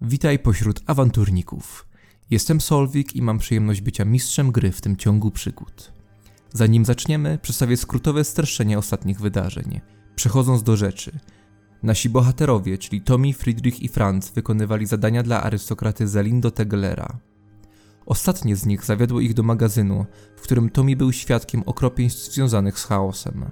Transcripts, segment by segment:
Witaj pośród awanturników. Jestem Solwik i mam przyjemność bycia mistrzem gry w tym ciągu przygód. Zanim zaczniemy, przedstawię skrótowe streszczenie ostatnich wydarzeń. Przechodząc do rzeczy. Nasi bohaterowie, czyli Tommy, Friedrich i Franz, wykonywali zadania dla arystokraty Zelindo Teglera. Ostatnie z nich zawiodło ich do magazynu, w którym Tommy był świadkiem okropieństw związanych z chaosem.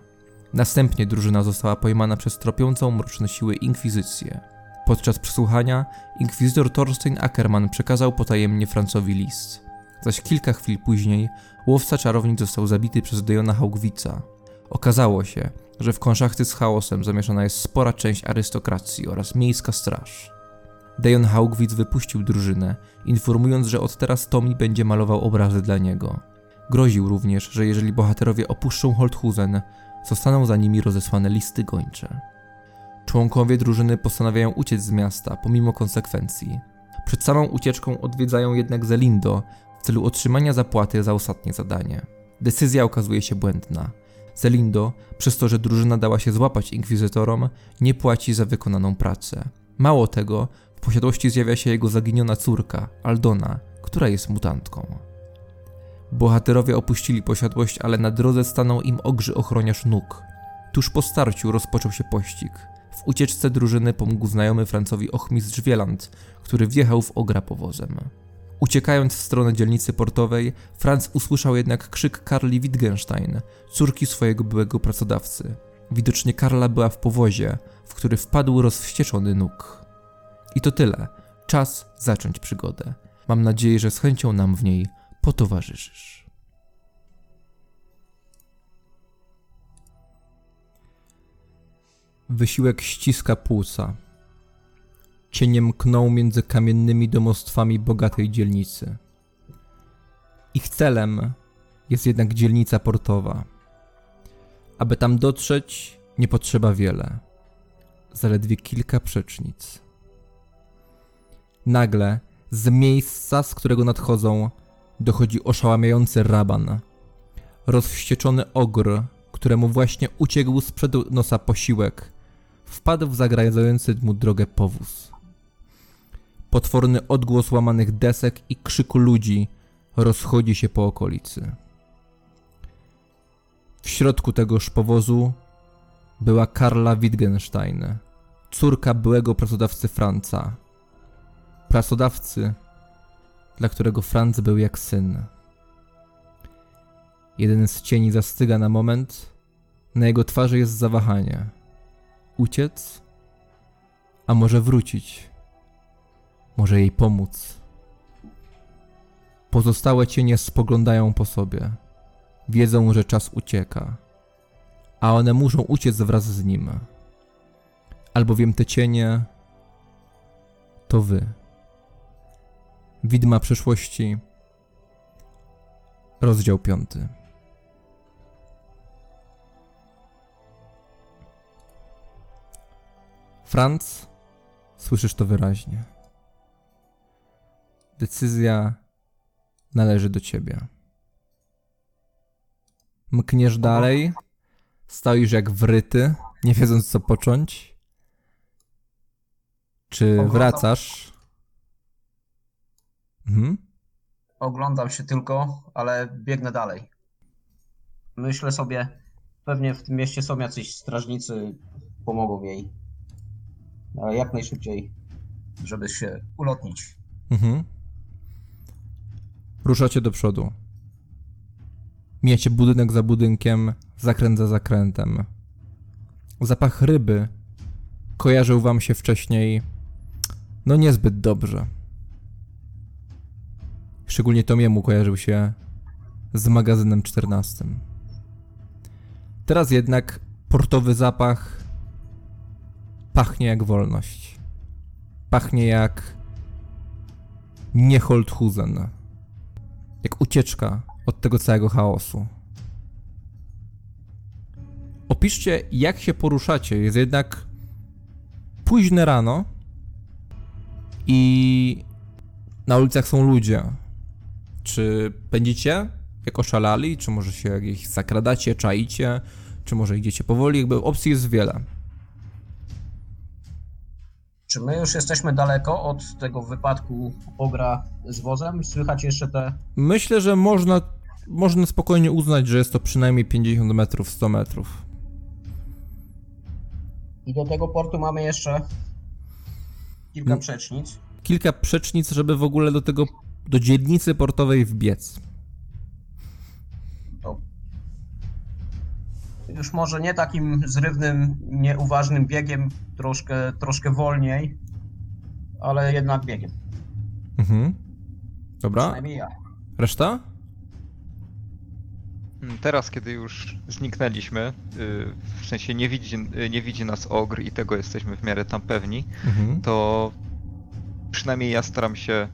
Następnie drużyna została pojmana przez tropiącą mroczne siły Inkwizycję. Podczas przesłuchania inkwizytor Thorstein Ackerman przekazał potajemnie Francowi list. Zaś kilka chwil później łowca czarownic został zabity przez Dejona Haugwitza. Okazało się, że w konszachty z chaosem zamieszana jest spora część arystokracji oraz miejska straż. Dejon Haugwitz wypuścił drużynę, informując, że od teraz Tommy będzie malował obrazy dla niego. Groził również, że jeżeli bohaterowie opuszczą Holthusen, zostaną za nimi rozesłane listy gończe. Członkowie drużyny postanawiają uciec z miasta pomimo konsekwencji. Przed samą ucieczką odwiedzają jednak Zelindo w celu otrzymania zapłaty za ostatnie zadanie. Decyzja okazuje się błędna. Zelindo, przez to, że drużyna dała się złapać inkwizytorom, nie płaci za wykonaną pracę. Mało tego, w posiadłości zjawia się jego zaginiona córka, Aldona, która jest mutantką. Bohaterowie opuścili posiadłość, ale na drodze stanął im ogrzy ochroniarz nóg. Tuż po starciu rozpoczął się pościg. W ucieczce drużyny pomógł znajomy Francowi ochmistrz Wieland, który wjechał w ogra powozem. Uciekając w stronę dzielnicy portowej, Franz usłyszał jednak krzyk Karli Wittgenstein, córki swojego byłego pracodawcy. Widocznie Karla była w powozie, w który wpadł rozwścieczony nóg. I to tyle. Czas zacząć przygodę. Mam nadzieję, że z chęcią nam w niej potowarzyszysz. Wysiłek ściska płuca. Cieniem mknął między kamiennymi domostwami bogatej dzielnicy. Ich celem jest jednak dzielnica portowa. Aby tam dotrzeć, nie potrzeba wiele. Zaledwie kilka przecznic. Nagle, z miejsca, z którego nadchodzą, dochodzi oszałamiający raban. Rozwścieczony ogr, któremu właśnie uciekł sprzed nosa posiłek, wpadł w zagradzający mu drogę powóz. Potworny odgłos łamanych desek i krzyku ludzi rozchodzi się po okolicy. W środku tegoż powozu była Karla Wittgenstein, córka byłego pracodawcy Franca. Pracodawcy, dla którego Franz był jak syn. Jeden z cieni zastyga na moment, na jego twarzy jest zawahanie. Uciec? A może wrócić? Może jej pomóc? Pozostałe cienie spoglądają po sobie. Wiedzą, że czas ucieka. A one muszą uciec wraz z nim. Albowiem te cienie to wy. Widma przyszłości. Rozdział piąty. Franz, słyszysz to wyraźnie. Decyzja należy do ciebie. Mkniesz dalej, stoisz jak wryty, nie wiedząc co począć. Czy Oglądam. wracasz? Mhm. Oglądam się tylko, ale biegnę dalej. Myślę sobie, pewnie w tym mieście są jacyś strażnicy, pomogą jej. Ale jak najszybciej, żeby się ulotnić. Mhm. Ruszacie do przodu. Mijacie budynek za budynkiem, zakręt za zakrętem. Zapach ryby kojarzył wam się wcześniej no niezbyt dobrze. Szczególnie Tomiemu kojarzył się z magazynem 14. Teraz jednak portowy zapach pachnie jak wolność. Pachnie jak nie Holthusen. Jak ucieczka od tego całego chaosu. Opiszcie, jak się poruszacie. Jest jednak późne rano i na ulicach są ludzie. Czy pędzicie jak oszalali, czy może się jakieś zakradacie, czaicie, czy może idziecie powoli, jakby opcji jest wiele. Czy my już jesteśmy daleko od tego wypadku ogra z wozem? Słychać jeszcze te. Myślę, że można, można spokojnie uznać, że jest to przynajmniej 50 metrów, 100 metrów. I do tego portu mamy jeszcze kilka Mm. przecznic. Kilka przecznic, żeby w ogóle do tego, do dzielnicy portowej wbiec. Już może nie takim zrywnym, nieuważnym biegiem, troszkę, troszkę wolniej, ale jednak biegiem. Mhm. Dobra, Przynajmniej ja. reszta? Mm, Teraz, kiedy już zniknęliśmy, y, w sensie nie widzi, y, nie widzi nas ogr i tego jesteśmy w miarę tam pewni, Mhm. to przynajmniej ja staram się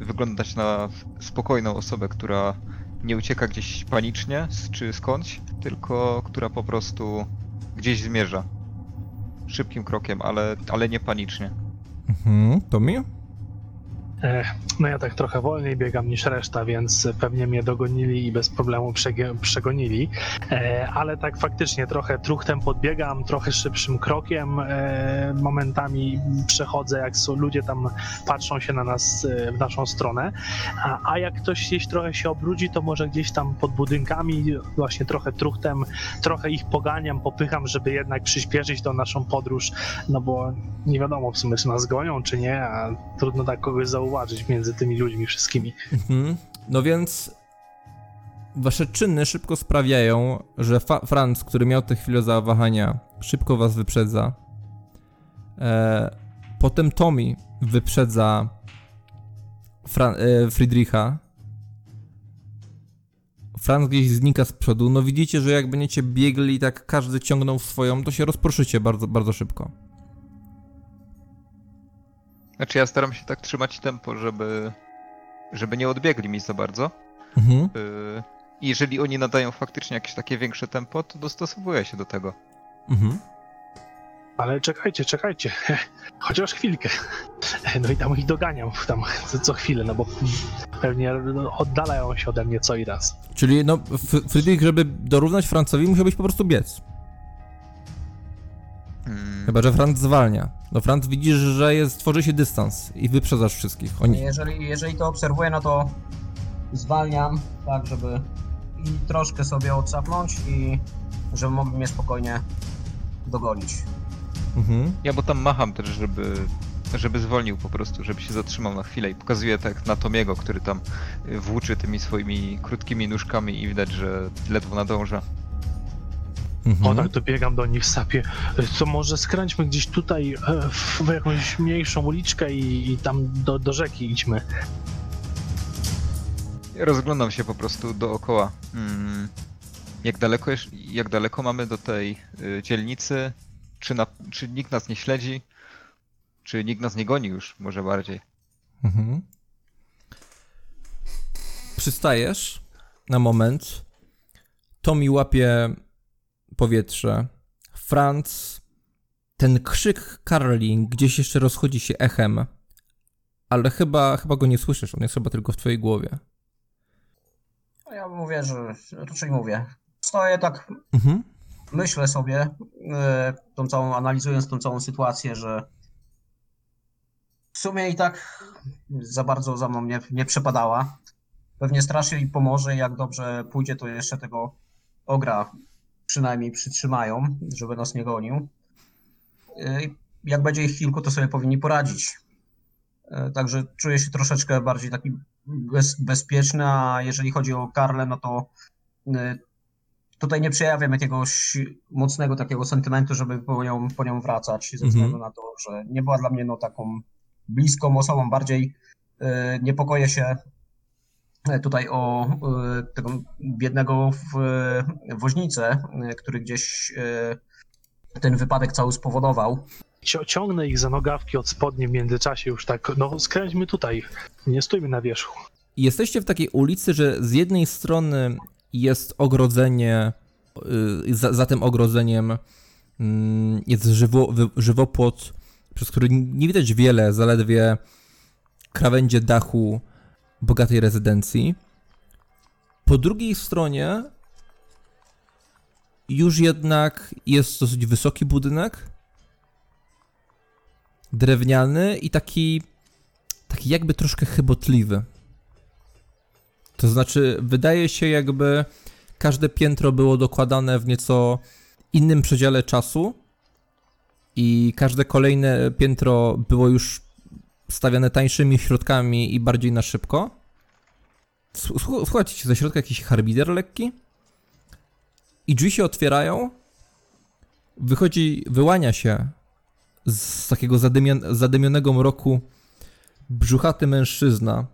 wyglądać na spokojną osobę, która nie ucieka gdzieś panicznie czy skądś, tylko która po prostu gdzieś zmierza. Szybkim krokiem, ale, ale nie panicznie. Mhm. Tommy? E, No ja tak trochę wolniej biegam niż reszta, więc pewnie mnie dogonili i bez problemu przegonili. Ale tak faktycznie trochę truchtem podbiegam, trochę szybszym krokiem. Momentami przechodzę, jak ludzie tam patrzą się na nas e, w naszą stronę. A, a jak ktoś gdzieś trochę się obrudzi, to może gdzieś tam pod budynkami właśnie trochę truchtem, trochę ich poganiam, popycham, żeby jednak przyspieszyć tą naszą podróż, no bo nie wiadomo w sumie, czy nas gonią, czy nie, a trudno tak kogoś zauważyć między tymi ludźmi wszystkimi. Mhm. No więc wasze czyny szybko sprawiają, że Fa- Franz, który miał tę chwilę zawahania, szybko was wyprzedza. E, potem Tommy wyprzedza Fra- e, Friedricha. Franz gdzieś znika z przodu. No widzicie, że jak będziecie biegli tak każdy ciągnął w swoją, to się rozproszycie bardzo, bardzo szybko. Znaczy ja staram się tak trzymać tempo, żeby, żeby nie odbiegli mi za bardzo. Mhm. Y, I jeżeli oni nadają faktycznie jakieś takie większe tempo, to dostosowuję się do tego. Mhm. Ale czekajcie, czekajcie, chociaż chwilkę. No i tam ich doganiam tam co, co chwilę, no bo pewnie oddalają się ode mnie co i raz. Czyli no, Friedrich, żeby dorównać Francowi, musiałbyś po prostu biec. Mm, Chyba, że Franz zwalnia. No Franz widzisz, że jest, tworzy się dystans i wyprzedzasz wszystkich. Oni... Jeżeli, jeżeli to obserwuję, no to zwalniam, tak, żeby i troszkę sobie odsapnąć i żeby mogli mnie spokojnie dogonić. Mhm. Ja bo tam macham też, żeby, żeby zwolnił po prostu, żeby się zatrzymał na chwilę i pokazuję tak na Tomiego, który tam włóczy tymi swoimi krótkimi nóżkami i widać, że ledwo nadąża. Mhm. O tak dobiegam do nich, sapię. To może skręćmy gdzieś tutaj e, w w jakąś mniejszą uliczkę i, i tam do, do rzeki idźmy. Rozglądam się po prostu dookoła. Mm, jak, daleko, jeż- jak daleko mamy do tej y, dzielnicy? Czy, na, czy nikt nas nie śledzi? Czy nikt nas nie goni już, może bardziej? Mhm. Przystajesz na moment. Tommy łapie powietrze. Franz, ten krzyk Karolin gdzieś jeszcze rozchodzi się echem, ale chyba, chyba go nie słyszysz, on jest chyba tylko w twojej głowie. No ja mówię, że raczej mówię. Stoję tak, Mhm. myślę sobie, e, tą całą, analizując tą całą sytuację, że w sumie i tak za bardzo za mną nie, nie przepadała. Pewnie strasznie i pomoże, jak dobrze pójdzie, to jeszcze tego ogra przynajmniej przytrzymają, żeby nas nie gonił. E, Jak będzie ich kilku, to sobie powinni poradzić. E, Także czuję się troszeczkę bardziej taki bez, bezpieczny, a jeżeli chodzi o Karlę, no to y, tutaj nie przejawiam jakiegoś mocnego takiego sentymentu, żeby po nią, po nią wracać, ze Mhm. względu na to, że nie była dla mnie no, taką bliską osobą. Bardziej y, niepokoję się y, tutaj o y, tego biednego w, woźnicę, y, który gdzieś ten wypadek cały spowodował. Ciągnę ich za nogawki od spodni w międzyczasie już tak, no skręćmy tutaj, nie stójmy na wierzchu. Jesteście w takiej ulicy, że z jednej strony jest ogrodzenie, za, za tym ogrodzeniem mm, jest żywo, żywopłot, przez który nie widać wiele, zaledwie krawędzie dachu bogatej rezydencji. Po drugiej stronie już jednak jest dosyć wysoki budynek, drewniany i taki, taki jakby troszkę chybotliwy. To znaczy, wydaje się jakby każde piętro było dokładane w nieco innym przedziale czasu i każde kolejne piętro było już stawiane tańszymi środkami i bardziej na szybko. Słu- Słuchajcie, ze środka jakiś harbider lekki i drzwi się otwierają. Wychodzi, wyłania się z takiego zadymion- zadymionego mroku brzuchaty mężczyzna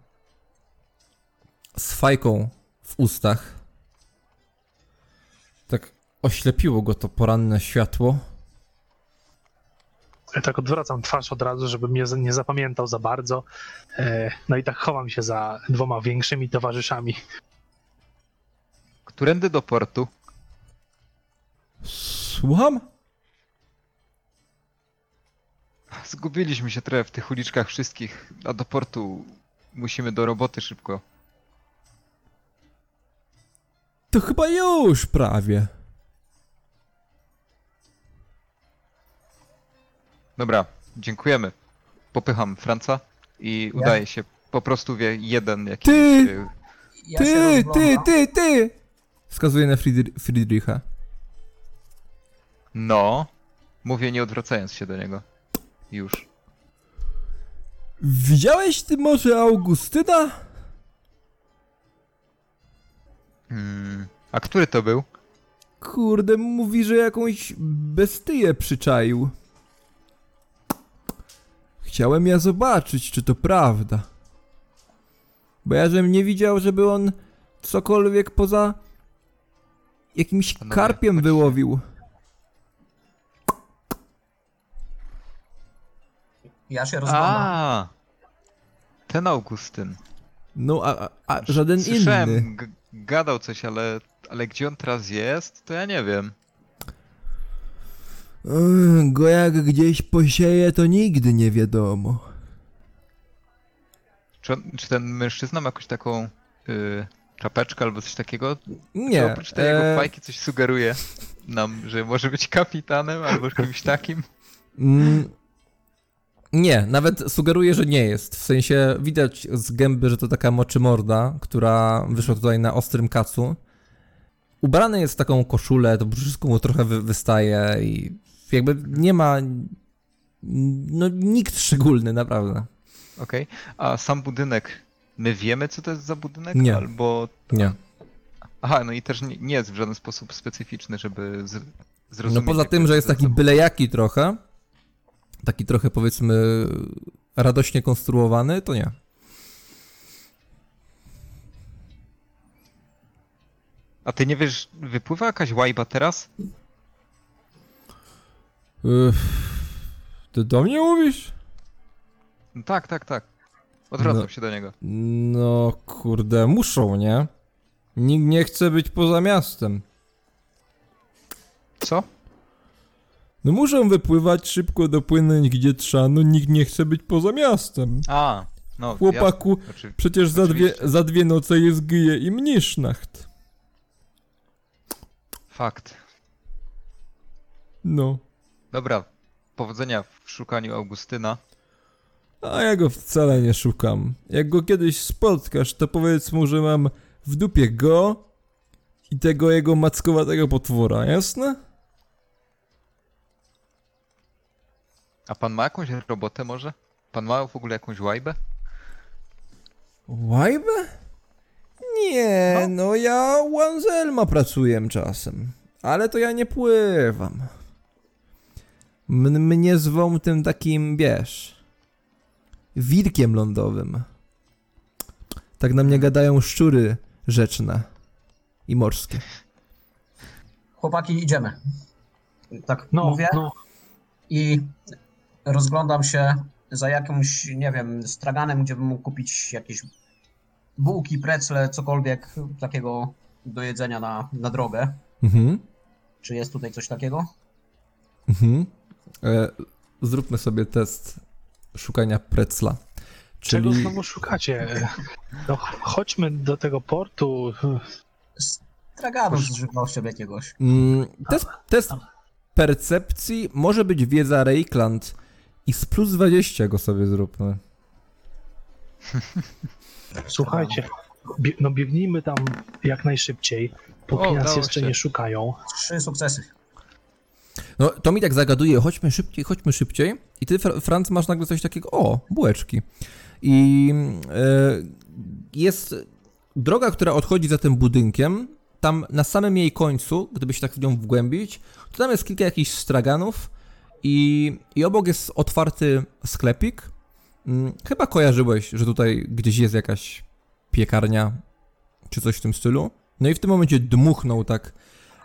z fajką w ustach. Tak oślepiło go to poranne światło. Tak odwracam twarz od razu, żeby mnie nie zapamiętał za bardzo. E, No i tak chowam się za dwoma większymi towarzyszami. Którędy do portu? Słucham? Zgubiliśmy się trochę w tych uliczkach wszystkich, a do portu musimy do roboty szybko. To chyba już prawie. Dobra, dziękujemy. Popycham Franca i Ja? udaje się po prostu wie jeden jakiś... Ty! y, Ja się Ty, ty, rozglądam. ty, ty! Wskazuje na Friedr- Friedricha. No, mówię nie odwracając się do niego. Już. Widziałeś ty może Augustyna? Hmm. A który to był? Kurde, mówi, że jakąś bestyję przyczaił. Chciałem ja zobaczyć, czy to prawda. Bo ja żem nie widział, żeby on cokolwiek poza jakimś Panowie, karpiem chodźcie. wyłowił. Ja się rozglądam. A, ten Augustyn. No, a, a, a żaden Słyszałem, inny. g- gadał coś, ale, ale gdzie on teraz jest, to ja nie wiem. Go jak gdzieś posieje, to nigdy nie wiadomo. Czy, on, czy ten mężczyzna ma jakąś taką y, czapeczkę albo coś takiego? Nie. Czy oprócz tej jego e, fajki coś sugeruje nam, że może być kapitanem albo kimś takim? Mm, nie, nawet sugeruję, że nie jest. W sensie widać z gęby, że to taka moczymorda, która wyszła tutaj na ostrym kacu. Ubrany jest w taką koszulę, to wszystko mu trochę wy, wystaje i jakby nie ma no nikt szczególny, naprawdę. Okej. A sam budynek, my wiemy co to jest za budynek? Nie. Albo... Nie. Aha, no i też nie, nie jest w żaden sposób specyficzny, żeby z, zrozumieć... No poza tym, że jest taki bylejaki trochę, taki trochę powiedzmy radośnie konstruowany, to nie. A ty nie wiesz, wypływa jakaś łajba teraz? Ty do mnie mówisz? No tak, tak, tak. Odwracam No. się do niego. No kurde, muszą, nie? Nikt nie chce być poza miastem. Co? No muszą wypływać, szybko dopłynąć gdzie trzeba, no nikt nie chce być poza miastem. A, no Chłopaku, jasne, oczy- przecież za dwie, za dwie noce jest gyje i mnisznacht. Fakt. No. Dobra, powodzenia w szukaniu Augustyna. A ja go wcale nie szukam. Jak go kiedyś spotkasz, to powiedz mu, że mam w dupie go i tego jego mackowatego potwora, jasne? A pan ma jakąś robotę może? Pan ma w ogóle jakąś łajbę? Łajbę? Nie, no, ja u Anselma pracuję czasem. Ale to ja nie pływam. M- mnie zwą tym takim, wiesz, wilkiem lądowym. Tak na mnie gadają szczury rzeczne i morskie. Chłopaki, idziemy. Tak No, mówię no. i rozglądam się za jakimś, nie wiem, straganem, gdzie bym mógł kupić jakieś bułki, precle, cokolwiek takiego do jedzenia na, na drogę. Mhm, Czy jest tutaj coś takiego? mhm. E, zróbmy sobie test szukania precla. Czego Czyli znowu szukacie? No, chodźmy do tego portu. Straganów z żywnością jakiegoś. Mm, test, test percepcji może być wiedza Reikland I z plus 20 go sobie zróbmy. Słuchajcie, bie, no biegnijmy tam jak najszybciej, póki O, nas jeszcze się. nie szukają. Trzy sukcesy. No, to mi tak zagaduje, chodźmy szybciej, chodźmy szybciej. I ty, Fra- Franc, masz nagle coś takiego, o, bułeczki. I e, jest droga, która odchodzi za tym budynkiem. Tam na samym jej końcu, gdyby się tak w nią wgłębić, to tam jest kilka jakichś straganów i, i obok jest otwarty sklepik. Mm, Chyba kojarzyłeś, że tutaj gdzieś jest jakaś piekarnia, czy coś w tym stylu. No i w tym momencie dmuchnął tak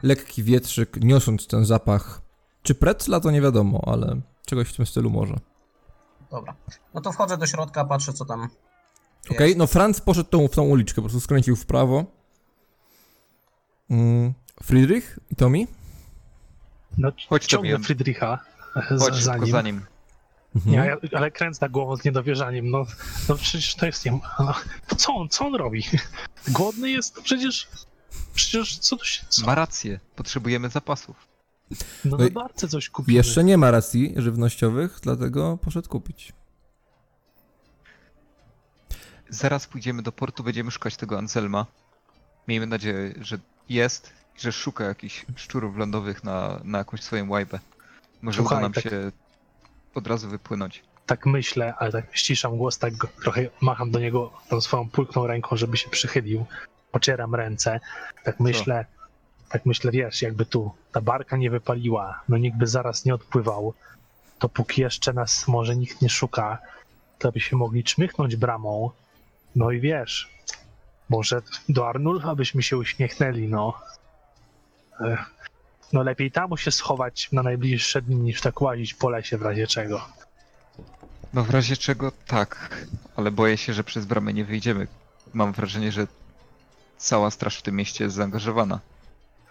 lekki wietrzyk, niosąc ten zapach. Czy precla to nie wiadomo, ale czegoś w tym stylu może. Dobra. No to wchodzę do środka, patrzę co tam. Okej, jest. no Franz poszedł tą, w tą uliczkę, po prostu skręcił w prawo. Mm, Friedrich i Tommy? No, Chodź, ciągnę. Friedricha z, Chodź za nim. za nim. Mhm. Ja, ale kręcę głową z niedowierzaniem. No, no przecież to jest nie. No, co on, co on robi? Głodny jest? No Przecież. Przecież co to się. Co? Ma rację, potrzebujemy zapasów. No No na barce coś kupimy. Jeszcze nie ma racji żywnościowych, dlatego poszedł kupić. Zaraz pójdziemy do portu, będziemy szukać tego Anselma. Miejmy nadzieję, że jest i że szuka jakichś szczurów lądowych na, na jakąś swoją łajbę. Może Słuchaj, uda nam tak- się od razu wypłynąć. Tak myślę, ale tak ściszam głos, tak trochę macham do niego tą swoją pulchną ręką, żeby się przychylił. Ocieram ręce. Tak myślę, tak myślę, wiesz, jakby tu ta barka nie wypaliła, no nikt by zaraz nie odpływał, to póki jeszcze nas może nikt nie szuka, to byśmy mogli czmychnąć bramą. No i wiesz, może do Arnulfa byśmy się uśmiechnęli, no. No lepiej tam się schować na najbliższe dni, niż tak łazić po lesie w razie czego. No w razie czego tak, ale boję się, że przez bramę nie wyjdziemy. Mam wrażenie, że cała straż w tym mieście jest zaangażowana.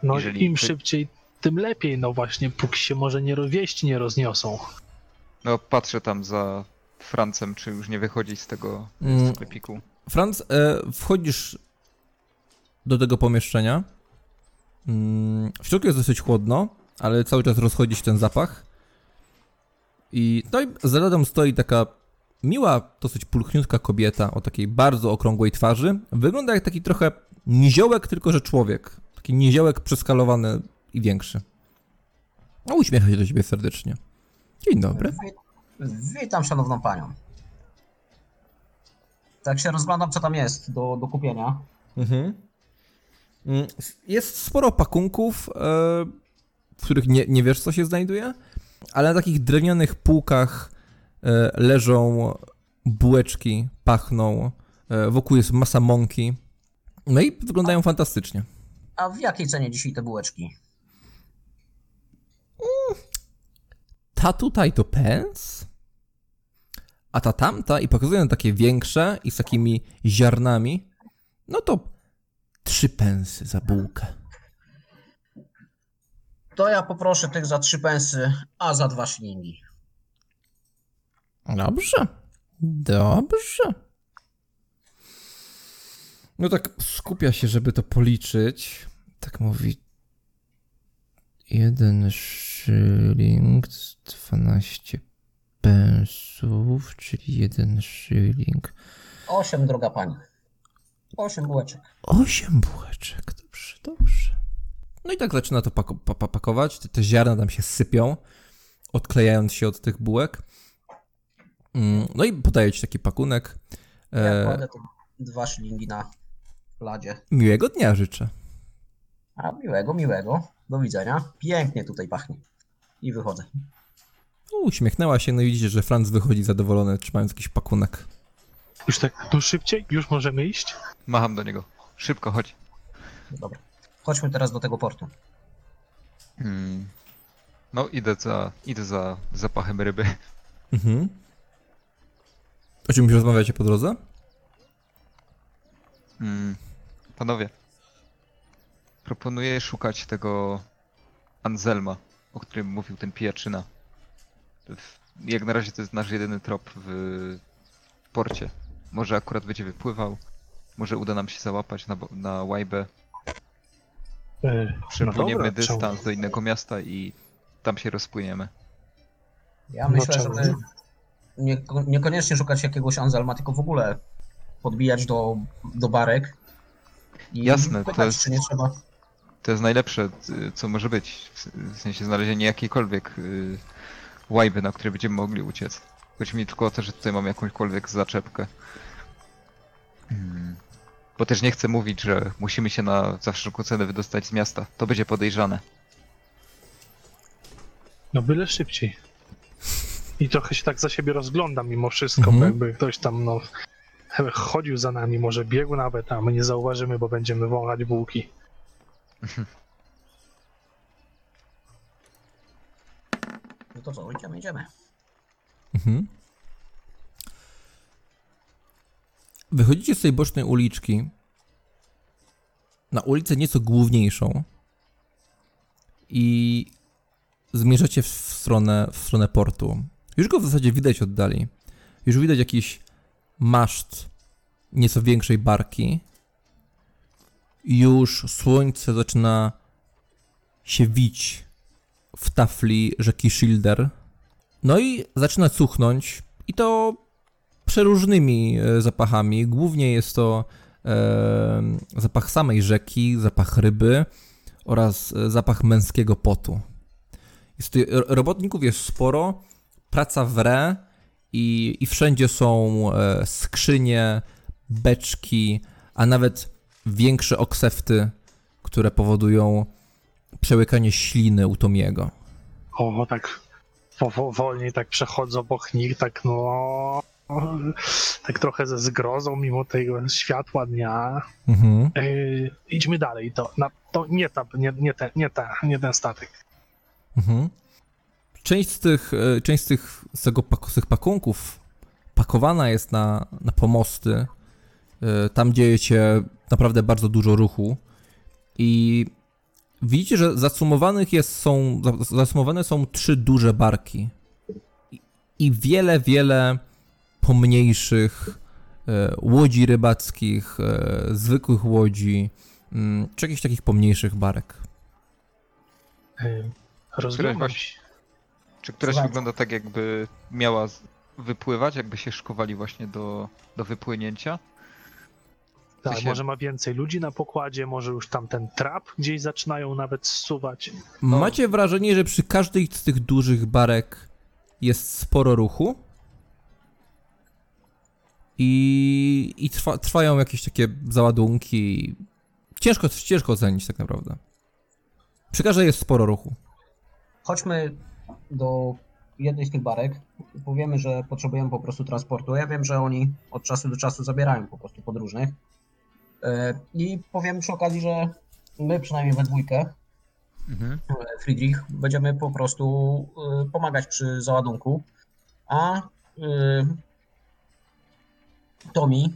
No Jeżeli im ty- szybciej, tym lepiej, no właśnie, póki się może nie wieści nie rozniosą. No patrzę tam za Francem, czy już nie wychodzi z tego Mm. sklepiku. Franz, e, wchodzisz do tego pomieszczenia. Mm, w środku jest dosyć chłodno, ale cały czas rozchodzi się ten zapach. I no i za ladą stoi taka miła, dosyć pulchniutka kobieta o takiej bardzo okrągłej twarzy. Wygląda jak taki trochę niziołek, tylko że człowiek. Taki niziołek przeskalowany i większy. No uśmiecha się do ciebie serdecznie. Dzień dobry. Wi- Witam szanowną panią. Tak się rozglądam co tam jest do, do kupienia. Mhm. Mm, Jest sporo pakunków, e, w których nie, nie wiesz, co się znajduje, ale na takich drewnianych półkach e, leżą bułeczki, pachną, e, wokół jest masa mąki. No i wyglądają fantastycznie. A w jakiej cenie dzisiaj te bułeczki? Ta tutaj to pens, a ta tamta i pokazują takie większe i z takimi ziarnami, no to trzy pensy za bułkę. To ja poproszę tych za trzy pensy, a za dwa szlingi. Dobrze. Dobrze. No tak skupia się, żeby to policzyć. Tak mówi. Jeden szyling, 12 pensów, czyli jeden szyling. Osiem, droga pani. Osiem bułeczek. Osiem bułeczek, dobrze, dobrze. No i tak zaczyna to pako- pa- pa- pakować. Te, te ziarna tam się sypią, odklejając się od tych bułek. Mm, No i podaje ci taki pakunek. Ja E, dwa szlingi na ladzie. miłego dnia życzę. A miłego, miłego. Do widzenia. Pięknie tutaj pachnie. I wychodzę. No, uśmiechnęła się, no i widzicie, że Franz wychodzi zadowolony, trzymając jakiś pakunek. Już tak, tu szybciej? Już możemy iść? Macham do niego. Szybko, chodź. Dobra. Chodźmy teraz do tego portu. Hmm. No idę za, idę za zapachem ryby. Mhm. O czymś rozmawiacie po drodze? Hmm. Panowie, proponuję szukać tego Anselma, o którym mówił ten pijaczyna. W- Jak na razie to jest nasz jedyny trop w porcie. Może akurat będzie wypływał, może uda nam się załapać na, bo- na łajbę. E, Przepłyniemy dobra, dystans czemu- do innego miasta i tam się rozpłyniemy. Ja No myślę, czemu żeby nie? nie, niekoniecznie szukać jakiegoś Anselma, tylko w ogóle podbijać do, do barek. I Jasne, to jest- czy nie trzeba. To jest najlepsze, y, co może być. W- W sensie znalezienie jakiejkolwiek y, łajby, na której będziemy mogli uciec. Chodzi mi tylko o to, że tutaj mam jakąśkolwiek zaczepkę. Hmm. Bo też nie chcę mówić, że musimy się na za wszelką cenę wydostać z miasta. To będzie podejrzane. No byle szybciej. I trochę się tak za siebie rozglądam mimo wszystko, Mhm. bo jakby ktoś tam no chodził za nami, może biegł nawet, a my nie zauważymy, bo będziemy wąchać bułki. No to co, idziemy, idziemy. Mhm. Wychodzicie z tej bocznej uliczki na ulicę nieco główniejszą i zmierzacie w stronę, w stronę portu. Już go w zasadzie widać oddali. Już widać jakiś maszt nieco większej barki. Już słońce zaczyna się wić w tafli rzeki Schilder. No i zaczyna cuchnąć i to przeróżnymi e, zapachami. Głównie jest to e, zapach samej rzeki, zapach ryby oraz e, zapach męskiego potu. Jest robotników jest sporo, praca wre i, i wszędzie są e, skrzynie, beczki, a nawet większe oksefty, które powodują przełykanie śliny u Tomiego. O, tak powo- wolniej tak przechodzą obok nich, tak no... Tak trochę ze zgrozą, mimo tego światła dnia. Mhm. Yy, idźmy dalej, to, na, to nie, ta, nie, nie, ten, nie, ta, nie ten statek. Mhm. Część z tych, e, część z tych, z tego z tych pakunków pakowana jest na, na pomosty. E, Tam dzieje się naprawdę bardzo dużo ruchu i widzicie, że zasumowanych jest, są, za- zasumowane są trzy duże barki I- wiele, wiele pomniejszych e, łodzi rybackich, zwykłych łodzi, mm, czy jakichś takich pomniejszych barek. Rozglądam się. Czy któraś Słuchajcie. wygląda tak, jakby miała wypływać, jakby się szykowali właśnie do, do wypłynięcia? Tak, się- może ma więcej ludzi na pokładzie, może już tam ten trap gdzieś zaczynają nawet zsuwać. No. Macie wrażenie, że przy każdej z tych dużych barek jest sporo ruchu i, i trwa, trwają jakieś takie załadunki. Ciężko, ciężko ocenić tak naprawdę. Przy każdej jest sporo ruchu. Chodźmy do jednej z tych barek powiemy, że potrzebujemy po prostu transportu. Ja wiem, że oni od czasu do czasu zabierają po prostu podróżnych. E, I powiem przy okazji, że my przynajmniej we dwójkę, Mhm. e, Friedrich, będziemy po prostu e, pomagać przy załadunku, a Tomi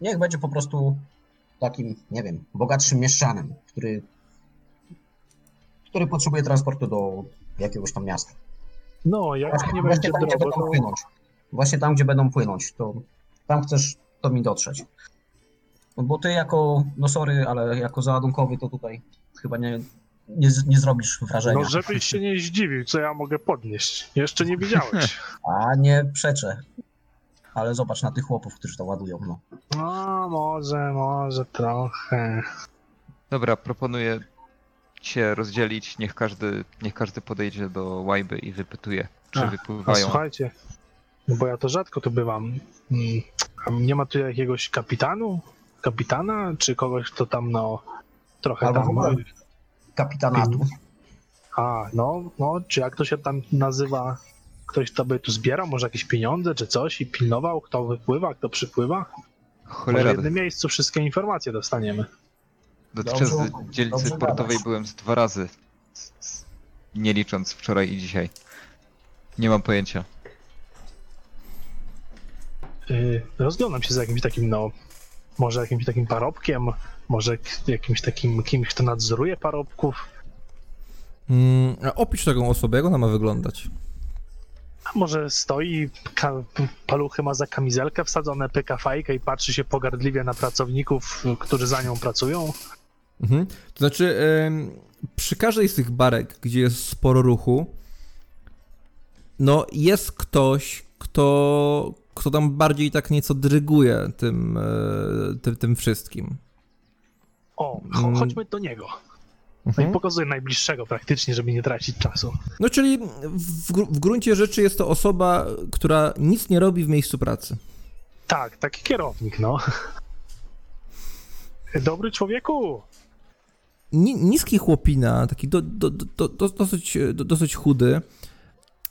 niech będzie po prostu takim, nie wiem, bogatszym mieszczanem, który, który potrzebuje transportu do jakiegoś tam miasta. No, jak Właśnie, nie właśnie będzie tam, gdzie drogo, będą to płynąć. Właśnie tam, gdzie będą płynąć, to tam chcesz to mi dotrzeć. No bo ty jako, no sorry, ale jako załadunkowy to tutaj chyba nie, nie, nie zrobisz wrażenia. no żebyś się nie zdziwił, co ja mogę podnieść. Jeszcze nie widziałeś. A nie przeczę. Ale zobacz na tych chłopów, którzy to ładują. No. No, może, może trochę. Dobra, proponuję się rozdzielić, niech każdy, niech każdy podejdzie do łajby i wypytuje, czy A, A wypływają. słuchajcie, no bo ja to rzadko tu bywam. Mm, A nie ma tu jakiegoś kapitanu? Kapitana? Czy kogoś, kto tam, no, trochę Albo tam... kapitanatu. A, no, no, czy jak to się tam nazywa? Ktoś, kto by tu zbierał może jakieś pieniądze czy coś i pilnował, kto wypływa, kto przypływa? Może w Cholera, jednym miejscu wszystkie informacje dostaniemy. Dotychczas Dobrze- w dzielnicy dobrze portowej gadasz. byłem z dwa razy, nie licząc wczoraj i dzisiaj. Nie mam pojęcia. Yy, rozglądam się za jakimś takim, no, może jakimś takim parobkiem, może k- jakimś takim kimś, kto nadzoruje parobków, Mm, a opisz taką osobę, jak ona ma wyglądać. a może stoi, ka- paluchy ma za kamizelkę wsadzone, pyka fajkę i patrzy się pogardliwie na pracowników, którzy za nią pracują. Mhm. To znaczy, przy każdej z tych barek, gdzie jest sporo ruchu, no jest ktoś, kto, kto tam bardziej tak nieco dryguje tym, e, tym, tym wszystkim. O, Mm. chodźmy do niego. No i pokazuję najbliższego praktycznie, żeby nie tracić czasu. No czyli w, w gruncie rzeczy jest to osoba, która nic nie robi w miejscu pracy. Tak, taki kierownik, no. Dobry człowieku! Ni, niski chłopina, taki do, do, do, do, dosyć, do, dosyć chudy.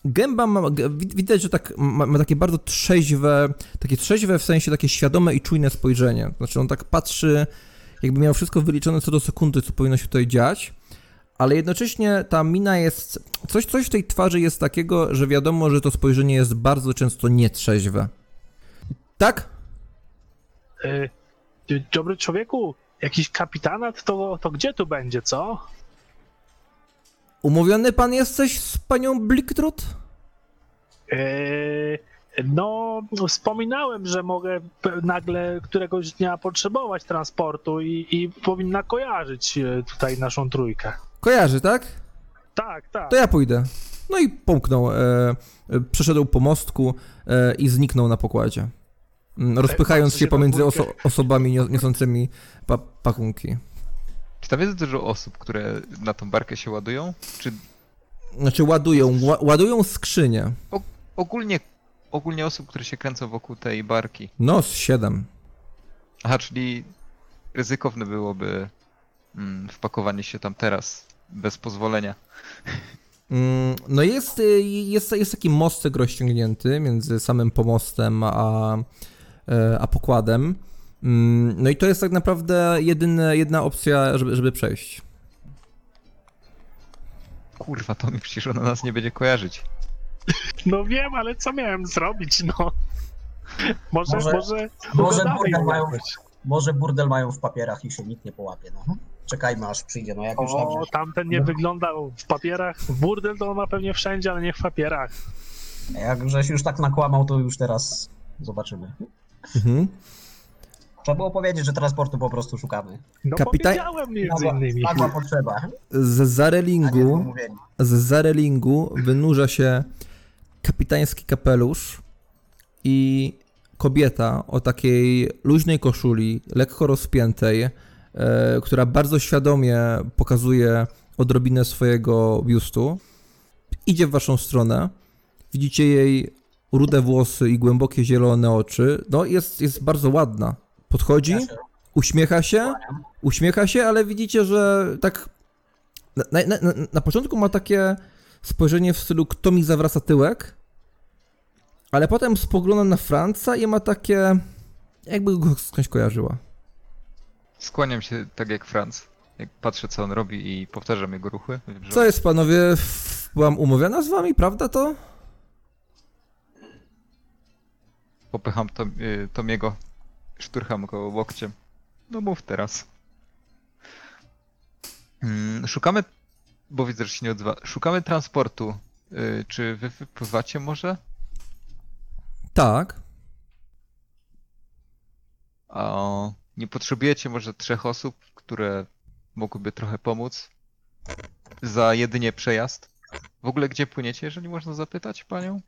Gęba ma, widać, że tak ma, ma takie bardzo trzeźwe, takie trzeźwe w sensie takie świadome i czujne spojrzenie. Znaczy on tak patrzy, jakby miał wszystko wyliczone co do sekundy, co powinno się tutaj dziać, ale jednocześnie ta mina jest, coś, coś w tej twarzy jest takiego, że wiadomo, że to spojrzenie jest bardzo często nietrzeźwe. Tak? Y, dobry człowieku, jakiś kapitanat, to, to gdzie tu będzie, co? Umówiony pan jesteś z panią Bliktrut? Y, no, wspominałem, że mogę nagle któregoś dnia potrzebować transportu i, i powinna kojarzyć y, tutaj naszą trójkę. Kojarzy, tak? Tak, tak. To ja pójdę. No i pomknął, e, e, przeszedł po mostku e, i zniknął na pokładzie. Mm, Rozpychając patrzę się na pomiędzy dwójkę. oso niosącymi niosącymi pa pakunki. Czy tam jest dużo osób, które na tą barkę się ładują? Czy Znaczy ładują, ła ładują skrzynie. ogólnie, ogólnie osób, które się kręcą wokół tej barki? No, z siedem. Aha, czyli ryzykowne byłoby mm, wpakowanie się tam teraz, bez pozwolenia. Mm, No jest, y, jest, jest taki mostek rozciągnięty między samym pomostem a, e, a pokładem. Mm, No i to jest tak naprawdę jedyne, jedna opcja, żeby, żeby przejść. Kurwa, to mi przecież ona nas nie będzie kojarzyć. No wiem, ale co miałem zrobić, no? Może, Może- może, Może burdel, ją mają, może burdel mają w papierach i się nikt nie połapie. No. Czekajmy aż przyjdzie, no jak już dobrze. tamten nie wyglądał w papierach. Burdel to ma pewnie wszędzie, ale nie w papierach. Jak żeś już tak nakłamał, to już teraz zobaczymy. Mhm. Trzeba było powiedzieć, że transportu po prostu szukamy. No Kapitan- powiedziałem między innymi. nagła potrzeba, Z zarelingu umówieni. z zarelingu wynurza się kapitański kapelusz i kobieta o takiej luźnej koszuli, lekko rozpiętej, e, która bardzo świadomie pokazuje odrobinę swojego biustu. Idzie w waszą stronę. Widzicie jej rude włosy i głębokie zielone oczy. No, jest, jest bardzo ładna. Podchodzi, uśmiecha się, uśmiecha się, ale widzicie, że tak na, na, na, początku ma takie spojrzenie w stylu kto mi zawraca tyłek, ale potem spogląda na Franca i ma takie jakby go skądś kojarzyła. Skłaniam się tak jak Franz. Jak patrzę, co on robi i powtarzam jego ruchy. Co jest panowie, byłam umówiona z wami, prawda to? Popycham to, y, Tomiego, szturcham go łokciem. No mów teraz. Mm, szukamy, bo widzę, że się nie odzywa. Szukamy transportu. Y, czy wy wypływacie może? Tak. A nie potrzebujecie może trzech osób, które mogłyby trochę pomóc? Za jedynie przejazd? W ogóle gdzie płyniecie, jeżeli można zapytać panią?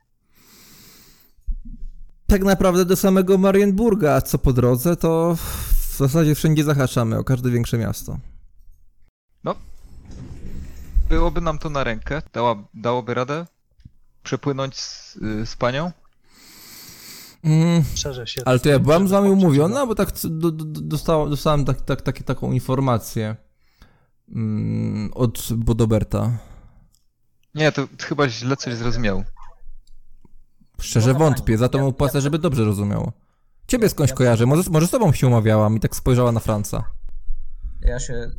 Tak naprawdę do samego Marienburga, a co po drodze, to w zasadzie wszędzie zahaczamy o każde większe miasto. Byłoby nam to na rękę. Dała, dałoby radę przepłynąć z, y, z panią? Mm, Szerzę się. Ale to ja byłam z wami umówiona, bo tak do, do, dostałem, dostałem tak, tak, tak, taką informację mm, od Bodoberta. Nie, to chyba źle coś zrozumiał. Szczerze No wątpię, za to mu Ja- płacę, ja- żeby dobrze rozumiało. Ciebie skądś kojarzę, może, może z tobą się umawiałam i tak spojrzała na Franca. Ja się,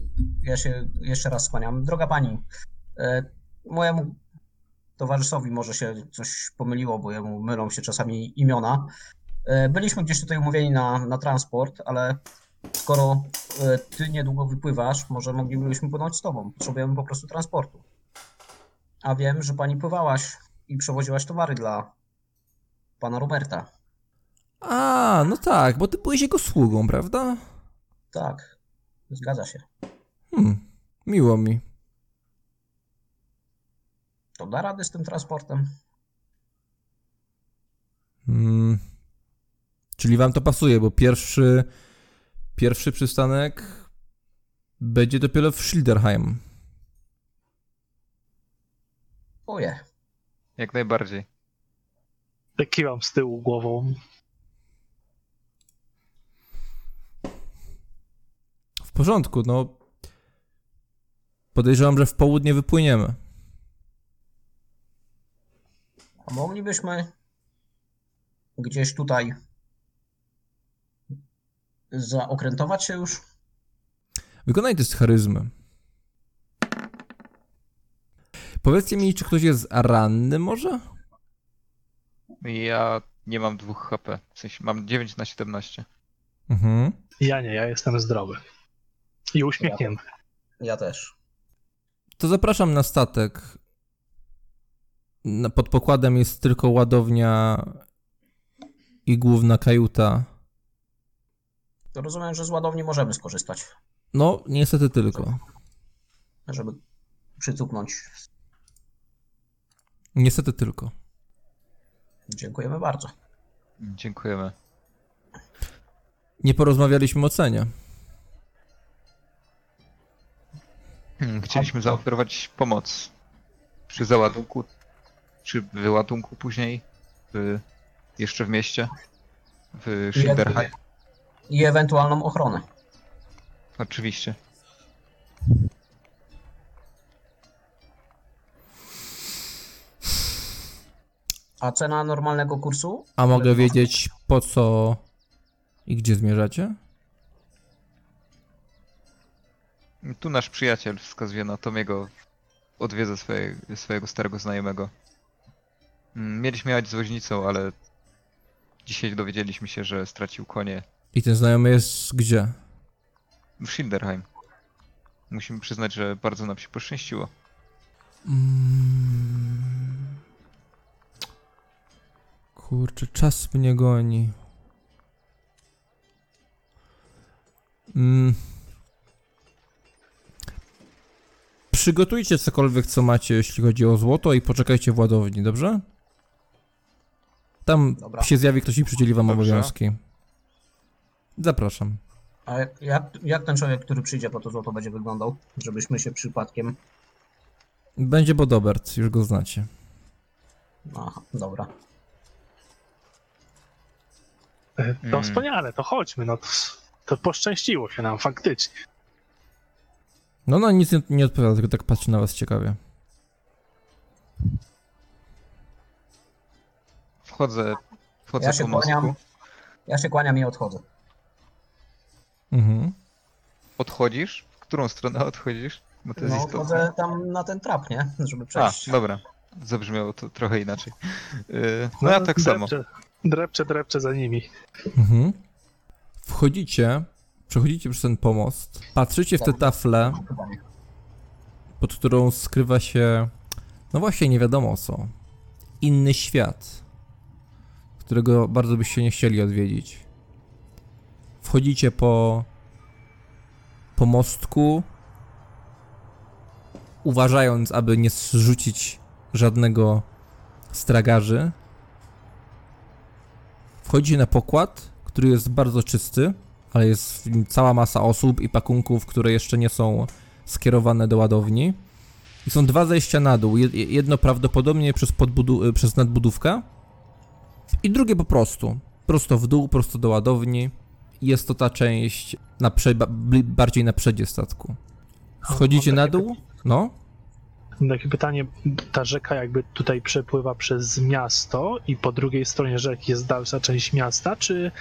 ja się jeszcze raz skłaniam. Droga pani, e, mojemu towarzyszowi może się coś pomyliło, bo jemu mylą się czasami imiona. E, byliśmy gdzieś tutaj umówieni na, na transport, ale skoro e, ty niedługo wypływasz, może moglibyśmy płynąć z tobą. Potrzebujemy po prostu transportu. A wiem, że pani pływałaś i przewoziłaś towary dla pana Roberta. A, no tak, bo ty byłeś jego sługą, prawda? Tak, zgadza się. Hmm, miło mi. To da radę z tym transportem? Mm. Czyli wam to pasuje, bo pierwszy, pierwszy przystanek będzie dopiero w Schilderheim. Oje. Jak najbardziej. Tak Kiwam z tyłu głową. W porządku, no. Podejrzewam, że w południe wypłyniemy. A moglibyśmy gdzieś tutaj zaokrętować się już? Wykonaj test charyzmy. Powiedzcie mi, czy ktoś jest ranny może? Ja nie mam dwóch HP. W sensie mam 9 na 17. Mhm. Ja nie, ja jestem zdrowy. I uśmiechnięty. Ja też. To zapraszam na statek. Pod pokładem jest tylko ładownia i główna kajuta. To rozumiem, że z ładowni możemy skorzystać, No, niestety tylko. żeby przycupnąć. Niestety tylko. Dziękujemy bardzo. Dziękujemy. Nie porozmawialiśmy o cenie. Hmm, Chcieliśmy zaoferować pomoc przy załadunku, czy wyładunku później, w, jeszcze w mieście, w Schilderheim. I ewentualną ochronę. Oczywiście. A cena normalnego kursu? A mogę wiedzieć po co i gdzie zmierzacie? Tu nasz przyjaciel wskazuje na Tomiego, odwiedza swoje, swojego starego znajomego. Mm, Mieliśmy jechać z woźnicą, ale dzisiaj dowiedzieliśmy się, że stracił konie I ten znajomy jest gdzie? w Schilderheim. Musimy przyznać, że bardzo nam się poszczęściło. Mm. Kurczę, czas mnie goni. Mm. Przygotujcie cokolwiek, co macie, jeśli chodzi o złoto i poczekajcie w ładowni, dobrze? Tam Dobra. się zjawi ktoś i przydzieli wam Dobrze. obowiązki. Zapraszam. A jak, jak, jak ten człowiek, który przyjdzie po to złoto będzie wyglądał? Żebyśmy się przypadkiem... Będzie Bodobert, już go znacie. Aha, dobra. E, To Mm. wspaniale, to chodźmy, no to, to poszczęściło się nam faktycznie. No, no, nic nie, nie odpowiada, tylko tak patrzy na was ciekawie. Wchodzę, wchodzę Ja się po mostku. kłaniam. Ja się kłaniam i odchodzę. Mhm. Odchodzisz? W którą stronę odchodzisz? Bo to jest No, istotne. odchodzę tam na ten trap, nie? Żeby A, przejść. dobra. Zabrzmiało to trochę inaczej. Yy, no ja tak samo. Drepczę, Drepczę, za nimi. Mhm. Wchodzicie, przechodzicie przez ten pomost, patrzycie w tę taflę, pod którą skrywa się, no właśnie nie wiadomo co, inny świat, którego bardzo byście nie chcieli odwiedzić. Wchodzicie po pomostku, uważając, aby nie zrzucić żadnego stragarzy. Wchodzicie na pokład, który jest bardzo czysty, ale jest w nim cała masa osób i pakunków, które jeszcze nie są skierowane do ładowni. I są dwa zejścia na dół. Jed- Jedno prawdopodobnie przez, podbudu- przez nadbudówkę i drugie po prostu. Prosto w dół, prosto do ładowni. Jest to ta część na prze- bardziej na przedzie statku. Schodzicie mam na takie dół? No. Takie pytanie, ta rzeka jakby tutaj przepływa przez miasto i po drugiej stronie rzeki jest dalsza część miasta, czy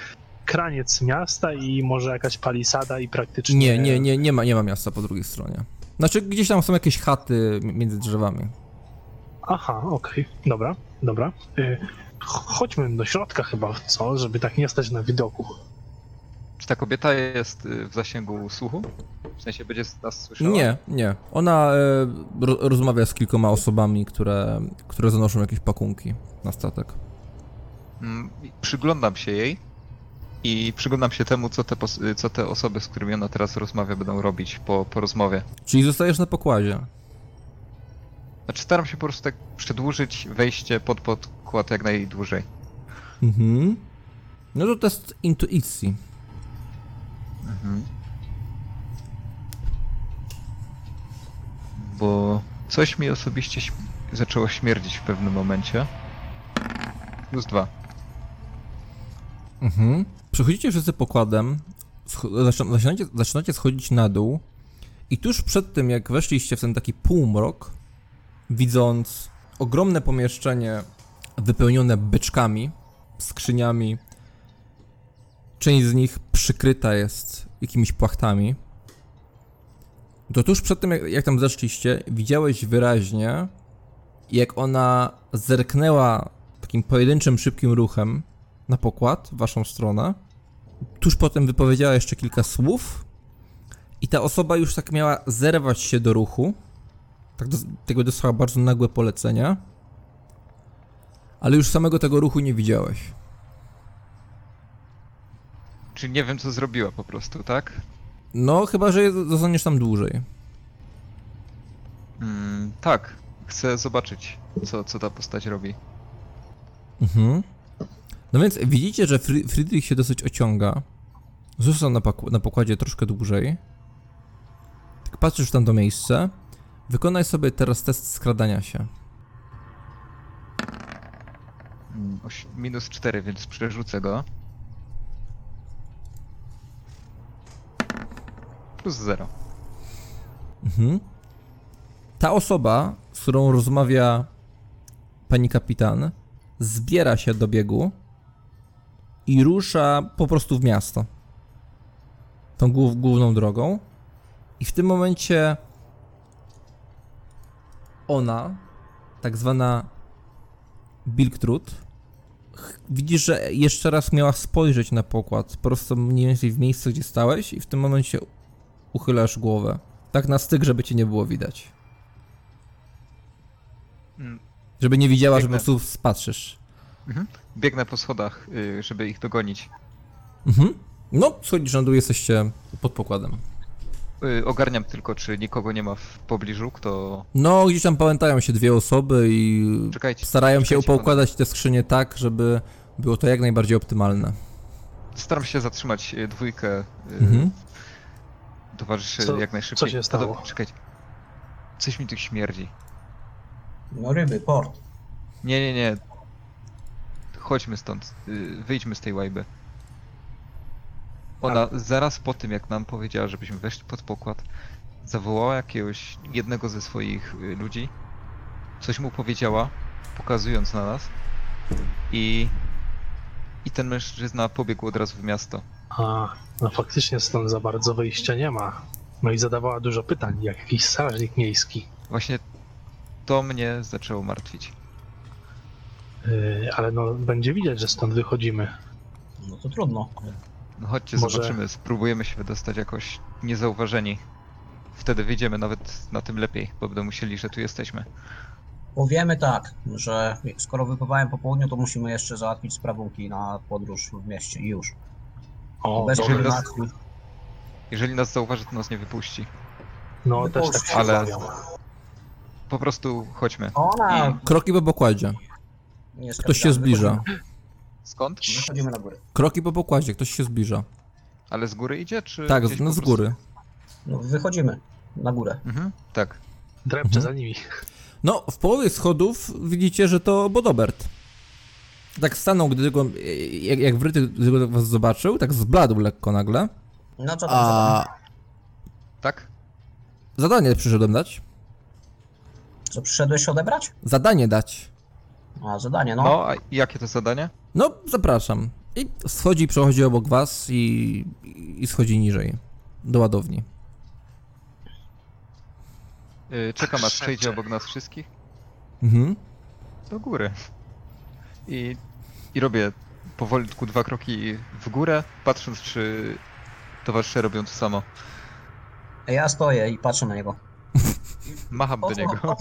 kraniec miasta i może jakaś palisada i praktycznie... Nie, nie, nie, nie ma, nie ma miasta po drugiej stronie. Znaczy, gdzieś tam są jakieś chaty między drzewami. Aha, okej, dobra, dobra. Y, ch- chodźmy do środka chyba, co? Żeby tak nie stać na widoku. Czy ta kobieta jest y, w zasięgu słuchu? W sensie będzie nas słyszała? Nie, nie. Ona ro, rozmawia z kilkoma osobami, które, które zanoszą jakieś pakunki na statek. Mm, i Przyglądam się jej i przyglądam się temu, co te, pos- y, co te osoby, z którymi ona teraz rozmawia, będą robić po, po rozmowie. Czyli zostajesz na pokładzie. Znaczy staram się po prostu tak przedłużyć wejście pod podkład jak najdłużej. Mhm. No to test intuicji. Bo coś mi osobiście zaczęło śmierdzić w pewnym momencie. Plus dwa. Mhm. Przechodzicie wszyscy pokładem, zaczyna- zaczynacie, zaczynacie schodzić na dół i tuż przed tym, jak weszliście w ten taki półmrok, widząc ogromne pomieszczenie wypełnione beczkami, skrzyniami, część z nich przykryta jest jakimiś płachtami, to tuż przed tym, jak, jak tam zeszliście, widziałeś wyraźnie, jak ona zerknęła takim pojedynczym, szybkim ruchem na pokład, w waszą stronę. Tuż potem wypowiedziała jeszcze kilka słów i ta osoba już tak miała zerwać się do ruchu. Tak do, tego dostała bardzo nagłe polecenia. Ale już samego tego ruchu nie widziałeś. Czyli nie wiem co zrobiła po prostu, tak? No, chyba, że zostaniesz tam dłużej. Mm, tak. Chcę zobaczyć, co, co ta postać robi. Mhm. No więc widzicie, że Fri- Friedrich się dosyć ociąga. Został na, na pokładzie troszkę dłużej. Tak patrzysz w tamto miejsce. Wykonaj sobie teraz test skradania się. Mm, minus 4, więc przerzucę go. Plus 0. Mhm. Ta osoba, z którą rozmawia pani kapitan, zbiera się do biegu i rusza po prostu w miasto. Tą głów, główną drogą. I w tym momencie ona, tak zwana Bilktrud, widzisz, że jeszcze raz miała spojrzeć na pokład, po prostu mniej więcej w miejsce, gdzie stałeś i w tym momencie uchylasz głowę. Tak na styk, żeby cię nie było widać. Mm, Żeby nie widziała, że po Biegnę. prostu spatrzysz. Biegnę po schodach, y, żeby ich dogonić. Mhm. No, schodzisz na dół, jesteście pod pokładem. Y, Ogarniam tylko, czy nikogo nie ma w pobliżu, kto... No, gdzieś tam pamiętają się dwie osoby i Czekajcie. starają się czekajcie, poukładać te skrzynie tak, żeby było to jak najbardziej optymalne. Staram się zatrzymać y, dwójkę y, Mhm. Towarzyszy Co- jak najszybciej. co się stało? Czekajcie. Coś mi tu śmierdzi. No ryby, port. Nie, nie, nie. Chodźmy stąd. y, Wyjdźmy z tej łajby. Ona zaraz po tym, jak nam powiedziała, żebyśmy weszli pod pokład, zawołała jakiegoś jednego ze swoich y, ludzi. Coś mu powiedziała, pokazując na nas. I. I ten mężczyzna pobiegł od razu w miasto. A, no faktycznie stąd za bardzo wyjścia nie ma. No i zadawała dużo pytań, jak jakiś strażnik miejski. Właśnie to mnie zaczęło martwić. Yy, ale no, będzie widać, że stąd wychodzimy. No to trudno. No chodźcie, Może- zobaczymy. Spróbujemy się wydostać jakoś niezauważeni. Wtedy wyjdziemy nawet na tym lepiej, bo będą musieli, że tu jesteśmy. Powiemy tak, że skoro wypływałem po południu, to musimy jeszcze załatwić sprawunki na podróż w mieście i już. O, Bez jeżeli dobra. Jeżeli nas zauważy, to nas nie wypuści. No też tak się Ale- obawiam. Po prostu chodźmy. Ona I- Kroki po pokładzie. nie jest Ktoś się zbliża. Skąd? Wychodzimy, wychodzimy na górę. Kroki po pokładzie, ktoś się zbliża. Ale z góry idzie, czy. Tak, gdzieś no po z prostu? góry. No, wychodzimy na górę. Mhm, tak. Drepcze Mhm. za nimi. No, w połowie schodów widzicie, że to Bodobert. Tak stanął, gdy tylko, jak, jak wryty, gdy tylko was zobaczył, tak zbladł lekko nagle. No co tam A Tak? zadanie przyszedłem dać. Co, przyszedłeś odebrać? Zadanie dać. A, zadanie, no. No, a jakie to zadanie? No, zapraszam. I schodzi, przechodzi obok was i, i schodzi niżej. Do ładowni. Yy, czekam aż przejdzie obok nas wszystkich. Mhm. Do góry. I. I robię powolutku dwa kroki w górę, patrząc, czy towarzysze robią to samo. Ja stoję i patrzę na niego. Macham O do niego.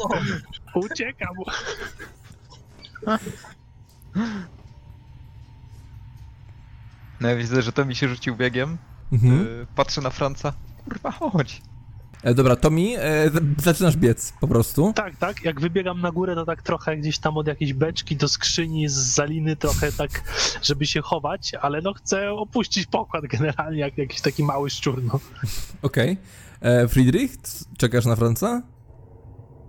Uciekam! No ja widzę, że to mi się rzucił biegiem. Mhm. Yy, patrzę na Franca. Kurwa, chodź. E, dobra, Tomi, e, zaczynasz biec po prostu. Tak, tak. Jak wybiegam na górę, to tak trochę gdzieś tam od jakiejś beczki do skrzyni z zaliny, trochę tak, żeby się chować, ale no chcę opuścić pokład generalnie, jak jakiś taki mały szczur, no. Okej. E, Friedrich, czekasz na Franca?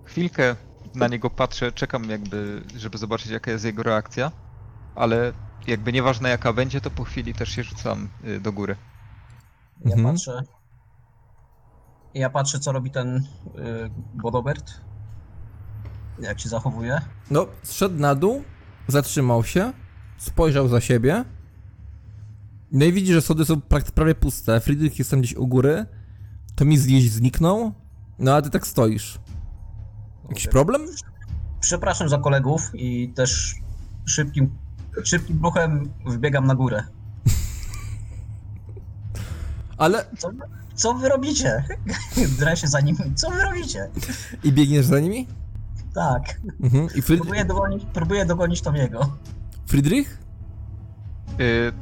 Chwilkę na niego patrzę, czekam jakby, żeby zobaczyć jaka jest jego reakcja, ale jakby nieważne jaka będzie, to po chwili też się rzucam y, do góry. Ja Mhm. patrzę. Ja patrzę, co robi ten y, Bodobert. Jak się zachowuje. No, zszedł na dół, zatrzymał się, spojrzał za siebie. No i widzi, że schody są prak- prawie puste. Friedrich jest tam gdzieś u góry. To mi gdzieś zniknął. No a ty tak stoisz. Jakiś problem? Przepraszam za kolegów i też szybkim, szybkim ruchem wbiegam na górę. Ale. Co, co wy robicie? Drę się za nim. Co wy robicie? I biegniesz za nimi? Tak. Mhm. I Fried... Próbuję dogonić, próbuję dogonić Tomiego. Friedrich? Y,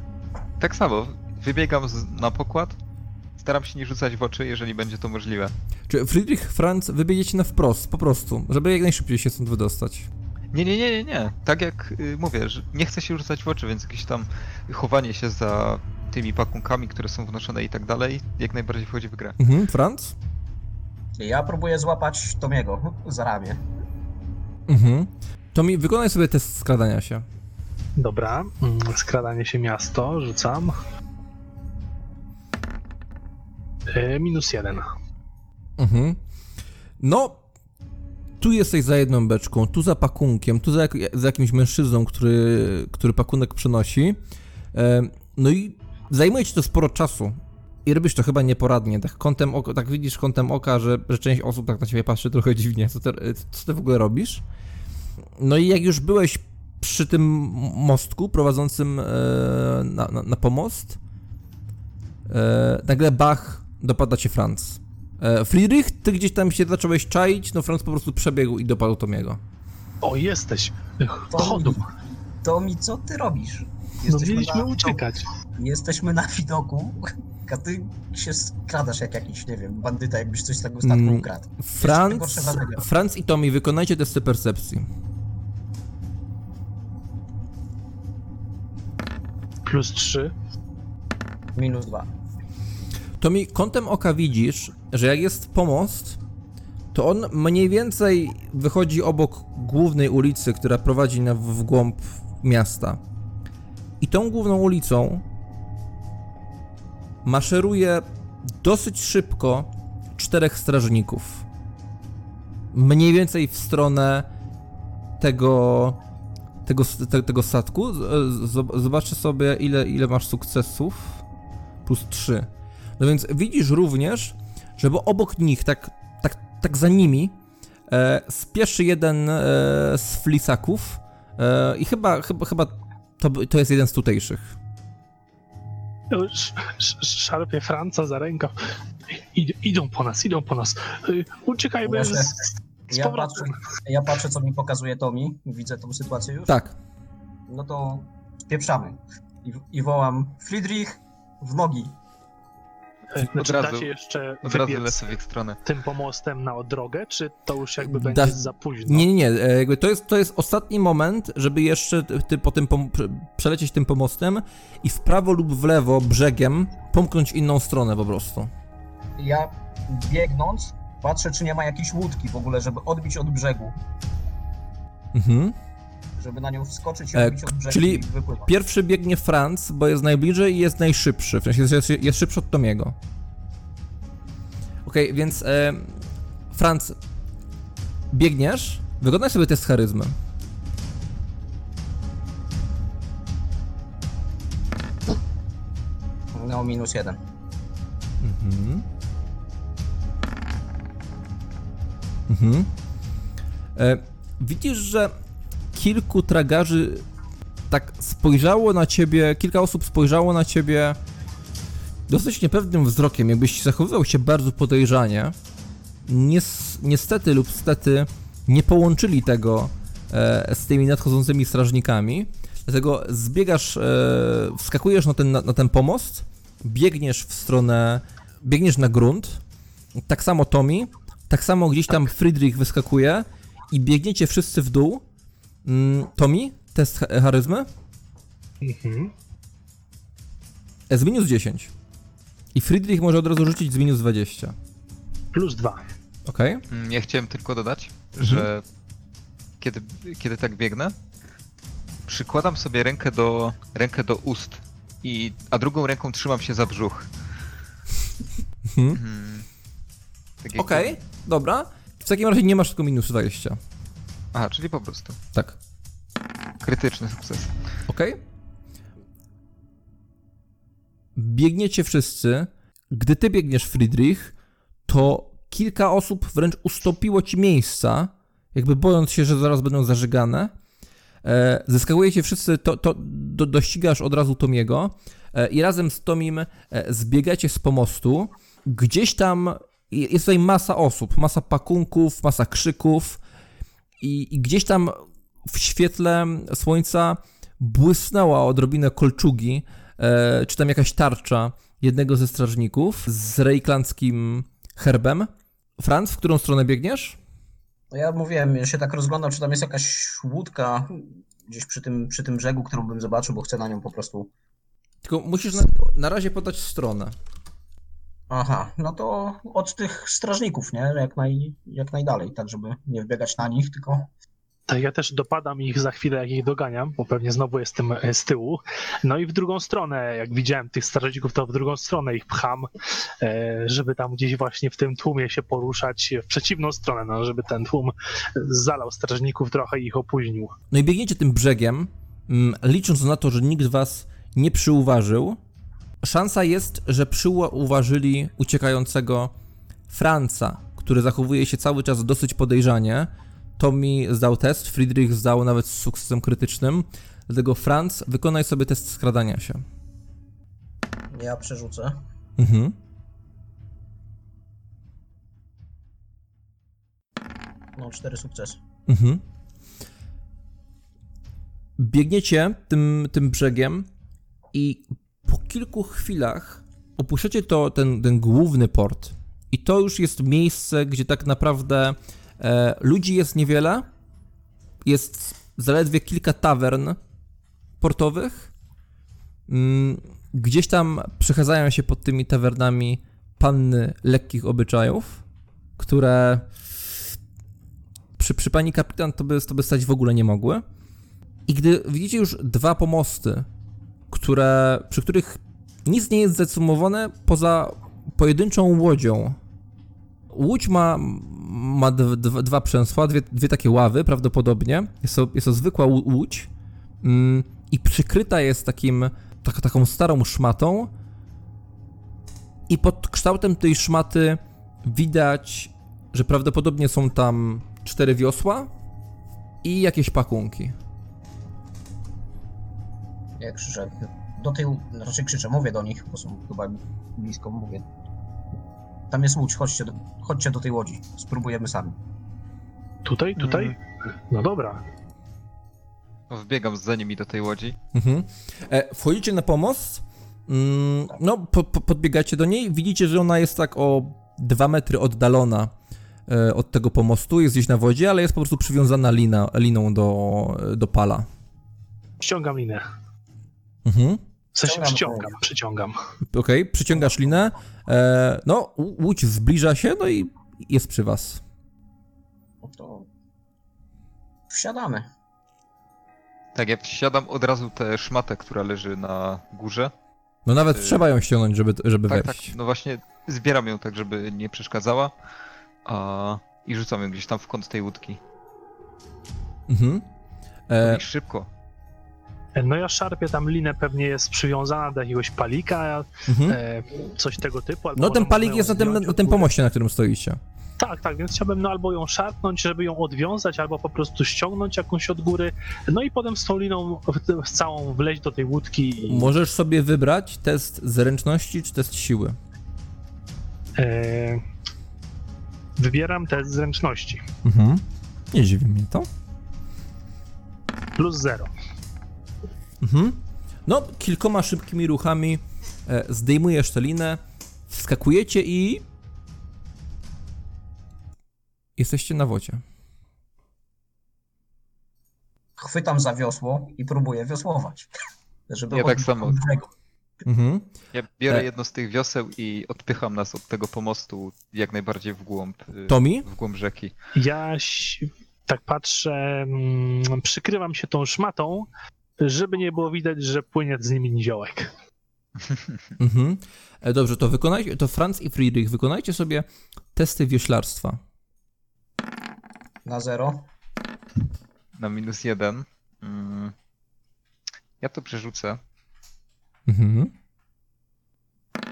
tak samo, wybiegam z, na pokład, staram się nie rzucać w oczy, jeżeli będzie to możliwe. Czy Friedrich, Franz, wybiegniecie na wprost, po prostu, żeby jak najszybciej się stąd wydostać. Nie, nie, nie, nie, nie. Tak jak y, mówię, że nie chcę się rzucać w oczy, więc jakieś tam chowanie się za tymi pakunkami, które są wnoszone i tak dalej, jak najbardziej wchodzi w grę. Mhm, Franz? Ja próbuję złapać Tomiego za ramię. Mhm. To mi wykonaj sobie test skradania się. Dobra, mm, skradanie się miasto, rzucam. E, minus jeden. Mhm. No, tu jesteś za jedną beczką, tu za pakunkiem, tu za, jak, za jakimś mężczyzną, który, który pakunek przynosi. E, no i zajmuje ci to sporo czasu. I robisz to chyba nieporadnie. Tak, kątem oka, tak widzisz kątem oka, że, że część osób tak na ciebie patrzy trochę dziwnie. Co ty, co ty w ogóle robisz? No i jak już byłeś przy tym mostku prowadzącym e, na, na, na pomost, e, nagle Bach dopada cię Franz. E, Friedrich, ty gdzieś tam się zacząłeś czaić, no Franz po prostu przebiegł i dopadł Tomiego. O, jesteś. Chodu. Tomi, co ty robisz? No mieliśmy na, uciekać. Jesteśmy na widoku, a ty się skradasz jak jakiś, nie wiem, bandyta, jakbyś coś z tego statku Mm, ukradł. Franz. Franz i Tomi, wykonajcie testy percepcji. Plus trzy. Minus dwa. Tomi, kątem oka widzisz, że jak jest pomost, to on mniej więcej wychodzi obok głównej ulicy, która prowadzi na, w głąb miasta. I tą główną ulicą maszeruje dosyć szybko czterech strażników. Mniej więcej w stronę tego, tego, te, tego statku. Z- Zobaczę sobie, ile, ile masz sukcesów. Plus 3. No więc widzisz również, że bo obok nich, tak, tak, tak za nimi, e, spieszy jeden e, z flisaków e, i chyba, chyba, chyba to, to jest jeden z tutejszych. Sz- sz- Szarpie Franca za rękaw. Id- idą po nas, idą po nas. Y, Uciekajmy Ja z, z Ja powrotem. patrzę, ja patrzę, co mi pokazuje Tomi. Widzę tą sytuację już. Tak. No to spieprzamy. I, I wołam, Friedrich, w nogi. Znaczy, Od razu- dacie jeszcze Od razu lecę w ich stronę. tym pomostem na drogę, czy to już jakby Da- będzie za późno? Nie, nie, nie. e, Jakby to, jest, to jest ostatni moment, żeby jeszcze ty, po tym pom- prze- przelecieć tym pomostem i w prawo lub w lewo brzegiem pomknąć inną stronę po prostu. Ja biegnąc, patrzę, czy nie ma jakiejś łódki w ogóle, żeby odbić od brzegu. Mhm. Żeby na nią wskoczyć i E, odbić od brzegu czyli. Pierwszy biegnie Franz, bo jest najbliżej i jest najszybszy. W sensie jest, jest, szybszy od Tomiego. Okej, więc e, Franz, biegniesz, wykonaj sobie test charyzmy. No, minus jeden. Mhm. Mhm. E, widzisz, że kilku tragarzy tak spojrzało na ciebie, kilka osób spojrzało na ciebie dosyć niepewnym wzrokiem, jakbyś zachowywał się bardzo podejrzanie. Nies, niestety lub stety nie połączyli tego e, z tymi nadchodzącymi strażnikami, dlatego zbiegasz, e, wskakujesz na ten, na, na ten pomost, biegniesz w stronę, biegniesz na grunt tak samo Tommy, tak samo gdzieś tam Friedrich wyskakuje i biegniecie wszyscy w dół. Mm, Tommy, test cha- charyzmy Mhm. z minus 10. I Friedrich może od razu rzucić z minus 20. Plus dwa. Okej? Mm, Ja chciałem tylko dodać, Mhm. że kiedy, kiedy tak biegnę, przykładam sobie rękę do, rękę do ust, i, a drugą ręką trzymam się za brzuch. Mhm. Mhm. Tak Okej, dobra. W takim razie nie masz tylko minus 20. Aha, czyli po prostu. Tak. Krytyczny sukces. Okej? Biegniecie wszyscy. Gdy ty biegniesz, Friedrich, to kilka osób wręcz ustąpiło ci miejsca, jakby bojąc się, że zaraz będą zażygane. E, wszyscy, to, to do, dościgasz od razu Tomiego e, i razem z Tomim e, zbiegacie z pomostu. Gdzieś tam jest tutaj masa osób, masa pakunków, masa krzyków i, i gdzieś tam w świetle słońca błysnęła odrobinę kolczugi, e, czy tam jakaś tarcza jednego ze strażników z rejklandzkim herbem. Franz, w którą stronę biegniesz? No ja mówiłem, ja się tak rozglądam, czy tam jest jakaś łódka gdzieś przy tym, przy tym brzegu, którą bym zobaczył, bo chcę na nią po prostu. Tylko musisz na, na razie podać stronę. Aha, no to od tych strażników, nie? Jak, naj, jak najdalej, tak żeby nie wbiegać na nich, tylko Tak, ja też dopadam ich za chwilę, jak ich doganiam, bo pewnie znowu jestem e, z tyłu. No i w drugą stronę, jak widziałem tych strażników, to w drugą stronę ich pcham, e, żeby tam gdzieś właśnie w tym tłumie się poruszać w przeciwną stronę, no, żeby ten tłum zalał strażników trochę i ich opóźnił. No i biegniecie tym brzegiem, mm, licząc na to, że nikt was nie przyuważył. Szansa jest, że przyuważyli uciekającego Franca, który zachowuje się cały czas dosyć podejrzanie. Tommy zdał test, Friedrich zdał nawet z sukcesem krytycznym. Dlatego Franz, wykonaj sobie test skradania się. ja przerzucę. Mhm. No, cztery sukcesy. Mhm. Biegniecie tym, tym brzegiem i po kilku chwilach opuszczacie to, ten, ten główny port. I to już jest miejsce, gdzie tak naprawdę e, ludzi jest niewiele. Jest zaledwie kilka tawern portowych. Mm, gdzieś tam przechadzają się pod tymi tawernami panny lekkich obyczajów, które przy, przy pani kapitan to by, to by stać w ogóle nie mogły. I gdy widzicie już dwa pomosty, które, przy których nic nie jest zacumowane poza pojedynczą łodzią. Łódź ma, ma d- d- dwa przęsła, dwie, dwie takie ławy prawdopodobnie. Jest to, jest to zwykła łó- łódź mm, i przykryta jest takim, tak, taką starą szmatą i pod kształtem tej szmaty widać, że prawdopodobnie są tam cztery wiosła i jakieś pakunki. Ja krzyczę. Do tej, raczej krzyczę, mówię do nich, bo są chyba blisko, mówię. Tam jest łódź, chodźcie do, chodźcie do tej łodzi, spróbujemy sami. Tutaj, tutaj? Mhm. No dobra. Wbiegam za nimi do tej łodzi. Mhm. E, wchodzicie na pomost, mm, no po, po, podbiegacie do niej, widzicie, że ona jest tak o dwa metry oddalona e, od tego pomostu, jest gdzieś na wodzie, ale jest po prostu przywiązana lina, liną do, do pala. Ściągam linę. Mhm. W sensie przyciągam, przyciągam. Okej, przyciągasz linę, e, no łódź zbliża się, no i jest przy was. No to wsiadamy. Tak, ja wsiadam od razu tę szmatę, która leży na górze. No nawet Y, trzeba ją ściągnąć, żeby, żeby Tak, tak, wejść. no właśnie zbieram ją tak, żeby nie przeszkadzała. A... I rzucam ją gdzieś tam w kąt tej łódki. Mhm. E, I szybko. No ja szarpię tam linę, pewnie jest przywiązana do jakiegoś palika, mhm. e, coś tego typu. No ten palik jest na tym, na tym pomoście, na którym stoicie. Tak, tak, więc chciałbym no albo ją szarpnąć, żeby ją odwiązać, albo po prostu ściągnąć jakąś od góry, no i potem z tą liną w, w całą wleźć do tej łódki i Możesz sobie wybrać test zręczności czy test siły. e, wybieram test zręczności. Mhm. Nie dziwi mnie to. Plus zero. Mhm. No, kilkoma szybkimi ruchami e, zdejmujesz tę linę, wskakujecie i Jesteście na wodzie. Chwytam za wiosło i próbuję wiosłować. Żeby Ja tak samo. brzegu. Mhm. Ja biorę E. jedno z tych wioseł i odpycham nas od tego pomostu jak najbardziej w głąb, y, Tomi? w głąb rzeki. Ja tak patrzę, mm, przykrywam się tą szmatą, żeby nie było widać, że płynie z nimi niziołek. Mhm. E, Dobrze, to wykonajcie, to Franz i Friedrich, wykonajcie sobie testy wioślarstwa. Na zero. Na minus jeden. Mm. Ja to przerzucę. Mhm.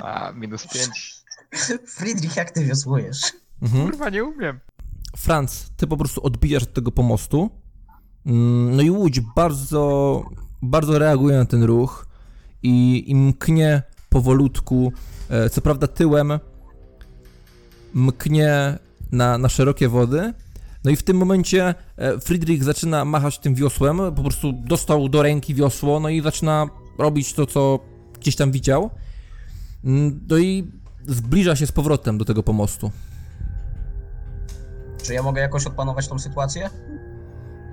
A, minus pięć. Friedrich, jak ty wiosłujesz? Mhm. Kurwa, nie umiem. Franz, ty po prostu odbijasz od tego pomostu. Mm, No i łódź bardzo, bardzo reaguje na ten ruch i, i mknie powolutku, e, co prawda tyłem, mknie na, na szerokie wody. No i w tym momencie e, Friedrich zaczyna machać tym wiosłem, po prostu dostał do ręki wiosło, no i zaczyna robić to, co gdzieś tam widział. Mm, No i zbliża się z powrotem do tego pomostu. Czy ja mogę jakoś opanować tą sytuację?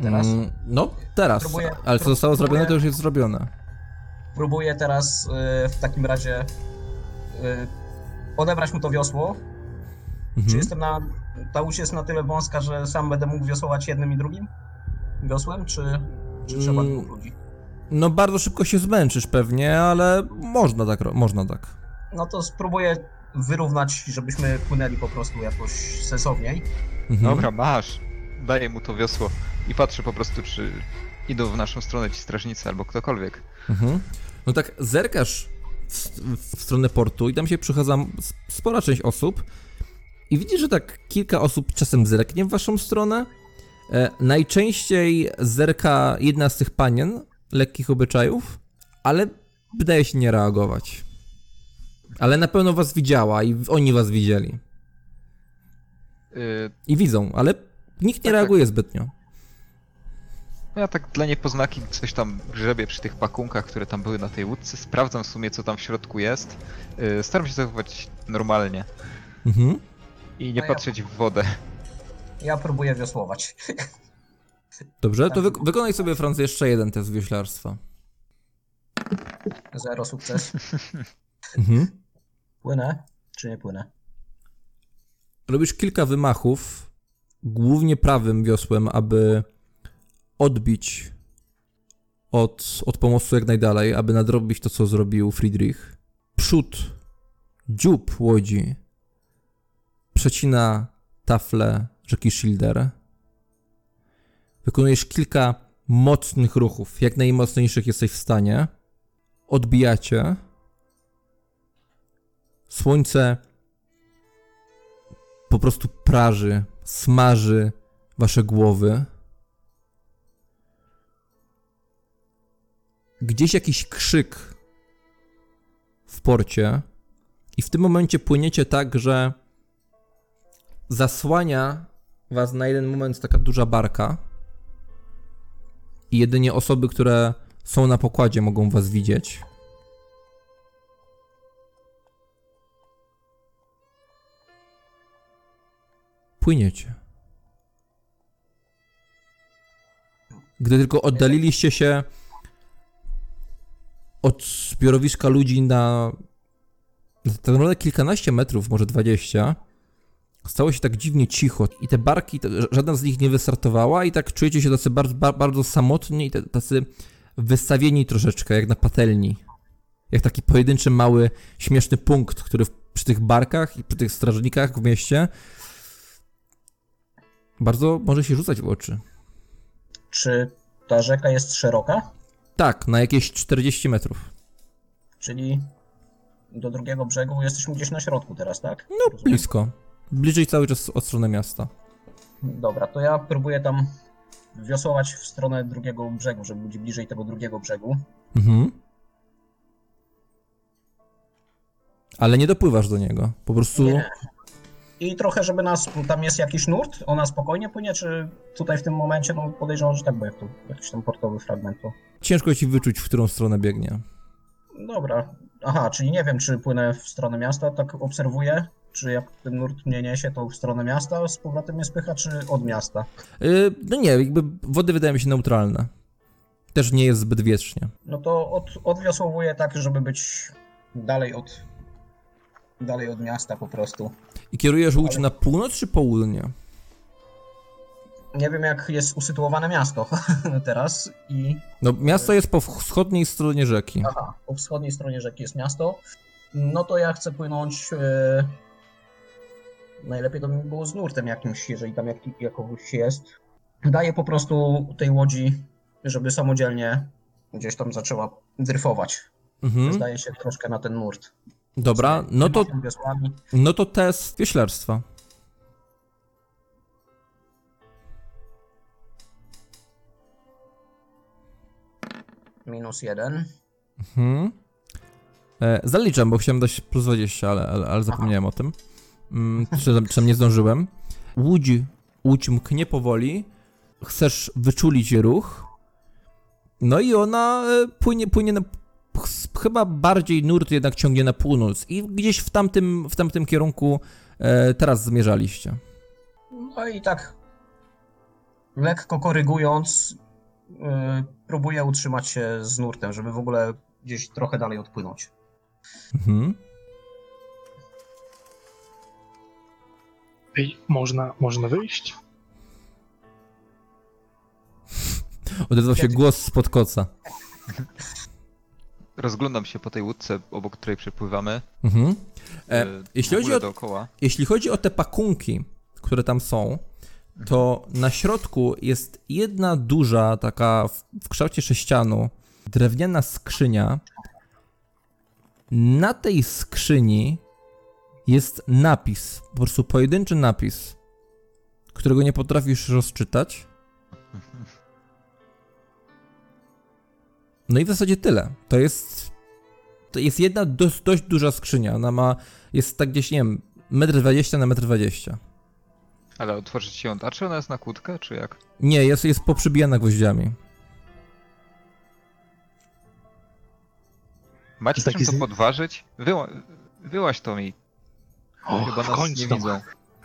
Teraz? Mm, No, teraz. Próbuję- Ale co zostało zrobione, to już jest zrobione. Próbuję teraz y, w takim razie y, odebrać mu to wiosło. Czy Mhm. jestem na. Ta łódź jest na tyle wąska, że sam będę mógł wiosłować jednym i drugim wiosłem, czy, czy trzeba Mm. dwóch ludzi? No, bardzo szybko się zmęczysz pewnie, ale można tak, można tak. No to spróbuję wyrównać, żebyśmy płynęli po prostu jakoś sensowniej. Mhm. Dobra, masz. Daję mu to wiosło i patrzę po prostu, czy idą w naszą stronę ci strażnicy albo ktokolwiek. Mhm. No tak, zerkasz w, w stronę portu i tam się przychadza spora część osób i widzisz, że tak kilka osób czasem zerknie w waszą stronę. E, najczęściej zerka jedna z tych panien lekkich obyczajów, ale wydaje się nie reagować. Ale na pewno was widziała i oni was widzieli. Yy, I widzą, ale nikt nie Tak, tak. reaguje zbytnio. no ja tak dla niepoznaki coś tam grzebię przy tych pakunkach, które tam były na tej łódce. Sprawdzam w sumie, co tam w środku jest. Yy, staram się zachować normalnie Mhm. i nie No ja- patrzeć w wodę. Ja próbuję wiosłować. Dobrze, to wy wykonaj sobie, Franz, jeszcze jeden test wioślarstwa. Zero sukces. Mhm. Płynę, czy nie płynę? Robisz kilka wymachów, głównie prawym wiosłem, aby odbić od, od pomostu jak najdalej, aby nadrobić to, co zrobił Friedrich. Przód, dziób łodzi przecina taflę rzeki Schilder. Wykonujesz kilka mocnych ruchów, jak najmocniejszych jesteś w stanie. Odbijacie. Słońce po prostu praży, smaży wasze głowy. Gdzieś jakiś krzyk w porcie i w tym momencie płyniecie tak, że zasłania was na jeden moment taka duża barka i jedynie osoby, które są na pokładzie mogą was widzieć. Płyniecie. Gdy tylko oddaliliście się od zbiorowiska ludzi na tak naprawdę kilkanaście metrów, może dwadzieścia, stało się tak dziwnie cicho i te barki, żadna z nich nie wystartowała i tak czujecie się tacy bardzo, ba- bardzo samotni i tacy wystawieni troszeczkę, jak na patelni. Jak taki pojedynczy, mały, śmieszny punkt, który przy tych barkach i przy tych strażnikach w mieście bardzo może się rzucać w oczy. Czy ta rzeka jest szeroka? Tak, na jakieś 40 metrów. Czyli do drugiego brzegu jesteśmy gdzieś na środku teraz, tak? No, Rozumiem. blisko. Bliżej cały czas od strony miasta. Dobra, to ja próbuję tam wiosłować w stronę drugiego brzegu, żeby być bliżej tego drugiego brzegu. Mhm. Ale nie dopływasz do niego. Po prostu. Nie. I trochę, żeby nas, tam jest jakiś nurt, ona spokojnie płynie, czy tutaj w tym momencie, no podejrzewam, że tak, bo jak tu jakiś tam portowy fragment, to... Ciężko ci wyczuć, w którą stronę biegnie. Dobra, aha, czyli nie wiem, czy płynę w stronę miasta, tak obserwuję, czy jak ten nurt mnie niesie, to w stronę miasta z powrotem mnie spycha, czy od miasta? Yy, no nie, jakby wody wydają mi się neutralne. Też nie jest zbyt wietrznie. No to od, odwiosłowuję tak, żeby być dalej od, dalej od miasta po prostu. I kierujesz łódź Ale- na północ czy południe? Nie wiem, jak jest usytuowane miasto teraz i... No, miasto jest po wschodniej stronie rzeki. Aha, po wschodniej stronie rzeki jest miasto. No to ja chcę płynąć... E... Najlepiej to by było z nurtem jakimś, jeżeli tam jak, jakoś jest. Daję po prostu tej łodzi, żeby samodzielnie gdzieś tam zaczęła dryfować. Mhm. Zdaje się troszkę na ten nurt. Dobra, no to, no to test wioślarstwa. Minus jeden. Mhm. E, zaliczam, bo chciałem dać plus 20, ale, ale, ale zapomniałem o tym. Mm, czy, czy nie zdążyłem. Łódź, łódź mknie powoli. Chcesz wyczulić ruch. No i ona e, płynie, płynie na, chyba bardziej nurt jednak ciągnie na północ i gdzieś w tamtym, w tamtym kierunku e, teraz zmierzaliście. No i tak lekko korygując, yy, próbuję utrzymać się z nurtem, żeby w ogóle gdzieś trochę dalej odpłynąć. Mhm. Ej, można, można wyjść? Odezwał się głos spod koca. Rozglądam się po tej łódce, obok której przepływamy. Mhm. E, e, jeśli chodzi o- dookoła. Jeśli chodzi o te pakunki, które tam są, to na środku jest jedna duża, taka w, w kształcie sześcianu, drewniana skrzynia. Na tej skrzyni jest napis, po prostu pojedynczy napis, którego nie potrafisz rozczytać. No i w zasadzie tyle. To jest. To jest jedna dość, dość duża skrzynia. Ona ma. Jest tak gdzieś, nie wiem, 1,20 m na 1,20 m. Ale otworzyć się ją da? Czy ona jest na kłódkę, czy jak? Nie, jest, jest poprzybijana gwoździami. Macie czym to z- podważyć? Wyła... Wyłaś to mi. O, Chyba w nas końcu. nie widzą.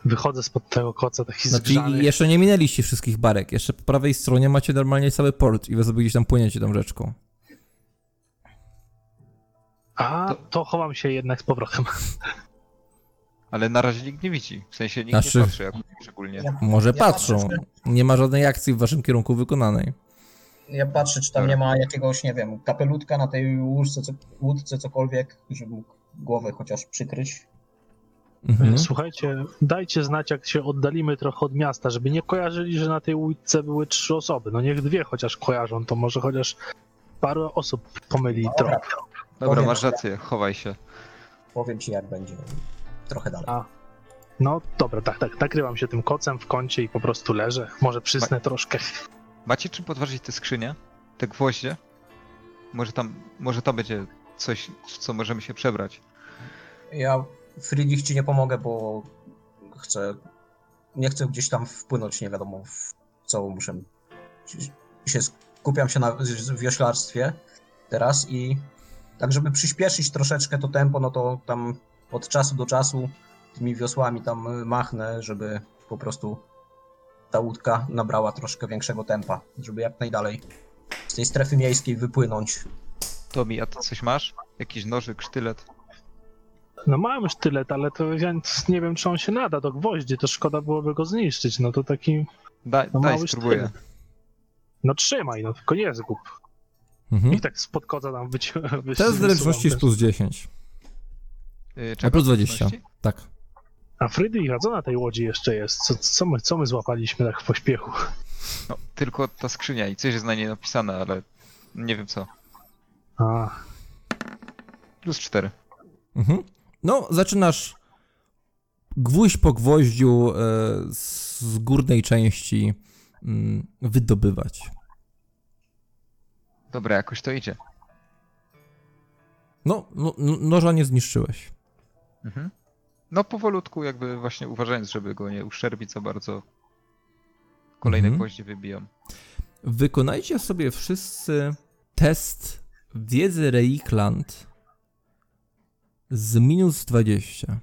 Wychodzę spod tego koca taki Znaczy, zgrzany. jeszcze nie minęliście wszystkich barek. Jeszcze po prawej stronie macie normalnie cały port i wy sobie gdzieś tam płyniecie tą rzeczką. A, To- to chowam się jednak z powrotem. Ale na razie nikt nie widzi. W sensie nikt Znaczy- nie patrzy jak szczególnie. Ja, Może Ja patrzą. patrzę, Nie ma żadnej akcji w waszym kierunku wykonanej. ja patrzę, czy tam nie ma jakiegoś, nie wiem, kapelutka na tej łódce, co, łódce cokolwiek, żeby mógł głowę chociaż przykryć. Mhm. Słuchajcie, dajcie znać, jak się oddalimy trochę od miasta, żeby nie kojarzyli, że na tej łódce były trzy osoby. No niech dwie chociaż kojarzą, to może chociaż parę osób pomyli trochę. Dobra, Powiem- masz rację, chowaj się. powiem ci jak będzie. Trochę dalej. A. No dobra, tak, tak. Nakrywam się tym kocem w kącie i po prostu leżę. Może przysnę troszkę. Macie czym podważyć te skrzynie? Te gwoździe? Może tam, może tam będzie coś, w co możemy się przebrać. Ja Friedrich ci nie pomogę, bo chcę. Nie chcę gdzieś tam wpłynąć, nie wiadomo w co muszę. Się skupiam się na wioślarstwie teraz i tak, żeby przyspieszyć troszeczkę to tempo, no to tam od czasu do czasu tymi wiosłami tam machnę, żeby po prostu ta łódka nabrała troszkę większego tempa, żeby jak najdalej z tej strefy miejskiej wypłynąć. Tomi, a ty coś masz? Jakiś nożyk, sztylet? No mam sztylet, ale to ja nie wiem, czy on się nada do gwoździ, to szkoda byłoby go zniszczyć. No to taki. Daj, No daj spróbuję. sztylet. No trzymaj, no tylko nie zgub. Mhm. I tak spod koca tam wyci- wyci- Test zręczności jest plus 10. Yy, A plus 20. Zręczności? Tak. A Friedrich, a co na tej łodzi jeszcze jest? Co, co, my, co my złapaliśmy tak w pośpiechu? No, tylko ta skrzynia i coś jest na niej napisane, ale nie wiem co. A, Plus 4. Mhm. No, zaczynasz gwóźdź po gwoździu e, z górnej części mm, wydobywać. Dobra, jakoś to idzie. No, no, no noża nie zniszczyłeś. Mhm. No powolutku jakby właśnie uważając, żeby go nie uszczerbić za bardzo. Kolejne Mhm. gwoździe wybijam. Wykonajcie sobie wszyscy test wiedzy Reikland z minus 20.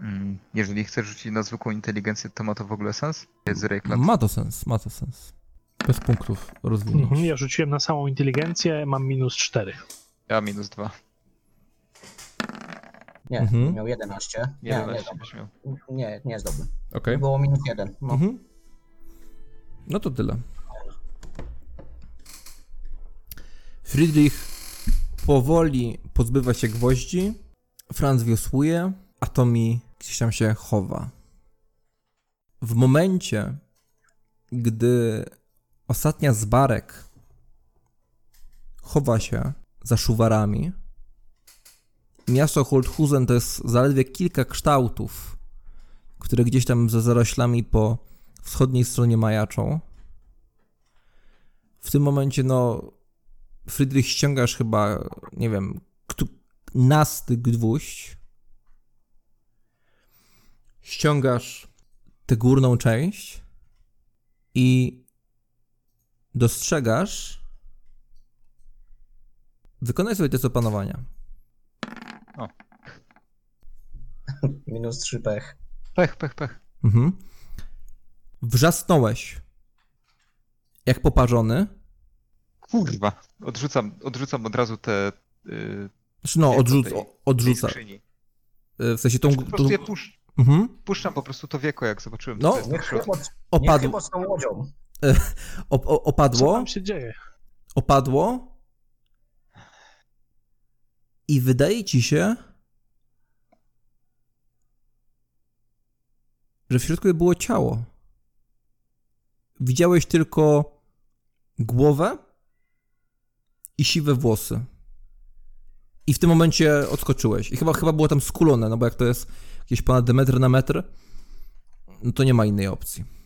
Mm, jeżeli chcesz rzucić na zwykłą inteligencję, to ma to w ogóle sens? Jest Rayclad. Ma to sens, ma to sens. Bez punktów rozwinięć. Mhm, ja rzuciłem na samą inteligencję, mam minus 4. Ja minus dwa. Nie, Mhm. miał 11. Nie, 11 nie, miał. nie, nie jest dobry. Okej. Było minus 1. No. Mhm. No to tyle. Friedrich powoli pozbywa się gwoździ, Franz wiosłuje, a Tommy gdzieś tam się chowa. W momencie, gdy ostatnia z barek chowa się za szuwarami, miasto Holthusen to jest zaledwie kilka kształtów, które gdzieś tam za zaroślami po wschodniej stronie majaczą. W tym momencie, no, Friedrich ściągasz chyba, nie wiem, nasty gwóźdź. Ściągasz tę górną część i dostrzegasz. Wykonaj sobie test opanowania. Minus 3 pech. Pech, pech, pech. Mhm. Wrzasnąłeś. Jak poparzony. Kurwa. Odrzucam, odrzucam od razu te... Yy, Znaczy, no, odrzuc, tej- odrzuca. tej. Y, W sensie tą. Po prostu tą je pusz, mhm. puszczam po prostu to wieko, jak zobaczyłem, No. co to jest Niech chyba, niech Opadł, chyba z tą łodzią. op, o- Co opadło. tam się dzieje? Opadło. I wydaje ci się, że w środku było ciało. Widziałeś tylko głowę i siwe włosy. I w tym momencie odskoczyłeś. I chyba, chyba było tam skulone, no bo jak to jest jakieś ponad metr na metr, no to nie ma innej opcji.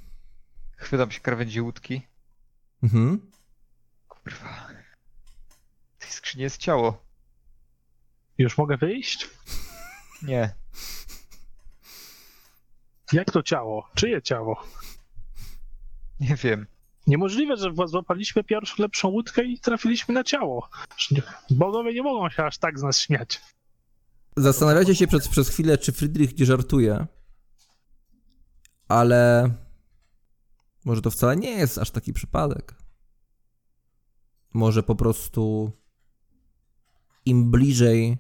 Chwytam się krawędzi łódki. Mhm. Kurwa. W tej skrzyni jest ciało. Już mogę wyjść? Nie. Jak to ciało? Czyje ciało? Nie wiem. Niemożliwe, że złapaliśmy pierwszą lepszą łódkę i trafiliśmy na ciało. Bogowie nie mogą się aż tak z nas śmiać. Zastanawiacie się przez, przez chwilę, czy Friedrich nie żartuje, ale może to wcale nie jest aż taki przypadek. Może po prostu im bliżej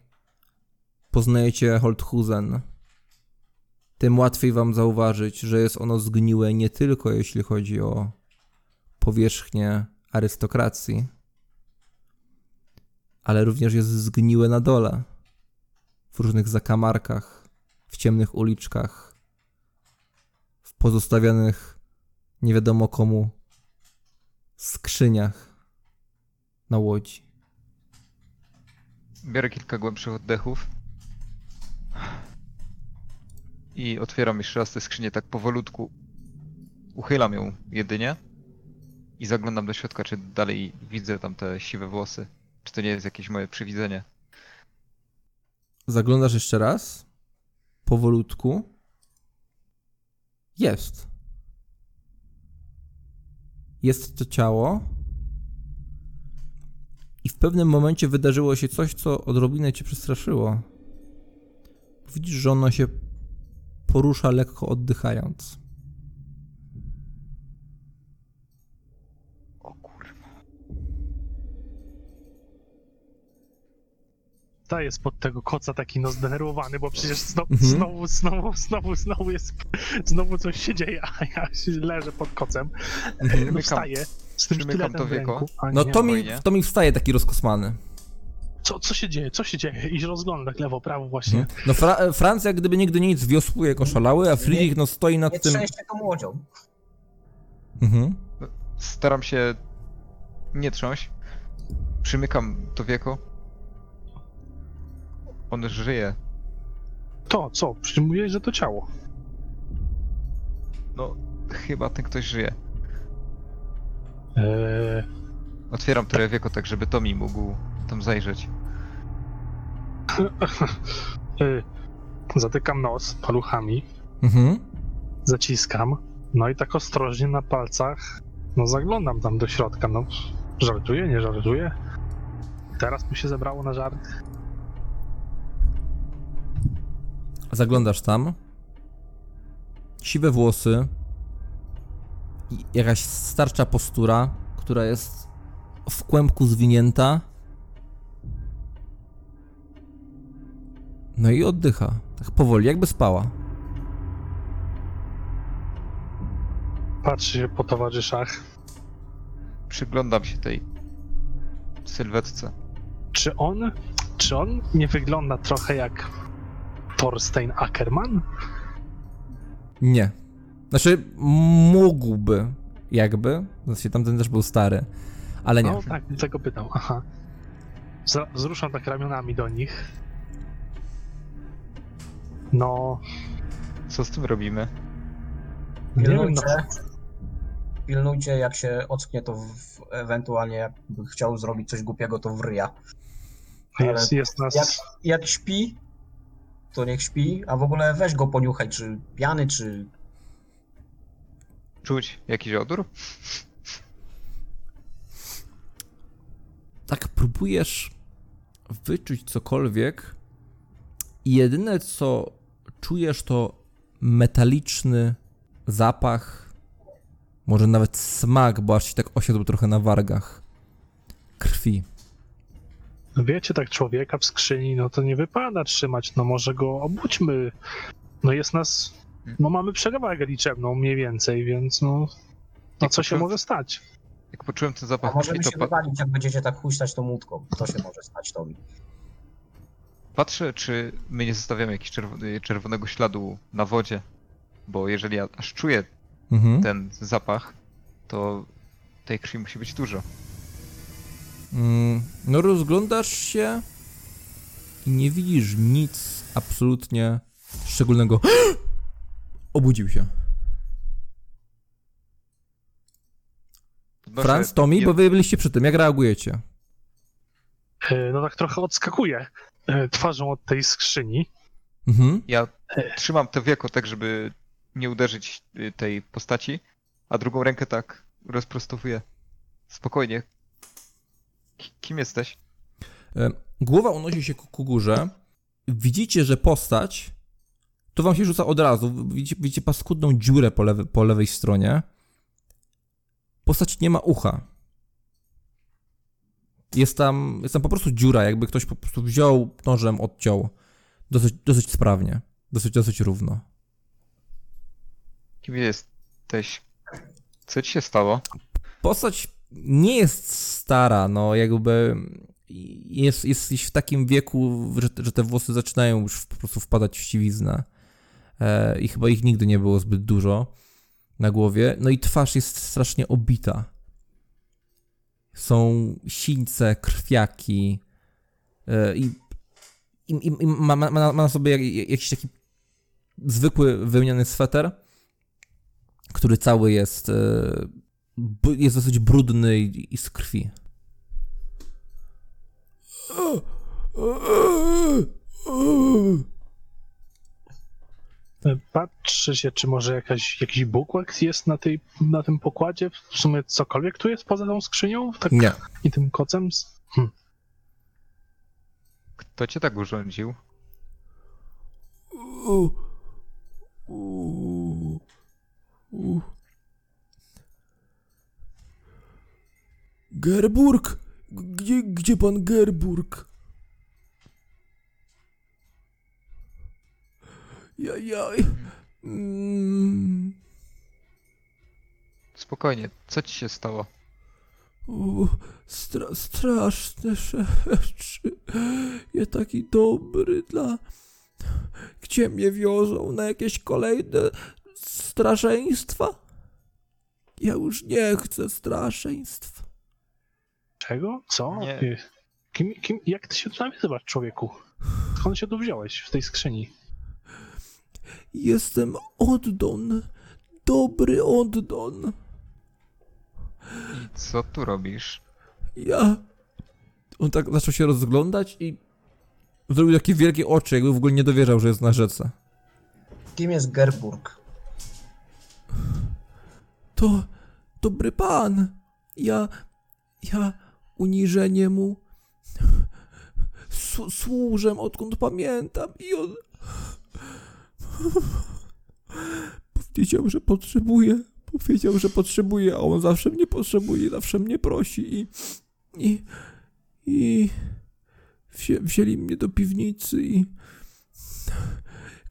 poznajecie Holthusen, tym łatwiej wam zauważyć, że jest ono zgniłe nie tylko jeśli chodzi o powierzchnię arystokracji, ale również jest zgniłe na dole w różnych zakamarkach, w ciemnych uliczkach, w pozostawionych nie wiadomo komu skrzyniach na łodzi. Biorę kilka głębszych oddechów. I otwieram jeszcze raz tę skrzynię tak powolutku. Uchylam ją jedynie. I zaglądam do środka, czy dalej widzę tam te siwe włosy. Czy to nie jest jakieś moje przywidzenie. Zaglądasz jeszcze raz, powolutku. Jest. Jest to ciało. I w pewnym momencie wydarzyło się coś, co odrobinę cię przestraszyło. Widzisz, że ono się porusza lekko oddychając. Ta jest pod tego koca taki no zdenerwowany, bo przecież znowu, Mhm. znowu, znowu, znowu, znowu jest, znowu coś się dzieje, a ja się leżę pod kocem, Mhm. no wstaję z tym przymykam sztyletem to w wieko. ręku. No nie, to mi, to mi wstaje taki rozkosmany. Co, co się dzieje, co się dzieje? I rozgląda tak lewo, prawo właśnie. No Fra- Francja jak gdyby nigdy nic wiosłuje jako szalały, a Friedrich no stoi nad Nie tym... trzęście tą łodzią. Mhm. Staram się nie trząść. Przymykam to wieko. On żyje. To, co? Przecież mówiłeś, że to ciało. No, chyba ten ktoś żyje. Eee, Otwieram to wieko tak, żeby Tomi mógł tam zajrzeć. eee, zatykam nos paluchami, Mhm. zaciskam, no i tak ostrożnie na palcach, no zaglądam tam do środka, no żartuję, nie żartuję. Teraz mu się zebrało na żart. Zaglądasz tam. siwe włosy, i jakaś starsza postura, która jest w kłębku zwinięta. No i oddycha, tak powoli, jakby spała. Patrzy się po towarzyszach. Przyglądam się tej sylwetce. Czy on, czy on nie wygląda trochę jak Thorstein Ackerman? Nie. Znaczy, mógłby, jakby. Znaczy, tamten też był stary, ale nie. No tak, dlatego pytam. Aha. Wzruszam tak ramionami do nich. No, Co z tym robimy? nie wiem, no, Pilnujcie, pilnujcie, jak się ocknie, to w, ewentualnie jakby chciał zrobić coś głupiego, to wryja. jest, jest nas... Jak, jak śpi, to niech śpi, a w ogóle weź go poniuchaj, czy pijany, czy... Czuć jakiś odór? tak próbujesz wyczuć cokolwiek i jedyne co czujesz to metaliczny zapach, może nawet smak, bo aż ci tak osiadł trochę na wargach. Krwi. No wiecie, tak człowieka w skrzyni, no to nie wypada trzymać, no może go obudźmy. No jest nas, no mamy przewagę liczebną mniej więcej, więc no, no co się może stać? Jak poczułem ten A zapach możemy krwi, się wypalić, jak będziecie tak huśtać tą łódką. To się może stać tobie. patrzę, czy my nie zostawiamy jakiegoś czerw- czerwonego śladu na wodzie. Bo jeżeli ja aż czuję Mhm. ten zapach, to tej krwi musi być dużo. Mm, No rozglądasz się i nie widzisz nic absolutnie szczególnego. Obudził się. Franz, Tommy, bo wy byliście przy tym. Jak reagujecie? E, No tak trochę odskakuje e, twarzą od tej skrzyni. Mhm. Ja trzymam to wieko tak, żeby nie uderzyć y, tej postaci, a drugą rękę tak rozprostowuję. Spokojnie. Ki- Kim jesteś? E, Głowa unosi się ku, ku górze. Widzicie, że postać. To wam się rzuca od razu. Widzicie, widzicie paskudną dziurę po, po lewej stronie. Postać nie ma ucha. Jest tam, jest tam po prostu dziura, jakby ktoś po prostu wziął nożem, odciął. Dosyć, dosyć sprawnie. Dosyć, dosyć równo. Kim jesteś? Co ci się stało? Postać nie jest stara, no jakby jest, jest w takim wieku, że, że te włosy zaczynają już po prostu wpadać w siwiznę. E, I chyba ich nigdy nie było zbyt dużo na głowie. No i twarz jest strasznie obita. Są sińce, krwiaki e, i, i, i ma, ma, ma na sobie jak, jakiś taki zwykły wełniany sweter, który cały jest e, jest dosyć brudny i, i z krwi. Patrzy się, czy może jakaś, jakiś bukłak jest na, tej, na tym pokładzie. W sumie cokolwiek tu jest poza tą skrzynią? Tak, Nie. I tym kocem? Hm. Kto cię tak urządził? Gerburg? Gdzie, gdzie pan Gerburg? Jajaj. Mm, Spokojnie, co ci się stało? stra, straszne rzeczy. Ja taki dobry dla... Gdzie mnie wiozą? Na jakieś kolejne straszeństwa? Ja już nie chcę straszeństw. Czego? Co? Nie. Kim, kim, jak ty się tu nazywasz, człowieku? Skąd się tu wziąłeś w tej skrzyni? Jestem Oddon. Dobry Oddon. I co tu robisz? Ja. On tak zaczął się rozglądać i zrobił takie wielkie oczy, jakby w ogóle nie dowierzał, że jest na rzece. Kim jest Gerburg? To dobry pan. Ja. Ja uniżenie mu. Służę odkąd pamiętam i on. wiedział, że potrzebuje. Powiedział, że potrzebuje, a on zawsze mnie potrzebuje, zawsze mnie prosi i... i... i... Wzię, wzięli mnie do piwnicy i...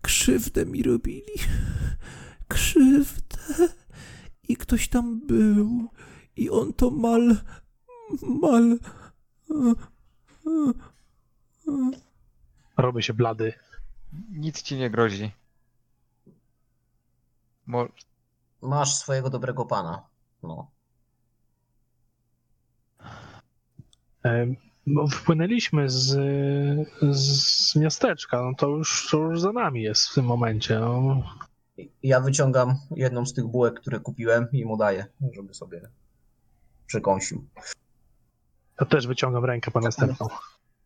Krzywdę mi robili. Krzywdę. I ktoś tam był. I on to mal... mal... Robię się blady. Nic ci nie grozi. Mo- Masz swojego dobrego pana. No. E, No, wpłynęliśmy z, z miasteczka, no to już, to już za nami jest w tym momencie. No. Ja wyciągam jedną z tych bułek, które kupiłem i mu daję, żeby sobie przekąsił. Ja też wyciągam rękę po następną.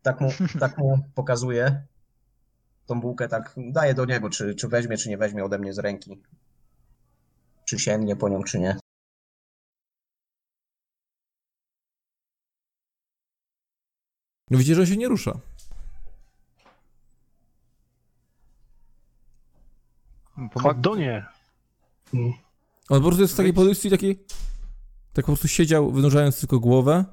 Tak mu, tak mu pokazuję tą bułkę, tak daję do niego, czy, czy weźmie, czy nie weźmie ode mnie z ręki. Czy sięgnie po nią, czy nie. Widzicie, że się nie rusza. Pomag- Do nie. On po prostu jest w takiej pozycji, takiej... Tak po prostu siedział, wynurzając tylko głowę.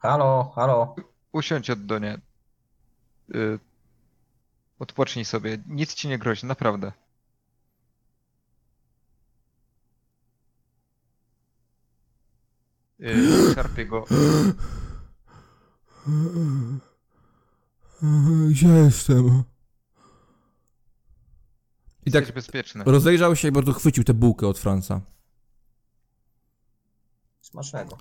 Halo, halo. Usiądź od Donie. Y- odpocznij sobie. Nic ci nie grozi, naprawdę. Y, szarpie go. Gdzie jestem? I tak Jesteś bezpieczny. rozejrzał się i bardzo chwycił tę bułkę od Franca. Smacznego.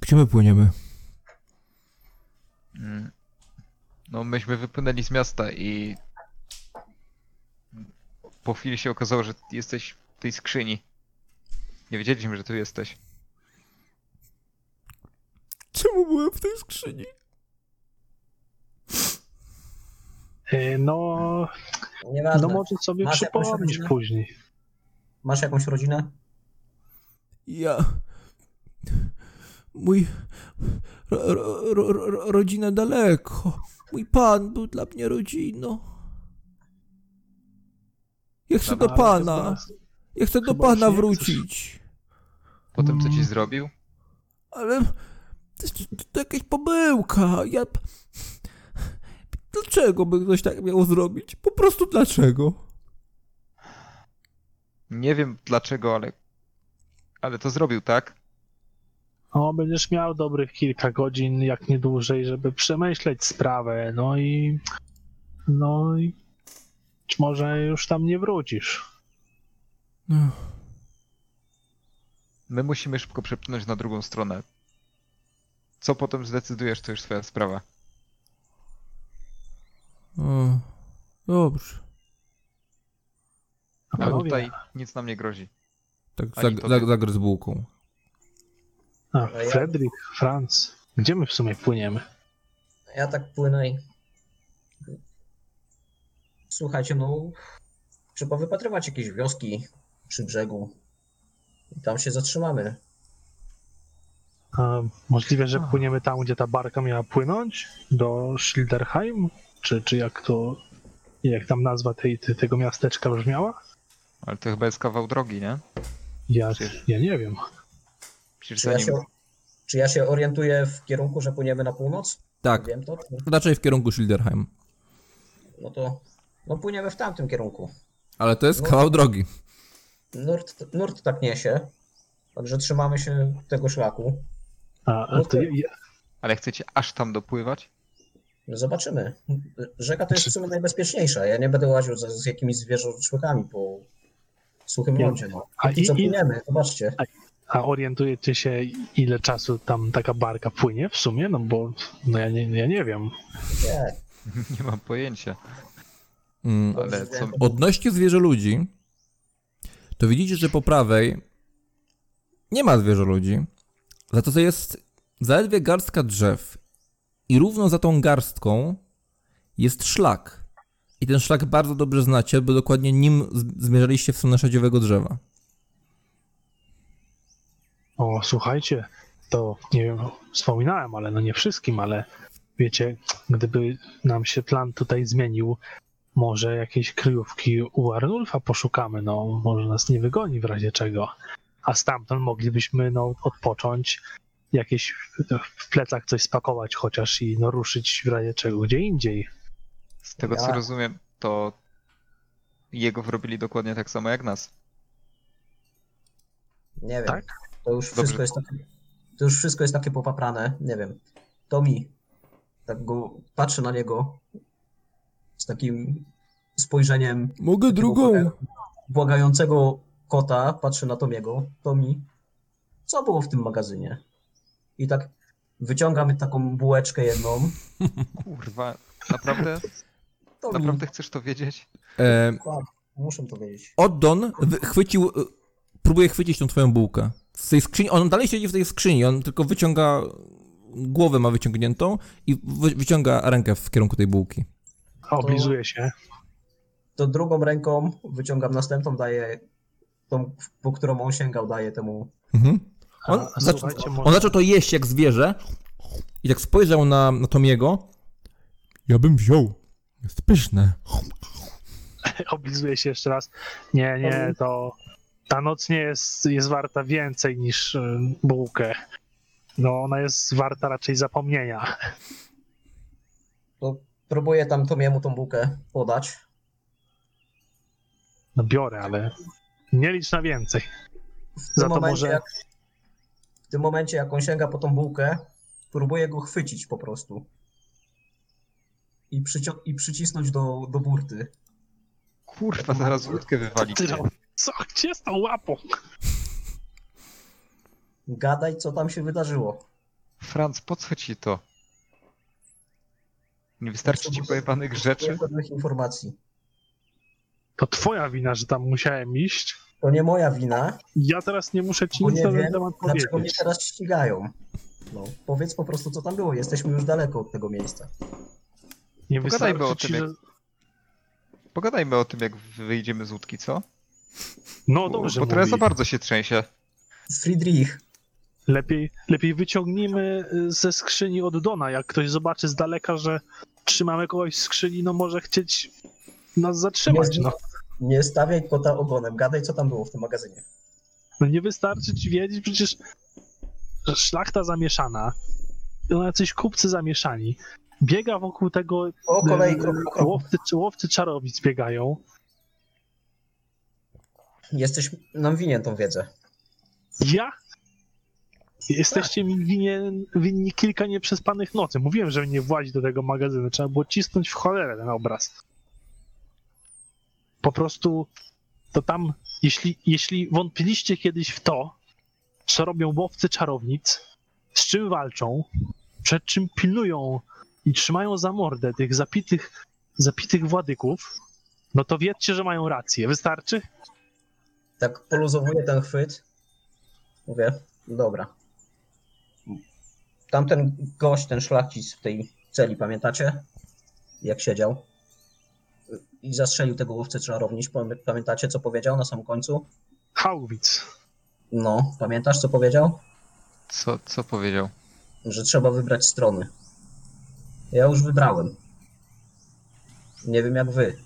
Gdzie my płyniemy? Mm. No, myśmy wypłynęli z miasta i po chwili się okazało, że jesteś w tej skrzyni. Nie wiedzieliśmy, że tu jesteś. Czemu byłem w tej skrzyni? E, No, Nieważne. no może sobie Masz jakąś przypomnisz rodzinę? później. Masz jakąś rodzinę? Ja... Mój... Ro, ro, ro, ro, rodzina daleko. Mój pan był dla mnie rodziną. Ja chcę do pana. Ja chcę do pana wrócić. Potem co ci Mm. zrobił? Ale... To, to, to jakaś pomyłka. Ja... Dlaczego by ktoś tak miał zrobić? Po prostu dlaczego? Nie wiem dlaczego, ale. Ale to zrobił, tak? O, będziesz miał dobrych kilka godzin, jak nie dłużej, żeby przemyśleć sprawę, no i... No i... Być może już tam nie wrócisz. No. My musimy szybko przepłynąć na drugą stronę. Co potem zdecydujesz, to już twoja sprawa. O, dobrze. A Ale tutaj nic nam nie grozi. Tak zag, zag, zagryz bułką. A, Fredrik, Franz, gdzie my w sumie płyniemy? Ja tak płynę i... Słuchajcie, no... Trzeba wypatrywać jakieś wioski przy brzegu. I tam się zatrzymamy. A, możliwe, że płyniemy tam, gdzie ta barka miała płynąć? Do Schilderheim? Czy, czy jak to... Jak tam nazwa tej, te- tego miasteczka brzmiała? Ale to chyba jest kawał drogi, nie? Ja, Przecież- ja nie wiem. Przecież Czy ja, się, czy ja się orientuję w kierunku, że płyniemy na północ? Tak, Wiem to? raczej w kierunku Schilderheim. No to... No płyniemy w tamtym kierunku. Ale to jest No. kawał drogi. Nurt, nurt tak niesie. Także trzymamy się tego szlaku. A, a No ja, Ale chcecie aż tam dopływać? No Zobaczymy. Rzeka to jest w sumie najbezpieczniejsza. Ja nie będę łaził z, z jakimiś zwierzęczłykami po suchym lądzie. No. A i co i-? Zobaczcie. a orientujecie się, ile czasu tam taka barka płynie w sumie? No bo no ja, nie, ja nie wiem. Nie. Nie mam pojęcia. Mm. Ale co. Odnośnie zwierzę ludzi, to widzicie, że po prawej nie ma zwierzę ludzi. Za to, to jest zaledwie garstka drzew. I równo za tą garstką jest szlak. I ten szlak bardzo dobrze znacie, bo dokładnie nim zmierzaliście w stronę szadziowego drzewa. O, słuchajcie, to nie wiem, wspominałem, ale no nie wszystkim, ale wiecie, gdyby nam się plan tutaj zmienił, może jakieś kryjówki u Arnulfa poszukamy, no może nas nie wygoni w razie czego. A stamtąd moglibyśmy no odpocząć, jakieś w plecach coś spakować chociaż i no ruszyć w razie czego gdzie indziej. Z tego co Ja- rozumiem, to jego wrobili dokładnie tak samo jak nas. Nie wiem. Tak? To już Dobrze. wszystko jest takie, to już wszystko jest takie popaprane, nie wiem. To mi tak go patrzę na niego z takim spojrzeniem Mogę drugą. błagającego kota, patrzę na Tomiego. Tomi, co było w tym magazynie? I tak wyciągam taką bułeczkę jedną. Kurwa, naprawdę? Tomi, Naprawdę chcesz to wiedzieć? E, muszę to wiedzieć. Oddon wy- chwycił, e, próbuje chwycić tą twoją bułkę. Z tej skrzyni, on dalej siedzi w tej skrzyni, on tylko wyciąga, głowę ma wyciągniętą i wy, wyciąga rękę w kierunku tej bułki. Oblizuje się. To drugą ręką wyciągam następną, daję tą, po którą on sięgał, daję temu. Mhm. On, A, zac- słuchajcie, on zaczął to jeść jak zwierzę i tak spojrzał na, na Tomiego. Ja bym wziął. Jest pyszne. Oblizuje się jeszcze raz. Nie, nie, to ta noc nie jest, jest warta więcej niż y, bułkę. No, ona jest warta raczej zapomnienia. To próbuję tam Tomiemu tą bułkę podać. No biorę, ale nie licz na więcej. W Za tym, to momencie, może- jak, w tym momencie, jak on sięga po tą bułkę, próbuję go chwycić po prostu. I, przycio- i przycisnąć do, do burty. Kurwa, zaraz łódkę. Ty, no, co? Gdzie z tą łapą? Gadaj, co tam się wydarzyło. Franz, po co ci to? Nie wystarczy ci pojebanych rzeczy? Pewnych informacji. To twoja wina, że tam musiałem iść. To nie moja wina, Ja teraz nie muszę ci bo nic nie na ten temat dlaczego mnie powiedzieć. teraz ścigają. No, powiedz po prostu, co tam było. Jesteśmy już daleko od tego miejsca. Nie Pogadajmy o tym, ci, jak- że... Pogadajmy o tym, jak wyjdziemy z łódki, co? No dobrze bo teraz za bardzo się trzęsie. Friedrich, Lepiej, lepiej wyciągnijmy y, ze skrzyni od Dona. Jak ktoś zobaczy z daleka, że trzymamy kogoś w skrzyni, no może chcieć nas zatrzymać. Nie- No. nie stawiaj kota ogonem. Gadaj, co tam było w tym magazynie. no nie wystarczy ci wiedzieć, przecież szlachta zamieszana, no jacyś kupcy zamieszani, biega wokół tego, Po kolei, y, krok po kroku. łowcy, łowcy czarownic biegają. Jesteś nam winien tą wiedzę. Ja? Jesteście mi winien, winni kilka nieprzespanych nocy. Mówiłem, że nie włazi do tego magazynu. Trzeba było cisnąć w cholerę ten obraz. Po prostu to tam, jeśli, jeśli wątpiliście kiedyś w to, co robią łowcy czarownic, z czym walczą, przed czym pilnują i trzymają za mordę tych zapitych, zapitych władyków, no to wiedzcie, że mają rację. Wystarczy? Tak poluzowuję ten chwyt. Mówię, dobra. Tamten gość, ten szlachcic w tej celi, pamiętacie? Jak siedział? I zastrzelił tego łowcę czarownic. Pamię- Pamiętacie, co powiedział na samym końcu? Hauwitz. No, pamiętasz, co powiedział? Co, co powiedział? Że trzeba wybrać strony. Ja już wybrałem. Nie wiem jak wy,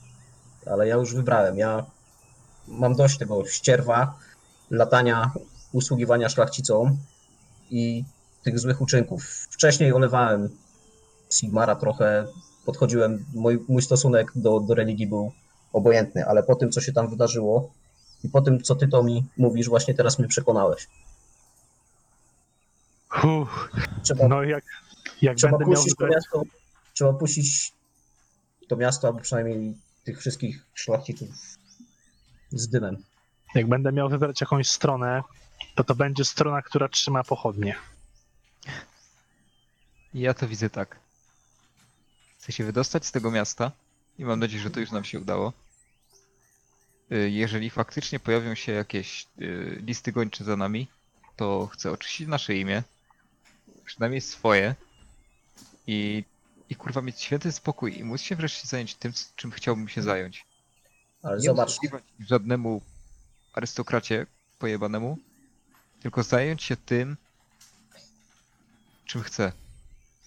ale ja już wybrałem. Ja mam dość tego ścierwa, latania, usługiwania szlachcicom i tych złych uczynków. Wcześniej olewałem Sigmara trochę, podchodziłem, mój, mój stosunek do, do religii był obojętny, ale po tym, co się tam wydarzyło i po tym, co ty to mi mówisz, właśnie teraz mnie przekonałeś. Uff, Trzeba no jak, jak Trzeba będę miał puścić to wybrać, miasto, trzeba puścić to miasto, albo przynajmniej tych wszystkich szlachciców z dymem. jak będę miał wybrać jakąś stronę, to to będzie strona, która trzyma pochodnie. Ja to widzę tak. Chcę się wydostać z tego miasta i mam nadzieję, że to już nam się udało. Y, Jeżeli faktycznie pojawią się jakieś y, listy gończe za nami, to chcę oczyścić nasze imię, przynajmniej swoje i, i kurwa mieć święty spokój i móc się wreszcie zająć tym, czym chciałbym się zająć. Ale Nie zobacz, żadnemu arystokracie pojebanemu, tylko zająć się tym, czym chce.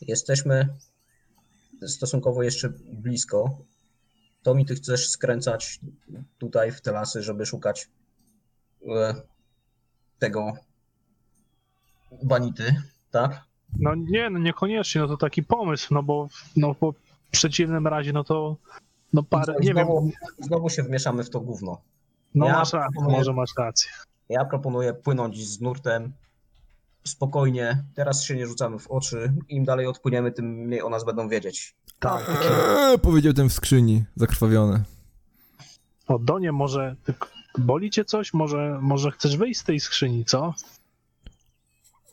Jesteśmy stosunkowo jeszcze blisko. To mi ty chcesz skręcać tutaj w te lasy, żeby szukać e, tego banity, tak? No nie, no niekoniecznie, no to taki pomysł, no bo, no bo w przeciwnym razie, no to no parę, nie wiem, znowu, znowu się wmieszamy w to gówno. no ja masz rację, proponuję- może masz rację. Ja proponuję płynąć z nurtem spokojnie. Teraz się nie rzucamy w oczy. Im dalej odpłyniemy, tym mniej o nas będą wiedzieć. Tak, Eee, powiedział ten w skrzyni, zakrwawiony. o Donie może, boli cię coś? Może, może chcesz wyjść z tej skrzyni, co?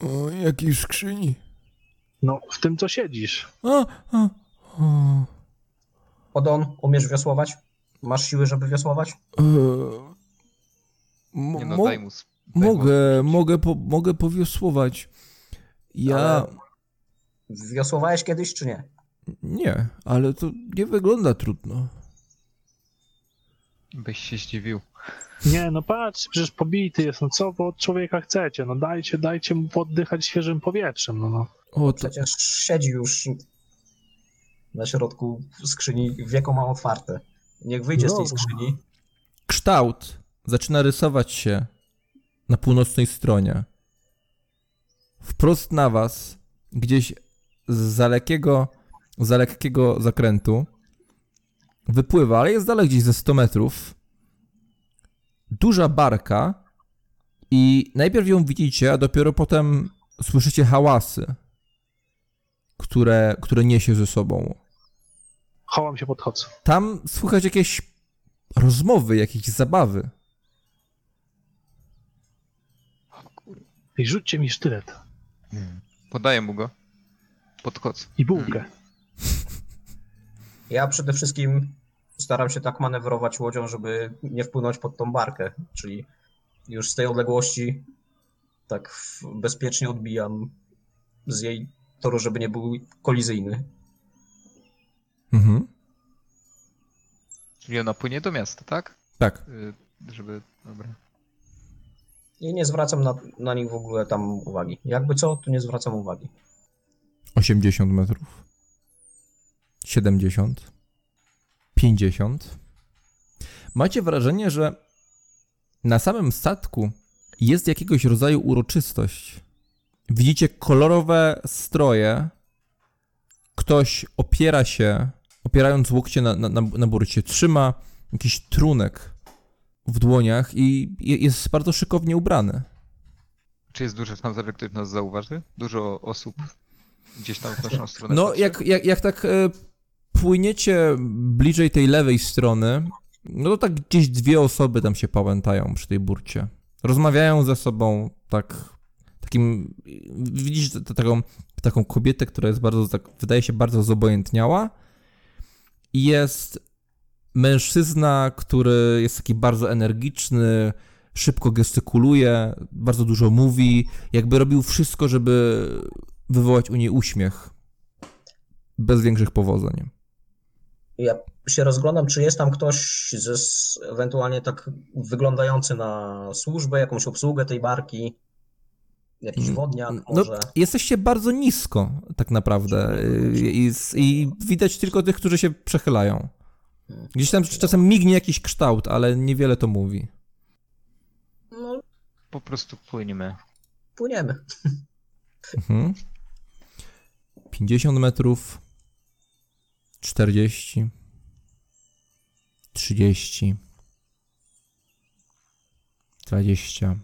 O, jakiej skrzyni? No, w tym, co siedzisz. A, a, o, Odon, umiesz wiosłować? Masz siły, żeby wiosłować? e, mo- Nie no, daj mu. daj mu mogę, odpocząć. mogę, po, mogę powiosłować. Ja... Ale- Wiosłowałeś kiedyś, czy nie? Nie, ale to nie wygląda trudno. Byś się zdziwił. Nie, no patrz, przecież pobity jest, no co wy od człowieka chcecie? No dajcie, dajcie mu poddychać świeżym powietrzem, no no. O, to, Przecież siedzi już na środku skrzyni, wieko ma otwarte. Niech wyjdzie z tej Dobra. skrzyni. kształt zaczyna rysować się na północnej stronie. Wprost na was, gdzieś z lekkiego, za lekkiego zakrętu, wypływa, ale jest dalej gdzieś ze 100 metrów, duża barka i najpierw ją widzicie, a dopiero potem słyszycie hałasy, które, które niesie ze sobą. Chowam się, podchodzę. Tam słychać jakieś rozmowy, jakieś zabawy. I rzućcie mi sztylet Podaję mu go. Podchodzę. i bułkę. Ja przede wszystkim staram się tak manewrować łodzią, żeby nie wpłynąć pod tą barkę, czyli już z tej odległości tak bezpiecznie odbijam z jej toru, żeby nie był kolizyjny. Mhm. Czyli ona płynie do miasta, tak? Tak. Y, żeby. Dobra. I nie zwracam na, na nich w ogóle tam uwagi. Jakby co, to nie zwracam uwagi. 80 metrów. 70. 50. Macie wrażenie, że na samym statku jest jakiegoś rodzaju uroczystość. Widzicie kolorowe stroje. Ktoś opiera się, opierając łokcie na, na, na, burcie, trzyma jakiś trunek w dłoniach i je- jest bardzo szykownie ubrany. Czy jest duża szansa, że ktoś nas zauważy? Dużo osób gdzieś tam w naszą stronę. No, patrzy? jak, jak, jak tak e, płyniecie bliżej tej lewej strony, no to tak gdzieś dwie osoby tam się pałętają przy tej burcie. Rozmawiają ze sobą tak, takim, widzisz taką, taką kobietę, która jest bardzo, tak, wydaje się bardzo zobojętniała jest mężczyzna, który jest taki bardzo energiczny, szybko gestykuluje, bardzo dużo mówi, jakby robił wszystko, żeby wywołać u niej uśmiech. Bez większych powodzeń. Ja się rozglądam, czy jest tam ktoś ze, ewentualnie tak wyglądający na służbę, jakąś obsługę tej barki, jakiś Mm, wodniak No, może. jesteście bardzo nisko, tak naprawdę. y, I, I widać tylko tych, którzy się przechylają. Gdzieś tam czasem mignie jakiś kształt, ale niewiele to mówi. No, Po prostu płyniemy. płyniemy. Mhm. 50 metrów. 40. 30. 20.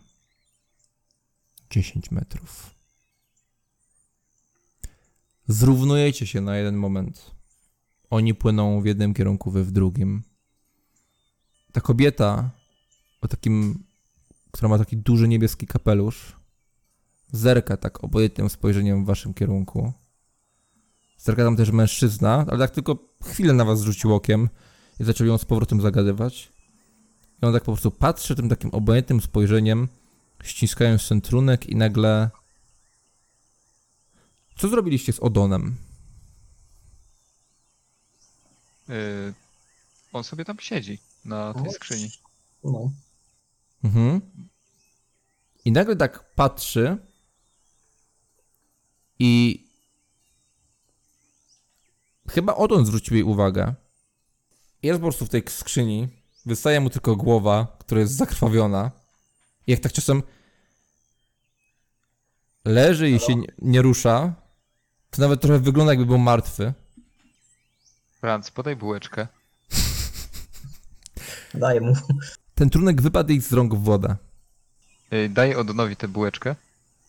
10 metrów. Zrównujecie się na jeden moment. Oni płyną w jednym kierunku, wy w drugim. Ta kobieta o takim, która ma taki duży niebieski kapelusz, zerka tak obojętnym spojrzeniem w waszym kierunku. Zerka tam też mężczyzna, ale tak tylko chwilę na was rzucił okiem i zaczął ją z powrotem zagadywać. I on tak po prostu patrzy tym takim obojętnym spojrzeniem, ściskając ten trunek i nagle... Co zrobiliście z Odonem? Y, on sobie tam siedzi na tej No, skrzyni. No. Mhm. I nagle tak patrzy I chyba odąd zwrócił jej uwagę. Jest po prostu w tej skrzyni. Wystaje mu tylko głowa, która jest zakrwawiona. Jak tak czasem leży i się nie, nie rusza, to nawet trochę wygląda jakby był martwy. Franz, podaj bułeczkę. Daję mu. Ten trunek wypadł jej z rąk w wodę. Yy, Daj Odonowi tę bułeczkę,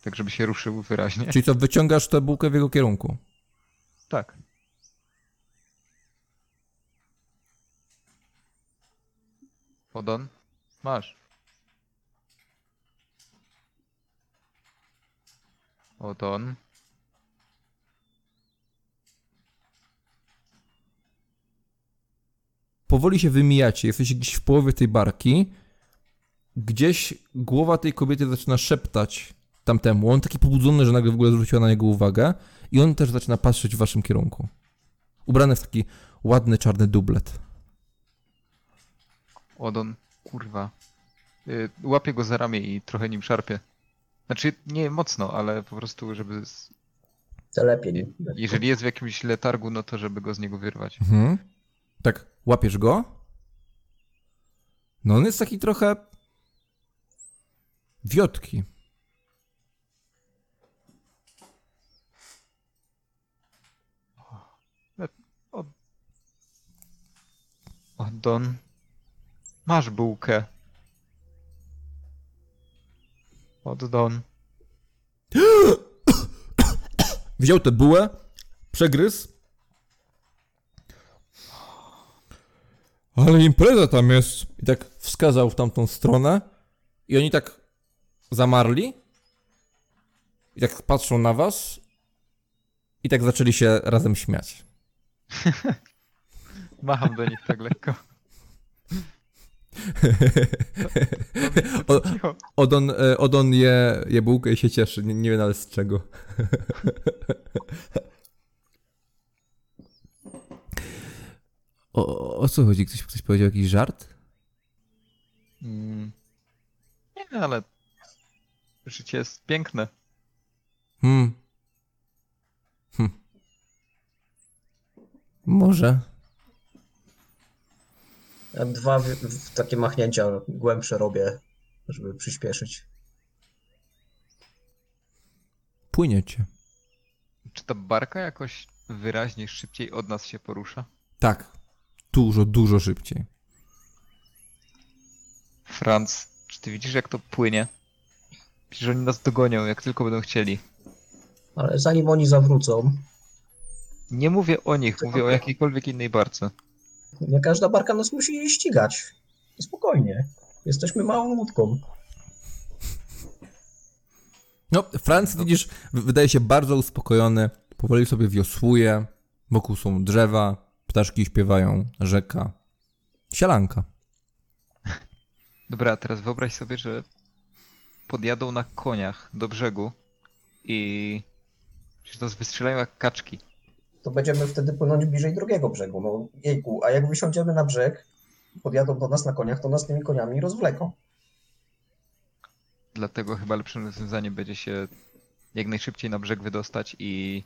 tak żeby się ruszył wyraźnie. Czyli co, wyciągasz tę bułkę w jego kierunku. Tak. Odon, masz. Odon. powoli się wymijacie, jesteście gdzieś w połowie tej barki, gdzieś głowa tej kobiety zaczyna szeptać tamtemu, on taki pobudzony, że nagle w ogóle zwróciła na niego uwagę i on też zaczyna patrzeć w waszym kierunku. Ubrany w taki ładny, czarny dublet. Odon, kurwa. Yy, łapię go za ramię i trochę nim szarpię. Znaczy, nie mocno, ale po prostu, żeby. Z... To lepiej. Jeżeli jest w jakimś letargu, no to żeby go z niego wyrwać. Mhm. Tak, łapiesz go? No on jest taki trochę... Wiotki. Odon. Masz bułkę. Oddon. Wziął tę bułę, przegryzł. Ale impreza tam jest. I tak wskazał w tamtą stronę. I oni tak zamarli. I tak patrzą na was. I tak zaczęli się razem śmiać. Macham do nich tak lekko. O. Odon, e, Odon je, je bułkę i się cieszy. Nie, nie wiem nawet z czego. O, o co chodzi? Ktoś, ktoś powiedział jakiś żart? Mm. Nie, ale życie jest piękne. Hmm. Hm. Może. Ja Dwa w, w takie machnięcia głębsze robię, żeby przyspieszyć. Płyniecie. Czy ta barka jakoś wyraźnie szybciej od nas się porusza? Tak. Dużo, dużo szybciej. Franz, czy ty widzisz jak to płynie? Przecież oni nas dogonią, jak tylko będą chcieli. Ale zanim oni zawrócą, Nie mówię o nich, mówię o jakiejkolwiek innej barce. Nie każda barka nas musi ścigać. Spokojnie. Jesteśmy małą łódką. No, Franz, widzisz, wydaje się bardzo uspokojony. Powoli sobie wiosłuje. Wokół są drzewa, ptaszki śpiewają, rzeka. Sielanka. Dobra, a teraz wyobraź sobie, że podjadą na koniach do brzegu i że nas wystrzelają jak kaczki. To będziemy wtedy płynąć bliżej drugiego brzegu. No jejku, a jak wysiądziemy na brzeg, podjadą do nas na koniach, to nas tymi koniami rozwleką. Dlatego chyba lepszym rozwiązaniem będzie się jak najszybciej na brzeg wydostać i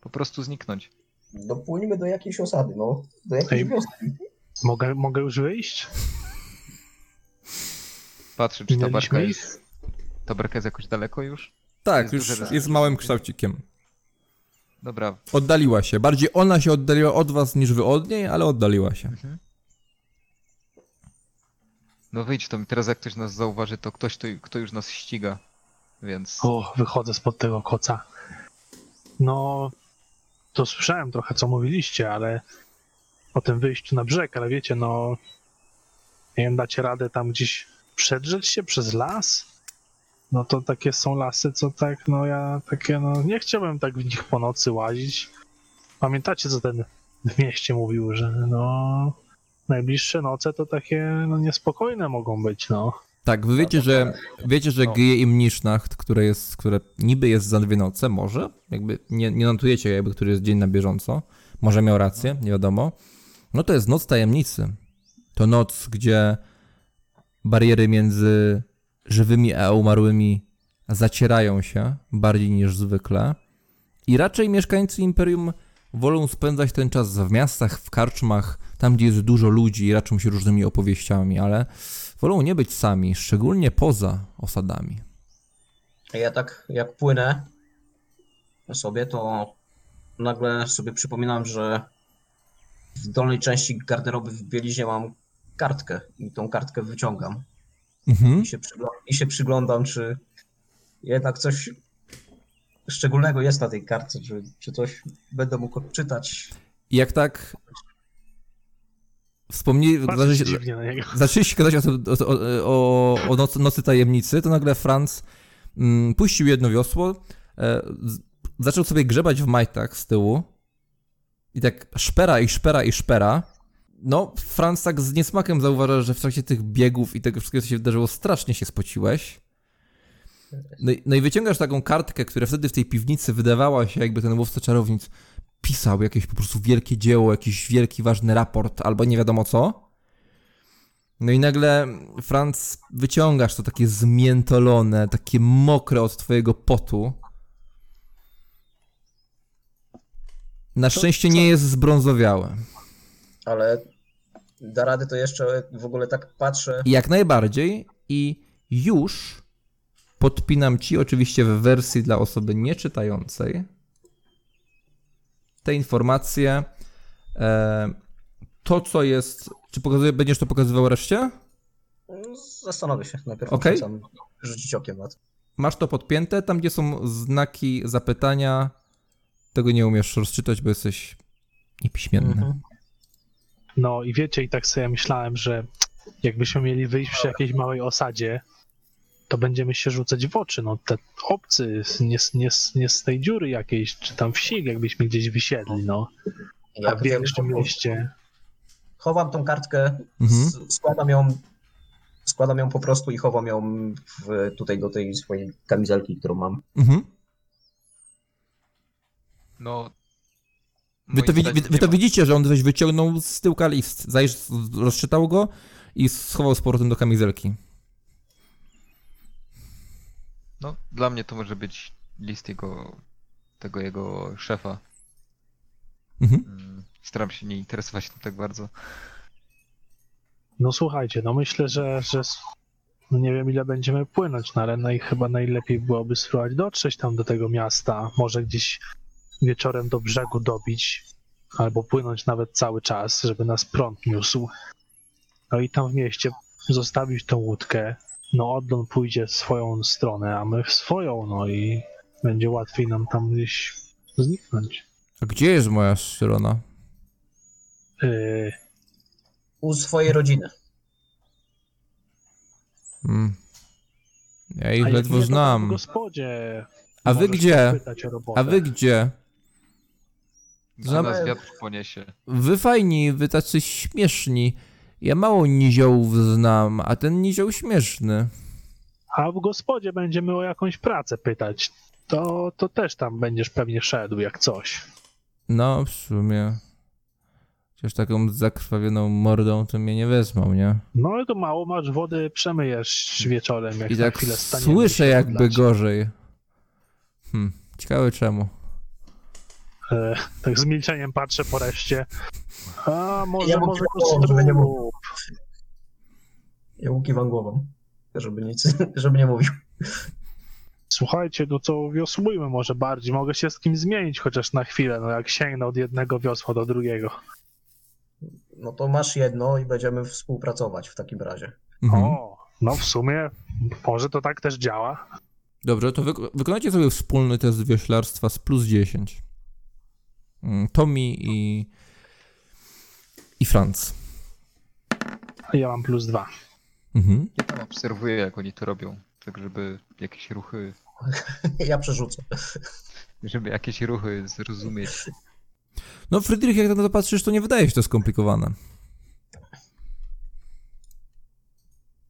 po prostu zniknąć. Dopłyniemy do jakiejś osady, no. Do jakiejś Ej. wioski. Mogę, mogę już wyjść? Patrzę, czy ta barka jest, ta barka jest jakoś daleko już? Tak, Jest już jest małym kształcikiem. Dobra, Oddaliła się. Bardziej ona się oddaliła od was niż wy od niej, ale oddaliła się. no wyjdź to. Teraz jak ktoś nas zauważy, to ktoś, to, kto już nas ściga. Więc O, wychodzę spod tego koca. No, to słyszałem trochę, co mówiliście, ale o tym wyjściu na brzeg, ale wiecie, no, nie wiem, dacie radę tam gdzieś przedrzeć się przez las? No to takie są lasy, co tak, no ja takie, no, nie chciałbym tak w nich po nocy łazić. Pamiętacie, co ten w mieście mówił, że no, najbliższe noce to takie, no, niespokojne mogą być, no. Tak, wy wiecie, że wiecie, że No. Geje im Nisznacht, które jest, które niby jest za dwie noce, może, jakby nie, nie notujecie jakby, który jest dzień na bieżąco, może miał rację, nie wiadomo. No to jest noc tajemnicy. To noc, gdzie bariery między żywymi a umarłymi zacierają się bardziej niż zwykle. I raczej mieszkańcy Imperium wolą spędzać ten czas w miastach, w karczmach, tam gdzie jest dużo ludzi i raczą się różnymi opowieściami, ale wolą nie być sami, szczególnie poza osadami. Ja tak jak płynę sobie, to nagle sobie przypominam, że w dolnej części garderoby w bieliźnie mam kartkę i tą kartkę wyciągam Mhm. i się, i się przyglądam, czy jednak coś szczególnego jest na tej kartce, czy, czy coś będę mógł odczytać. I jak tak wspomnij, Patrzę zaczęliście- gadać o, o, o, o nocy, nocy tajemnicy, to nagle Franz mm, puścił jedno wiosło, e, z, zaczął sobie grzebać w majtach z tyłu i tak szpera i szpera i szpera. No, Franz tak z niesmakiem zauważa, że w trakcie tych biegów i tego wszystkiego, co się wydarzyło, strasznie się spociłeś. No i, no i wyciągasz taką kartkę, która wtedy w tej piwnicy wydawała się, jakby ten łowca czarownic pisał jakieś po prostu wielkie dzieło, jakiś wielki, ważny raport, albo nie wiadomo co. No i nagle, Franz, wyciągasz to takie zmiętolone, takie mokre od twojego potu. Na szczęście nie jest zbrązowiałe. Ale da radę to jeszcze w ogóle tak patrzę. Jak najbardziej i już podpinam ci, oczywiście w wersji dla osoby nieczytającej, te informacje. E, to, co jest. Czy pokazuje, będziesz to pokazywał reszcie? Zastanowię się. Najpierw sam rzucić okiem na to. Masz to podpięte, tam gdzie są znaki zapytania. Tego nie umiesz rozczytać, bo jesteś niepiśmienny. Mhm. No i wiecie, i tak sobie myślałem, że jakbyśmy mieli wyjść przy jakiejś małej osadzie, to będziemy się rzucać w oczy. No te obcy, nie, z- nie, nie z tej dziury jakiejś, czy tam wsi, jakbyśmy gdzieś wysiedli, no. A Ja w większym mieście. Chowam tą kartkę, Mhm. składam ją, składam ją po prostu i chowam ją w, tutaj do tej swojej kamizelki, którą mam. Mhm. No. Wy, to, widzi- wy, wy to widzicie, że on coś wyciągnął z tyłka list. Zajesz, rozczytał go i schował z powrotem do kamizelki. No, dla mnie to może być list jego, tego jego szefa. Mhm. Mm, Staram się nie interesować tym tak bardzo. No słuchajcie, no myślę, że, że no nie wiem ile będziemy płynąć, no ale naj, chyba najlepiej byłoby spróbować dotrzeć tam do tego miasta, może gdzieś wieczorem do brzegu dobić, albo płynąć nawet cały czas, żeby nas prąd niósł. No i tam w mieście zostawić tą łódkę, no Oddon pójdzie w swoją stronę, a my w swoją, no i będzie łatwiej nam tam gdzieś zniknąć. A gdzie jest moja strzelona? Yy, U swojej rodziny. Mm. Ja ich a ledwo nie, to W znam. gospodzie. A wy gdzie? A wy gdzie? Zam- nas wiatr poniesie. Wy fajni, wy tacy śmieszni. Ja mało niziołów znam, a ten nizioł śmieszny. A w gospodzie będziemy o jakąś pracę pytać. To, to też tam będziesz pewnie szedł jak coś. No, w sumie. Chociaż taką zakrwawioną mordą to mnie nie wezmą, nie? No ale to mało masz wody, przemyjesz wieczorem, jak I na tak chwilę staniemy słyszę jakby gorzej. Hm, ciekawe czemu. E, tak z milczeniem patrzę po reszcie. A może, Ja może to żeby nie mówił. Ja ukiwam głową, żeby nic, żeby nie mówił. Słuchajcie, no to wiosłujmy może bardziej. Mogę się z kim zmienić chociaż na chwilę, no jak sięgnę od jednego wiosła do drugiego. No to masz jedno i będziemy współpracować w takim razie. Mhm. O, no w sumie może to tak też działa. Dobrze, to wyko- wykonajcie sobie wspólny test wioślarstwa z plus 10. Mm, Tommy i... i Franz. A Ja mam plus dwa. Mhm. Ja tam obserwuję, jak oni to robią. Tak, żeby jakieś ruchy, Ja przerzucę. żeby jakieś ruchy zrozumieć. No, Friedrich, jak na to patrzysz, to nie wydaje się to skomplikowane.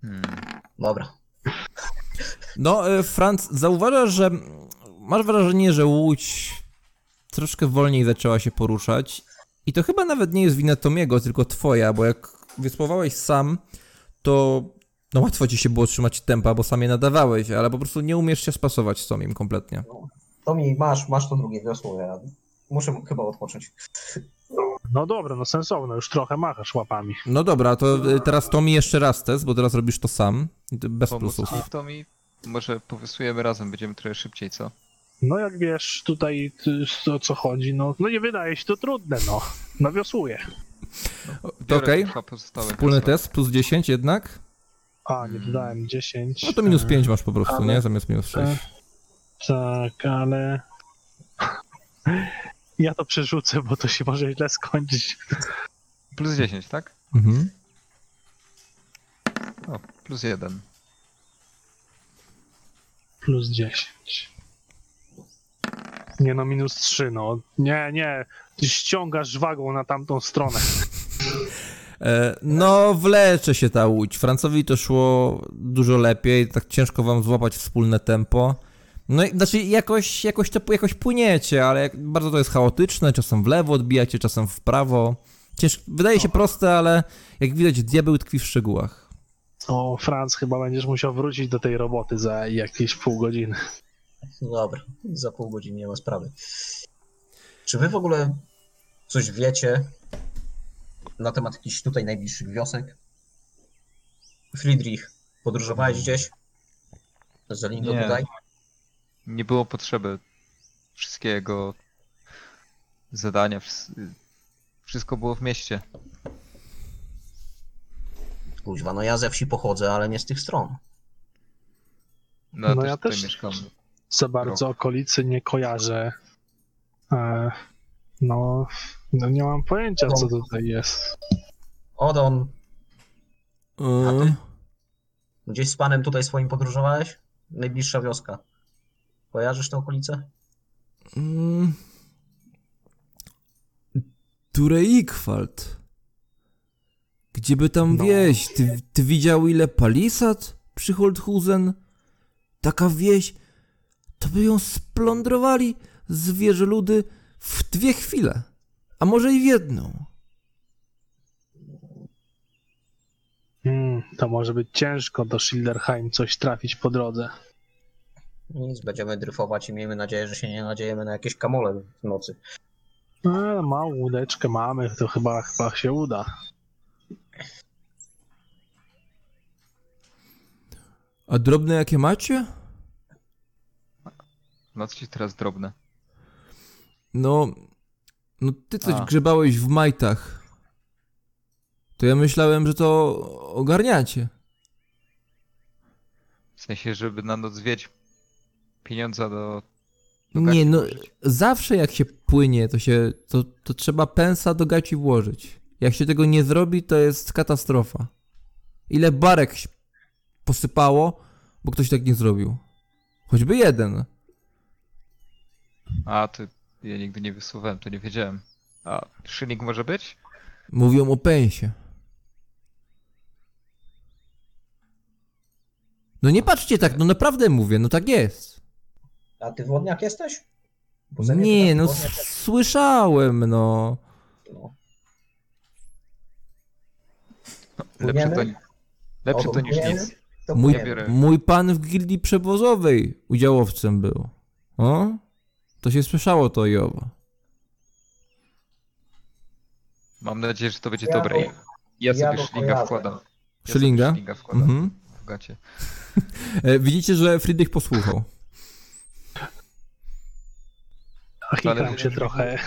Hmm. Dobra. No, e, Franz, zauważasz, że masz wrażenie, że łódź troszkę wolniej zaczęła się poruszać i to chyba nawet nie jest wina Tomiego, tylko twoja, bo jak wyspływałeś sam, to no łatwo ci się było trzymać tempa, bo sam je nadawałeś, ale po prostu nie umiesz się spasować z Tomim kompletnie. To mi masz, masz to drugie wiosło, ja muszę chyba odpocząć. No dobra, no sensowne, już trochę machasz łapami. No dobra, to y, teraz Tomi jeszcze raz test, bo teraz robisz to sam. Bez Pomóc plusów. ci w to mi? Może powysujemy razem, będziemy trochę szybciej, co? No jak wiesz tutaj o co chodzi, no, no nie wydaje się to trudne, no. No wiosłuję. To Biorę okej. pozostałe Wspólny test, plus 10 jednak. A, nie dodałem 10. No to minus e, 5 masz po prostu, ale- nie? Zamiast minus 6. e, Tak, ale... Ja to przerzucę, bo to się może źle skończyć. Plus 10, tak? Mhm. O, plus 1. Plus 10. Nie no, minus 3, no. Nie, nie. Ty ściągasz wagą na tamtą stronę. E, no, wlecze się ta łódź. Francowi to szło dużo lepiej, tak ciężko wam złapać wspólne tempo. No i znaczy jakoś, jakoś to jakoś płyniecie, ale bardzo to jest chaotyczne, czasem w lewo odbijacie, czasem w prawo. Cięż, wydaje się proste, ale jak widać diabeł tkwi w szczegółach. O, Franz, chyba będziesz musiał wrócić do tej roboty za jakieś pół godziny. Dobra, za pół godziny nie ma sprawy. Czy wy w ogóle coś wiecie na temat jakichś tutaj najbliższych wiosek? Friedrich, podróżowałeś gdzieś? Zalindo Nie. tutaj? Nie było potrzeby. Wszystkie jego zadania, wsz- wszystko było w mieście. Kuźwa, no ja ze wsi pochodzę, ale nie z tych stron. No, ja No też ja tutaj też- mieszkam. Za bardzo okolicy nie kojarzę. E, no, no, nie mam pojęcia, co tutaj jest. Odon, E, ty? gdzieś z panem tutaj swoim podróżowałeś? Najbliższa wioska. Kojarzysz tę okolicę? mm, Tureikwald. Gdzie by tam No. wieś? Ty, ty widział ile palisad przy Holthusen? Taka wieś, to by ją splądrowali zwierzoludy w dwie chwile. A może i w jedną. Hmm, to może być ciężko do Schilderheim coś trafić po drodze. Nic, będziemy dryfować i miejmy nadzieję, że się nie nadziejemy na jakieś kamole w nocy. E, małą łódeczkę mamy, to chyba, chyba się uda. A drobne jakie macie? No co ci teraz drobne? No, no ty coś A. grzebałeś w majtach. To ja myślałem, że to ogarniacie. W sensie, żeby na noc wiedzieć pieniądza do... do Nie, no włożyć. zawsze jak się płynie, to się, to, to trzeba pensa do gaci włożyć. Jak się tego nie zrobi, to jest katastrofa. Ile barek się posypało, bo ktoś tak nie zrobił. Choćby jeden. A, to ja nigdy nie wysuwałem, to nie wiedziałem. A, szylik może być? Mówią o pensie. No nie patrzcie tak, no naprawdę mówię, no tak jest. A ty wodniak jesteś? Bo Nie, no wodniak- słyszałem, no. no. Lepsze to, lepsze to niż nic. To Mój, mój pan w gildii przewozowej udziałowcem był. O? To się słyszało to i owo. Mam nadzieję, że to będzie Ja dobre. go- Ja ja sobie go szlinga kojarzę. wkładam. Ja sobie Szlinga? szlinga wkładam Mhm. w gacie. E, widzicie, że Friedrich posłuchał. Ale- się trochę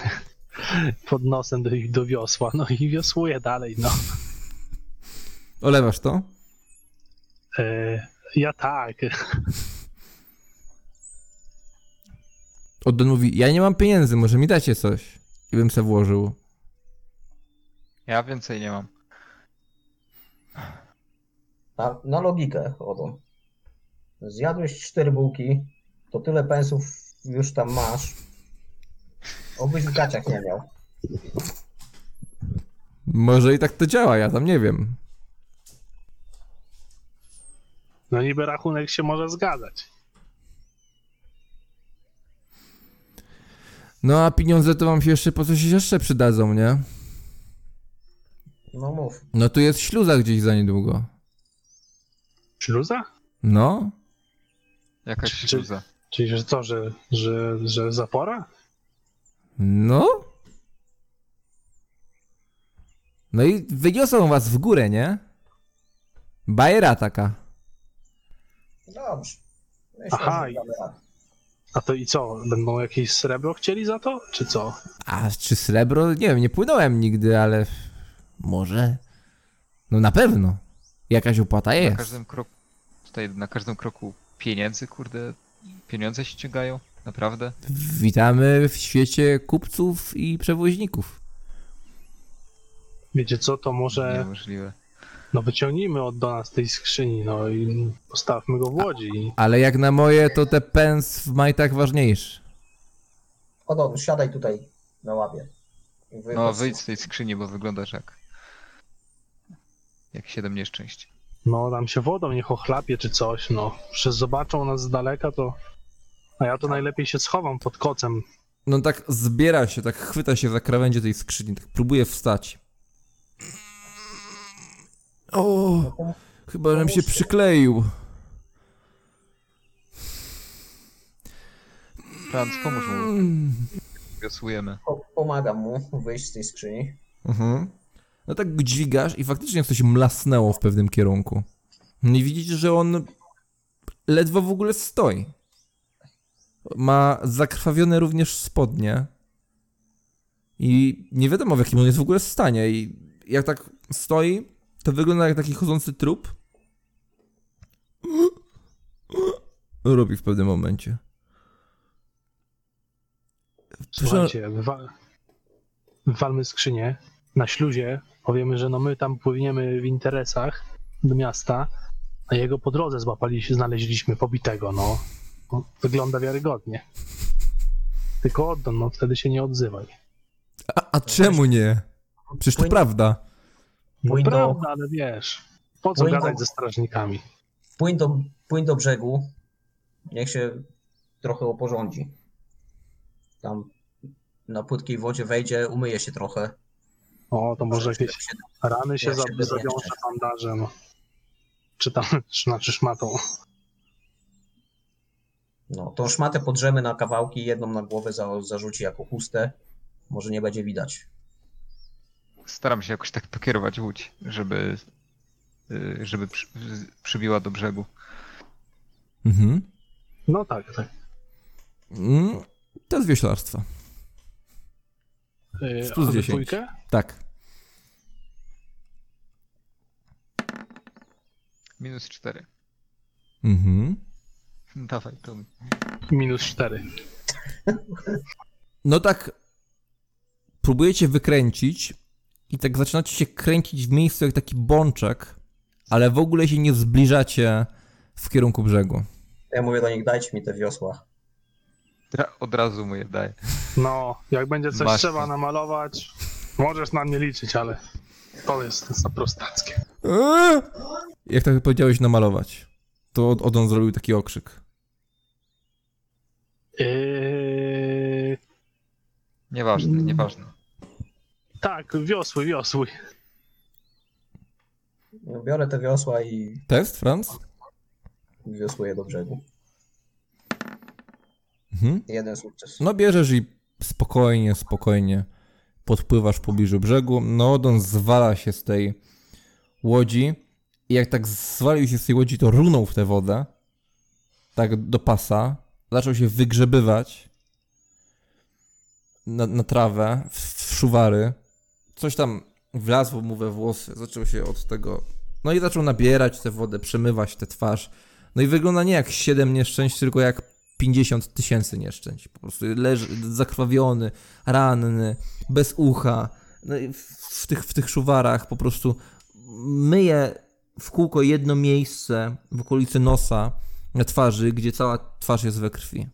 pod nosem do, do wiosła, no i wiosłuję dalej, no. Olewasz to? E, ja tak. Oddon mówi, ja nie mam pieniędzy, może mi dacie coś. I bym se włożył. Ja więcej nie mam. Na, na logikę, Odon. Zjadłeś cztery bułki, to tyle pensów już tam masz. Obyś w gaciach nie miał. Może i tak to działa, ja tam nie wiem. No niby rachunek się może zgadzać. No a pieniądze to wam się jeszcze po coś jeszcze przydadzą, nie? No mów. No tu jest śluza gdzieś za niedługo. Śluza? No? Jakaś Czy- śluza. Czyli, że co, że, że, że zapora? No? No i wyniosą was w górę, nie? Bajera taka. Dobrze. Myślę, Aha, że i- damy radę. A to i co? Będą jakieś srebro chcieli za to? Czy co? A czy srebro? Nie wiem, nie płynąłem nigdy, ale może. No na pewno. Jakaś opłata Na jest. każdym kroku, tutaj na każdym kroku pieniędzy, kurde, pieniądze się ściągają, naprawdę. Witamy w świecie kupców i przewoźników. Wiecie co, to może Niemożliwe. No wyciągnijmy od do nas tej skrzyni, no i postawmy go w łodzi. Ale jak na moje, to te pens w majtach ważniejszy. Odo, siadaj tutaj na łapie. No wyjdź z tej skrzyni, bo wyglądasz jak... Jak siedem nieszczęść. No tam się wodą niech ochlapie czy coś, no. Przecież zobaczą nas z daleka, to... A ja to najlepiej się schowam pod kocem. No tak zbiera się, tak chwyta się za krawędzie tej skrzyni, tak próbuje wstać. O, chyba żem się przykleił. Franz, pomóż mu, Mm. wiosłujemy. Po- Pomagam mu wyjść z tej skrzyni. Mhm. No tak dźwigasz i faktycznie coś mlasnęło w pewnym kierunku. No i widzicie, że on ledwo w ogóle stoi. Ma zakrwawione również spodnie. I nie wiadomo w jakim on jest w ogóle stanie. I jak tak stoi, to wygląda jak taki chodzący trup. Robi w pewnym momencie. Słuchajcie, wywa... wywalmy skrzynię na śluzie, powiemy, że no my tam płyniemy w interesach do miasta, a jego po drodze złapaliśmy, znaleźliśmy pobitego, no. No, Wygląda wiarygodnie. Tylko oddam, no wtedy się nie odzywaj. A, a czemu nie? Przecież to prawda. No Płyń do- prawda, ale wiesz, po co Płyń do- gadać ze strażnikami? Płyń do, płyń do brzegu. Niech się trochę oporządzi. Tam na płytkiej wodzie wejdzie, umyje się trochę. O, to może jakieś rany się jak się za- zawiąże bandażem. Czy tam, znaczy szmatą. No, tą szmatę podrzemy na kawałki, jedną na głowę za, zarzuci jako chustę. Może nie będzie widać. Staram się jakoś tak pokierować łódź, żeby... y, żeby przy, przybiła do brzegu. Mhm. No tak, tak. Mm, to jest wioślarstwo. Yy, Plus a wy 10. dwójkę? Tak. Minus cztery. Mhm. Dawaj, to Minus cztery. No tak próbujecie wykręcić i tak zaczynacie się kręcić w miejscu jak taki bączek, ale w ogóle się nie zbliżacie w kierunku brzegu. Ja mówię do nich, dajcie mi te wiosła. Tra- od razu mu je daję. No, jak będzie coś Masz trzeba to. namalować, możesz na mnie liczyć, ale to jest za prostackie. Eee! Jak tak powiedziałeś namalować, to Od- Odon zrobił taki okrzyk. Yy, Nieważne, nieważne. Tak, wiosłuj. No, Biorę te wiosła i Test, Franz? wiosłuję do brzegu. Mhm. Jeden sukces. No bierzesz i spokojnie, spokojnie podpływasz w pobliżu brzegu. No Odon zwala się z tej łodzi i jak tak zwalił się z tej łodzi, to runął w tę wodę, tak do pasa, zaczął się wygrzebywać na, na trawę, w, w szuwary. Coś tam wlazło mu we włosy, zaczął się od tego, no i zaczął nabierać tę wodę, przemywać tę twarz. No i wygląda nie jak 7 nieszczęść, tylko jak 50 tysięcy nieszczęść. Po prostu leży zakrwawiony, ranny, bez ucha. No i w, tych, w tych szuwarach po prostu myje w kółko jedno miejsce w okolicy nosa na twarzy, gdzie cała twarz jest we krwi.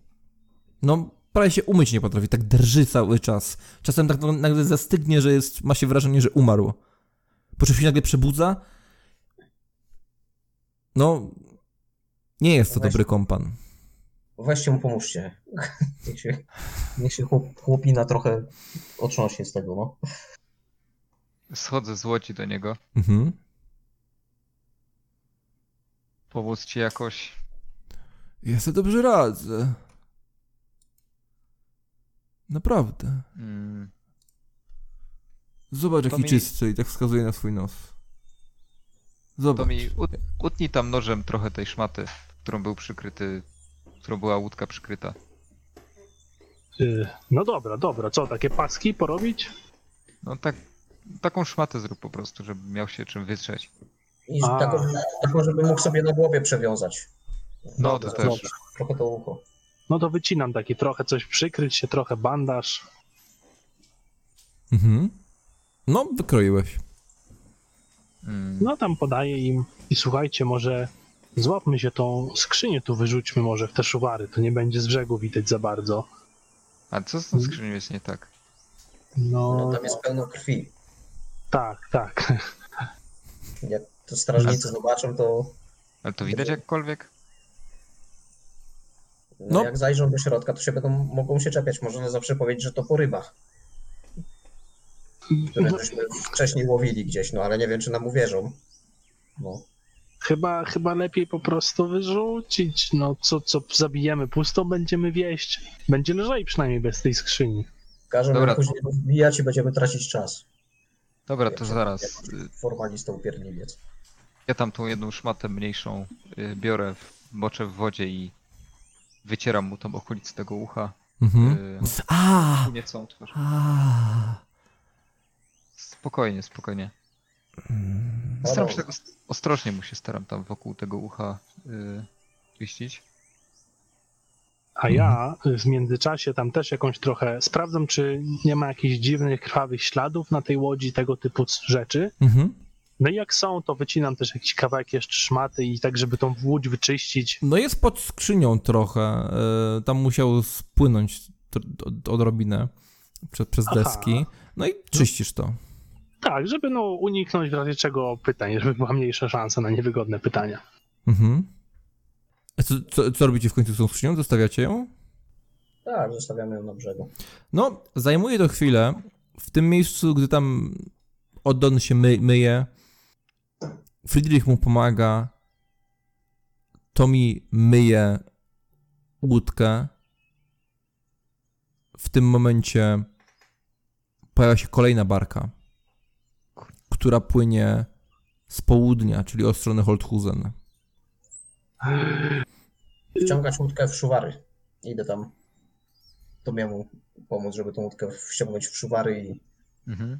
No, prawie się umyć nie potrafi, tak drży cały czas. Czasem tak nagle zastygnie, że jest, ma się wrażenie, że umarł. Po czym się nagle przebudza. No, nie jest to Weź. dobry kompan. Weźcie mu pomóżcie. Niech się, niech się chłop, chłopina trochę otrząśnie z tego, no. Schodzę z łodzi do niego. Mhm. Pomóc ci jakoś. Ja sobie dobrze radzę. Naprawdę. Mm, Zobacz, To jaki mi- czysty i tak wskazuje na swój nos. to Zobacz. mi ut, utnij tam nożem trochę tej szmaty, którą był przykryty, którą była łódka przykryta. Y, No dobra, dobra, co, takie paski porobić? No tak, taką szmatę zrób po prostu, żeby miał się czym wytrzeć. I taką, taką, żeby mógł sobie na głowie przewiązać. No, to Za- też. Trochę to ucho. No to wycinam taki trochę coś przykryć się, trochę bandaż. Mhm. No, wykroiłeś. Mm, No tam podaję im i słuchajcie, może złapmy się tą skrzynię tu, wyrzućmy może w te szuwary, to nie będzie z brzegu widać za bardzo. A co z tą skrzynią jest nie tak? No, No, tam jest pełno krwi. tak, tak. Jak to strażnicy zobaczą, to Ale to widać jakkolwiek? No. Jak zajrzą do środka, to się będą, mogą się czepiać. Można zawsze powiedzieć, że to po rybach, które No, żeśmy wcześniej łowili gdzieś, no ale nie wiem, czy nam uwierzą. No. chyba, chyba lepiej po prostu wyrzucić. No co, co zabijemy pustą, będziemy wieść. Będzie lżej przynajmniej bez tej skrzyni. Każemy Dobra. później rozbijać i będziemy tracić czas. Dobra, to zaraz. jak Formalista upierdliwiec. Ja tam tą jedną szmatę mniejszą y, biorę, w- moczę w wodzie i wycieram mu tą okolicę tego ucha. Mhm. y, A, Nie całą twarz. a. Spokojnie, spokojnie. Mm. Staram się tak ostrożnie mu się staram tam wokół tego ucha y, czyścić. A ja w międzyczasie tam też jakąś trochę sprawdzam, czy nie ma jakichś dziwnych, krwawych śladów na tej łodzi, tego typu rzeczy. Mhm. No i jak są, to wycinam też jakiś kawałek jeszcze szmaty i tak, żeby tą łódź wyczyścić. No jest pod skrzynią trochę. e, Tam musiał spłynąć odrobinę przez, przez deski. No i czyścisz to. Tak, żeby no uniknąć w razie czego pytań, żeby była mniejsza szansa na niewygodne pytania. Mhm. A co, co, co robicie w końcu z tą skrzynią? Zostawiacie ją? Tak, zostawiamy ją na brzegu. No, zajmuje to chwilę. W tym miejscu, gdy tam Oddon się my, myje, Friedrich mu pomaga, Tommy myje łódkę. W tym momencie pojawia się kolejna barka, która płynie z południa, czyli od strony Holthusen. Wciągać łódkę w szuwary. Idę tam Tomiemu pomóc, żeby tą łódkę wciągnąć w szuwary i Mhm.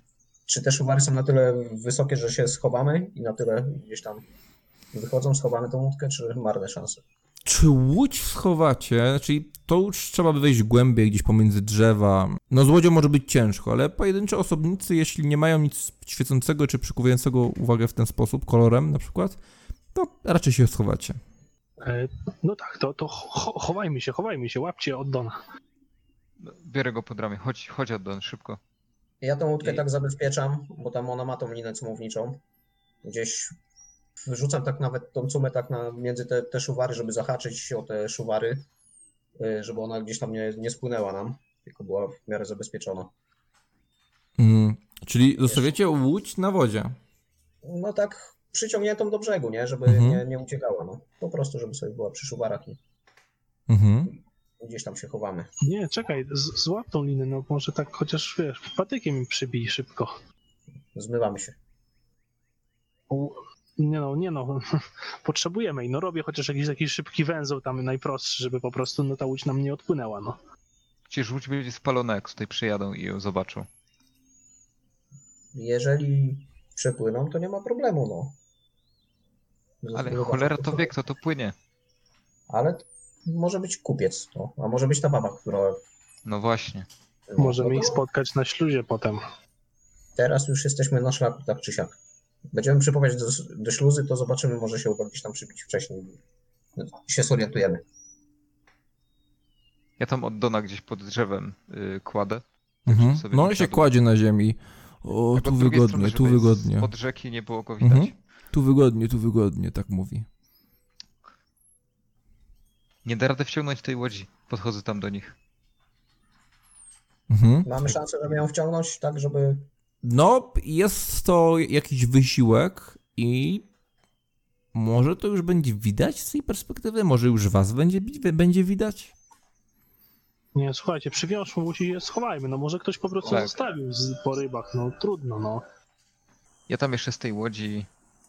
Czy te szuwary są na tyle wysokie, że się schowamy i na tyle gdzieś tam wychodzą, schowamy tą łódkę, czy marne szanse? Czy łódź schowacie? Czyli to już trzeba by wejść głębiej, gdzieś pomiędzy drzewa. No z łodzią może być ciężko, ale pojedyncze osobnicy, jeśli nie mają nic świecącego czy przykuwającego uwagę w ten sposób, kolorem na przykład, to raczej się schowacie. E, No tak, to, to cho- chowajmy się, chowajmy się, łapcie od Dona. Biorę go pod ramię. Chodź, chodź Addon, szybko. Ja tą łódkę I- tak zabezpieczam, bo tam ona ma tą linę cumowniczą. Gdzieś wyrzucam tak nawet tą cumę tak na, między te, te szuwary, żeby zahaczyć się o te szuwary, y, żeby ona gdzieś tam nie, nie spłynęła nam, tylko była w miarę zabezpieczona. Mm, czyli zostawiacie łódź na wodzie. No tak przyciągniętą do brzegu, nie? Żeby Mhm. nie, nie uciekała. No. Po prostu, żeby sobie była przy szuwarach i Mhm. Gdzieś tam się chowamy. Nie, czekaj, z- złap tą linę, no może tak chociaż, wiesz, patykiem przybij szybko. Zmywamy się. U- Nie no, nie no, potrzebujemy i no robię chociaż jakiś taki szybki węzeł tam najprostszy, żeby po prostu no ta łódź nam nie odpłynęła, no. Przecież łódź będzie spalona, jak tutaj przyjadą i ją zobaczą. Jeżeli przepłyną, to nie ma problemu, no. Ale cholera to wie, kto to płynie. Ale może być kupiec, no. a może być ta baba, która... No właśnie. no, Możemy no ich to spotkać na śluzie potem. Teraz już jesteśmy na szlaku, tak czy siak. Będziemy przypominać do, do śluzy, to zobaczymy, może się uda gdzieś tam przybić wcześniej. No, się zorientujemy. Ja tam Oddona gdzieś pod drzewem y, kładę. Mhm. sobie No i się kładzie na ziemi. O, Tak tu od wygodnie, strony, tu wygodnie. Od rzeki nie było go widać. Mhm. Tu wygodnie, tu wygodnie, tak mówi. Nie da rady wciągnąć tej łodzi. Podchodzę tam do nich. Mhm. Mamy szansę, żeby ją wciągnąć, tak żeby... No, jest to jakiś wysiłek i może to już będzie widać z tej perspektywy, może już was będzie, będzie widać. Nie, słuchajcie, przywiążmy mu i je schowajmy. No może ktoś po prostu Tak. zostawił z, po rybach, no trudno, no. Ja tam jeszcze z tej łodzi,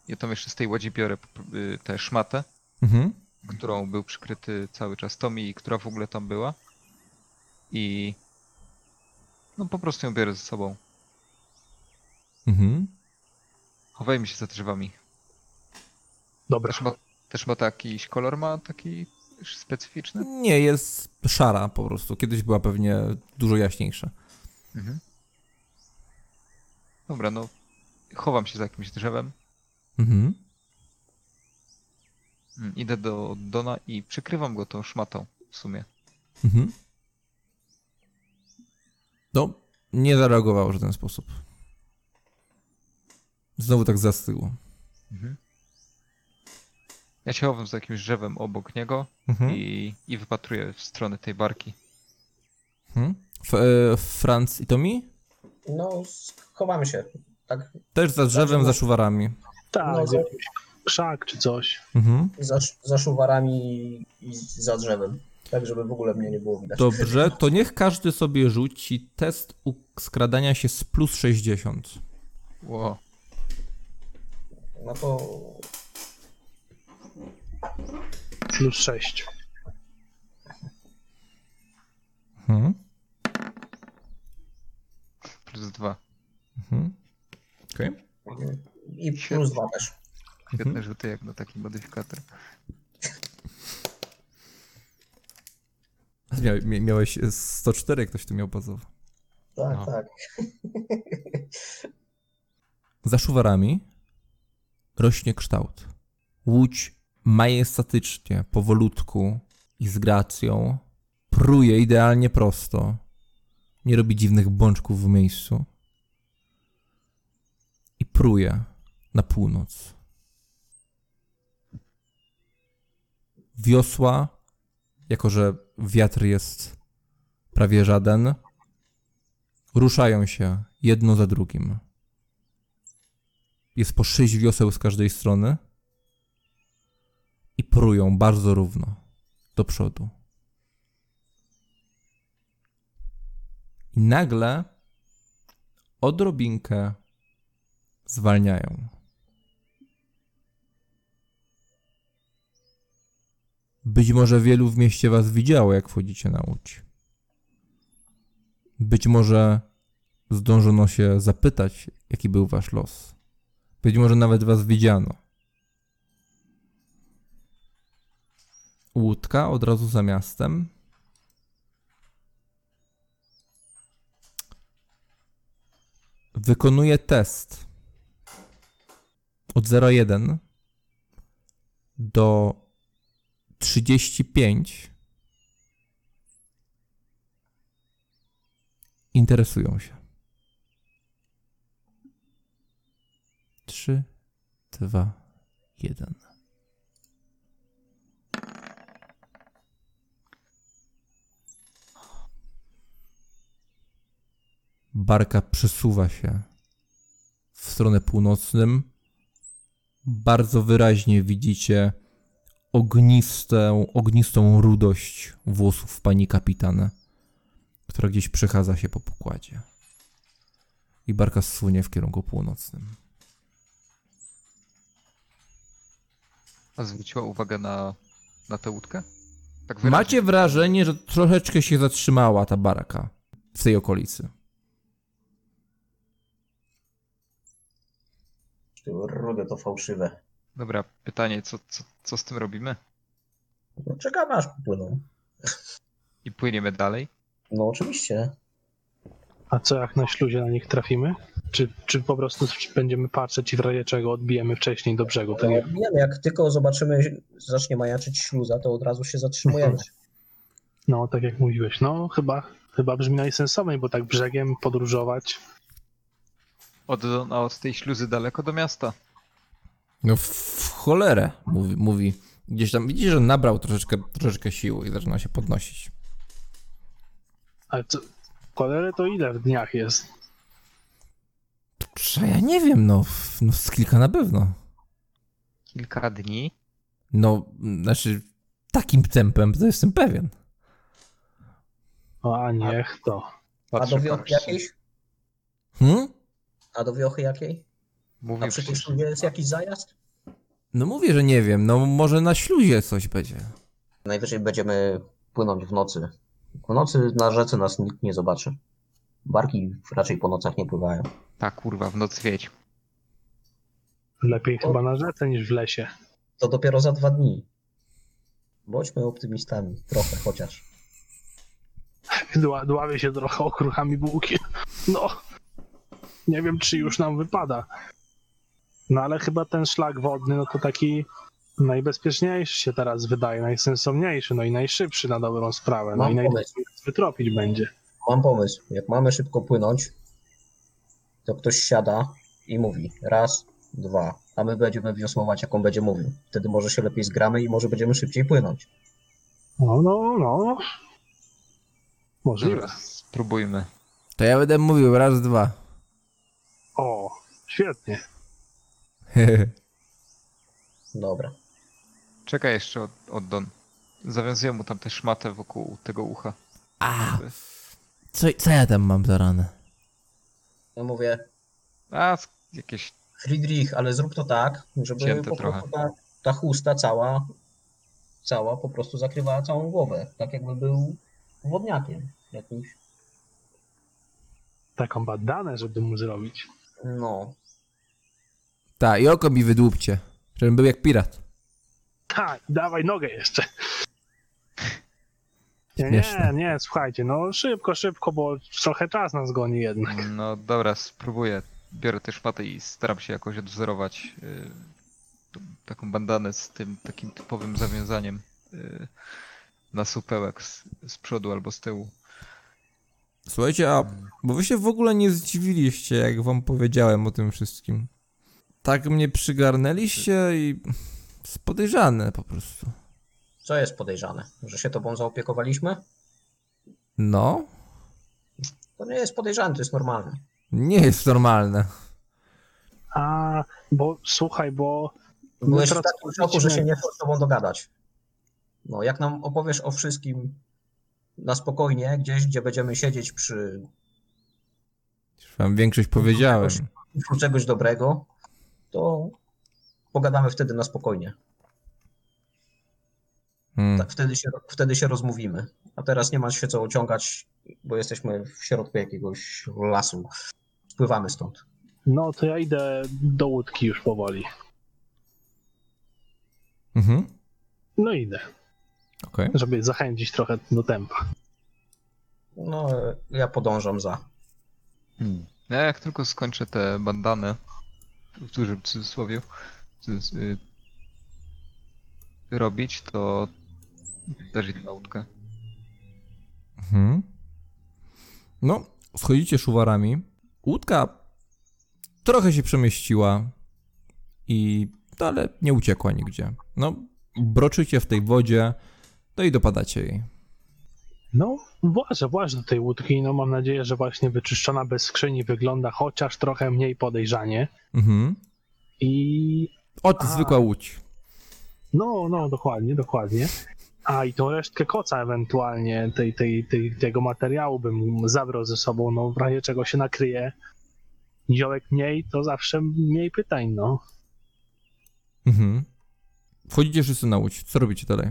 ja tam jeszcze z tej łodzi biorę y, tę szmatę, Mhm. Którą był przykryty cały czas Tommy i która w ogóle tam była. I no po prostu ją biorę ze sobą. Mhm. Chowajmy się za drzewami. Dobra. Też ma, też ma jakiś kolor, ma taki specyficzny? Nie, jest szara po prostu. Kiedyś była pewnie dużo jaśniejsza. Mhm. Dobra, no chowam się za jakimś drzewem, Mhm. Mm, idę do Dona i przykrywam go tą szmatą w sumie. Mhm. No, nie zareagował w żaden sposób. Znowu tak zastygło. Mhm. Ja się chowam za jakimś drzewem obok niego Mhm. i, i wypatruję w stronę tej barki. Mhm. F- e, Franz i Tomi? No, chowamy się. Tak, Też za drzewem, za szuwarami. Tak, No, z za- jakimś krzak czy coś. Mhm. za, za szuwarami i za drzewem. Tak, żeby w ogóle mnie nie było widać. Dobrze, to niech każdy sobie rzuci test u skradania się z plus 60. Ło, No to Plus 6. Mhm. plus dwa. Mhm. Okej. i plus dwa też. Świetne Mhm. rzuty jak na taki modyfikator. Mia, mia, miałeś 104, ktoś tu miał bazowo. Tak, No. tak. Za szuwarami rośnie kształt. Łódź majestatycznie, powolutku i z gracją pruje idealnie prosto. Nie robi dziwnych bączków w miejscu. I pruje na północ. Wiosła, jako że wiatr jest prawie żaden, ruszają się jedno za drugim. Jest po sześć wioseł z każdej strony i prują bardzo równo do przodu. I nagle odrobinkę zwalniają. Być może wielu w mieście was widziało, jak wchodzicie na łódź. Być może zdążono się zapytać, jaki był wasz los. Być może nawet was widziano. Łódka od razu za miastem. Wykonuje test od 0,1 do 35. Interesują się. 3, 2, 1. Barka przesuwa się w stronę północnym. Bardzo wyraźnie widzicie ognistą, ognistą rudość włosów pani kapitana, która gdzieś przechadza się po pokładzie. I barka zsunie w kierunku północnym. A zwróciła uwagę na, na tę łódkę? Tak wyraźnie. Macie wrażenie, że troszeczkę się zatrzymała ta barka w tej okolicy. Rude to fałszywe. Dobra, pytanie, co, co, co z tym robimy? No, czekamy aż popłyną. I płyniemy dalej? No oczywiście. A co jak na śluzie na nich trafimy? Czy, czy po prostu będziemy patrzeć i w razie czego odbijemy wcześniej do brzegu? Tak No, jak... nie wiem, jak tylko zobaczymy, zacznie majaczyć śluza, to od razu się zatrzymujemy. No, tak jak mówiłeś. No, chyba, chyba brzmi najsensowniej, bo tak brzegiem podróżować. Od, a od tej śluzy daleko do miasta. No w cholerę, mówi, mówi. Gdzieś tam widzisz, że nabrał troszeczkę, troszeczkę siły i zaczyna się podnosić. Ale co, cholery to ile w dniach jest? Że ja nie wiem, no, no z kilka na pewno. Kilka dni. No, znaczy, takim tempem to jestem pewien. O, a niech to. A do wiochy jakiejś? Hmm? A do wiochy jakiej? Mówię A przecież tu jest jakiś zajazd? No mówię, że nie wiem, no może na śluzie coś będzie. Najwyżej będziemy płynąć w nocy. W nocy na rzece nas nikt nie zobaczy. Barki raczej po nocach nie pływają. Tak, kurwa, w noc wiedź. Lepiej chyba na rzece niż w lesie. To dopiero za dwa dni. Bądźmy optymistami, trochę chociaż. Dła, dławię się trochę okruchami bułki. No, nie wiem, czy już nam wypada. No ale chyba ten szlak wodny, no to taki najbezpieczniejszy się teraz wydaje, najsensowniejszy, no i najszybszy na dobrą sprawę. No Mam i pomysł. najlepiej wytropić będzie. Mam pomysł. Jak mamy szybko płynąć, to ktoś siada i mówi raz, dwa, a my będziemy wiosłować, jak on będzie mówił. Wtedy może się lepiej zgramy i może będziemy szybciej płynąć. No, no, no. Możliwe. Dobra, spróbujmy. To ja będę mówił raz, dwa. O, świetnie. Dobra. Czekaj jeszcze od, oddon. Zawiązuję mu tam tę szmatę wokół tego ucha. A, co, co ja tam mam za ranę? Ja mówię, A, jakieś... Friedrich, ale zrób to tak, żeby Cięte po prostu ta, ta chusta cała, cała po prostu zakrywała całą głowę. Tak jakby był wodniakiem jakimś. Taką badanę, żeby mu zrobić. No. Ta, i oko mi wydłupcie, żebym był jak pirat. Tak, dawaj nogę jeszcze. Nie, Śmieszne. nie, nie, słuchajcie, no szybko, szybko, bo trochę czas nas goni jednak. No dobra, spróbuję. Biorę tę szmatę i staram się jakoś odwzorować y, taką bandanę z tym takim typowym zawiązaniem y, na supełek z, z przodu albo z tyłu. Słuchajcie, a bo wy się w ogóle nie zdziwiliście, jak wam powiedziałem o tym wszystkim. Tak mnie przygarnęliście i... jest podejrzane po prostu. Co jest podejrzane? Że się tobą zaopiekowaliśmy? No, To nie jest podejrzane, to jest normalne. nie jest normalne. A, bo słuchaj, bo Byłeś w takim szoku, że się nie chcesz z tobą dogadać. No, jak nam opowiesz o wszystkim na spokojnie, gdzieś, gdzie będziemy siedzieć przy Już wam większość powiedziałem. czegoś dobrego, to pogadamy wtedy na spokojnie. Hmm. Tak, wtedy, się, wtedy się rozmówimy. A teraz nie ma się co ociągać, bo jesteśmy w środku jakiegoś lasu. Spływamy stąd. No to ja idę do łódki już powoli. Mhm. No idę, Okej. żeby zachęcić trochę do tempa. No, ja podążam za. No jak tylko skończę tę bandanę, w dużym cudzysłowie, cudys- y, robić, to też idę na łódkę. Mhm. No, schodzicie szuwarami. Łódka trochę się przemieściła i no, ale nie uciekła nigdzie. No, broczycie w tej wodzie, no i dopadacie jej. No, włażę, włażę do tej łódki. No mam nadzieję, że właśnie wyczyszczona bez skrzyni wygląda chociaż trochę mniej podejrzanie. Mhm. I Ot, A. zwykła łódź. no, no, dokładnie, dokładnie. A i tą resztkę koca ewentualnie tej, tej, tej, tego materiału bym zabrał ze sobą, no w razie czego się nakryje. Niziołek mniej, to zawsze mniej pytań, no. Mhm. Wchodzicie wszyscy na łódź. Co robicie dalej?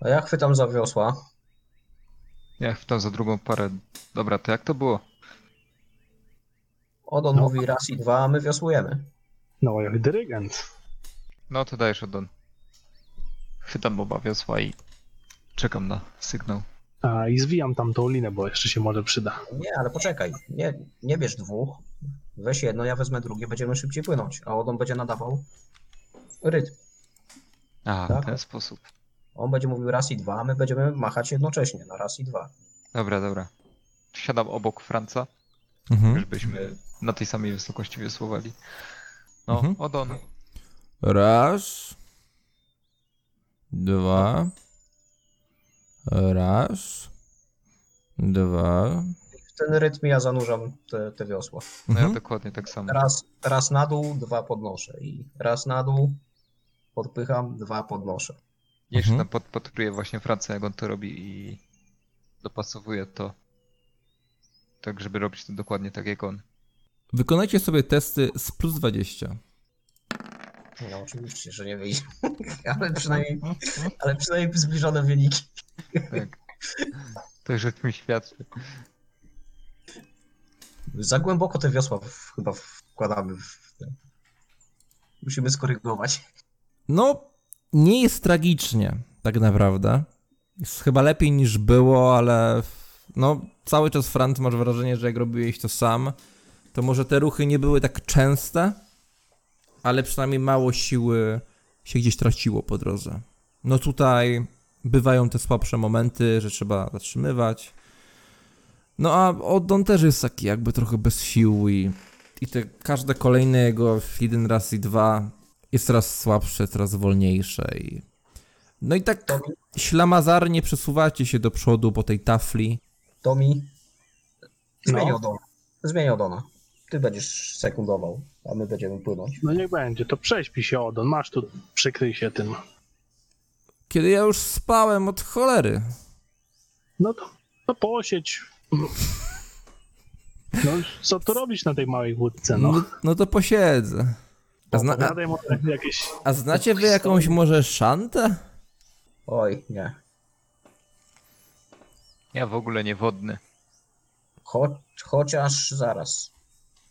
A ja chwytam za wiosła. Ja chwytam za drugą parę. Dobra, to jak to było? Odon No. mówi raz i dwa, a my wiosłujemy. No, jak dyrygent. No to dajesz oddon. Chwytam oba wiosła i czekam na sygnał. A i zwijam tam tą linę, bo jeszcze się może przyda. Nie, ale poczekaj. Nie, nie bierz dwóch. Weź jedno, ja wezmę drugie, będziemy szybciej płynąć. A Odon będzie nadawał rytm. A, w Tak. ten sposób. On będzie mówił raz i dwa, a my będziemy machać jednocześnie na raz i dwa. Dobra, dobra. Siadam obok Franca, Mhm. żebyśmy na tej samej wysokości wiosłowali. No, Mhm. Odon. Raz. Dwa. Raz. Dwa. W ten rytm ja zanurzam te, te wiosła. No ja Mhm. dokładnie tak samo. Raz, raz na dół, dwa podnoszę. I raz na dół, podpycham, dwa podnoszę. Jeszcze Mhm. tam pod, podpatruję właśnie Franca, jak on to robi i dopasowuję to. Tak, żeby robić to dokładnie tak jak on. Wykonajcie sobie testy z plus 20. No oczywiście, że nie wyjdzie. ale przynajmniej, ale przynajmniej zbliżone wyniki. Tak. To już o tym świadczy. Za głęboko te wiosła w, chyba wkładamy. W. Musimy skorygować. No, nie jest tragicznie, tak naprawdę. Jest chyba lepiej niż było, ale no, cały czas Franc masz wrażenie, że jak robiłeś to sam, to może te ruchy nie były tak częste, ale przynajmniej mało siły się gdzieś traciło po drodze. No tutaj bywają te słabsze momenty, że trzeba zatrzymywać. No a Oddon też jest taki jakby trochę bez sił i, i te każde kolejne jego jeden raz i dwa jest coraz słabsze, coraz wolniejsze i... No i tak Tomi, ślamazarnie przesuwacie się do przodu po tej tafli. Tomi zmień No. Odona. Zmień Odona. Ty będziesz sekundował, a my będziemy płynąć. No niech będzie, to prześpi się Odon, masz tu, przykryj się tym. Kiedy ja już spałem od cholery. No to, to posiedź. No co tu robić na tej małej łódce, no? No, no to posiedzę. A, zna, a, może jakieś... a znacie wy jakąś może szantę? Oj, nie. Ja w ogóle nie wodny. Cho chociaż zaraz.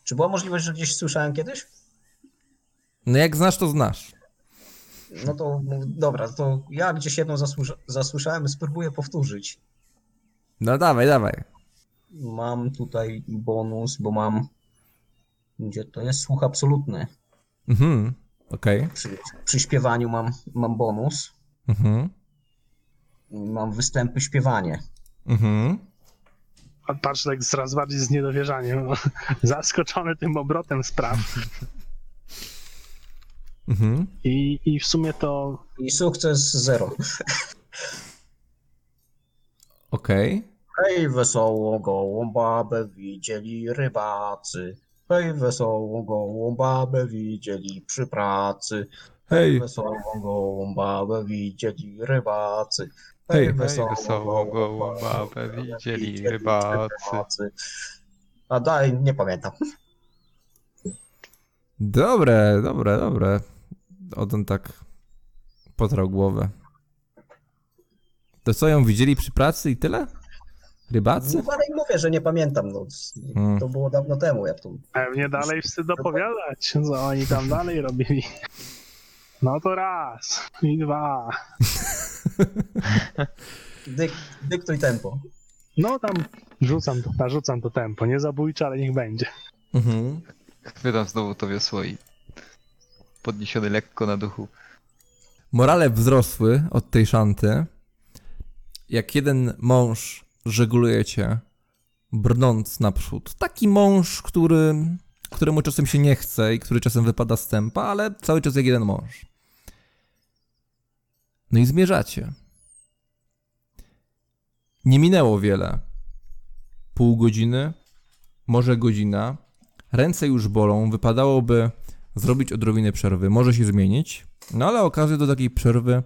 Czy była możliwość, że gdzieś słyszałem kiedyś? No jak znasz, to znasz. No to dobra, to ja gdzieś jedną zasłysza- zasłyszałem, spróbuję powtórzyć. No dawaj, dawaj. Mam tutaj bonus, bo mam. Gdzie to jest? Słuch absolutny. Mhm, okej. Przy, przy śpiewaniu mam, mam bonus. Mhm, Mam występy śpiewanie. mhm. A Patrz tak coraz bardziej z niedowierzaniem. Zaskoczony tym obrotem spraw. Mhm. I, I w sumie to I sukces zero. Okej. Hej, wesołą gołą babę widzieli rybacy. Hej, wesołą gołą babę widzieli przy pracy. Hej, Wesołą gołą babę widzieli rybacy. Hej, Hej, wesołą gołą babę widzieli rybacy. A daj, nie pamiętam. dobre, dobre, dobre. Odon tak potrał głowę. To co, ją widzieli przy pracy i tyle? Rybacy? No ale mówię, że nie pamiętam. No, Hmm. to było dawno temu, jak to. pewnie dalej wstyd opowiadać, co oni tam dalej robili. No to raz i dwa. Dyk, dyktuj tempo. No tam rzucam, to- narzucam to tempo. Nie zabójcze, ale niech będzie. Mhm. Chwytam znowu to wiosło i podniesiony lekko na duchu. Morale wzrosły od tej szanty. Jak jeden mąż żeglujecie, brnąc naprzód. Taki mąż, który, któremu czasem się nie chce i który czasem wypada z tempa, ale cały czas jak jeden mąż. No i zmierzacie. Nie minęło wiele. Pół godziny, może godzina. Ręce już bolą, wypadałoby zrobić odrobinę przerwy, może się zmienić, no ale okazja do takiej przerwy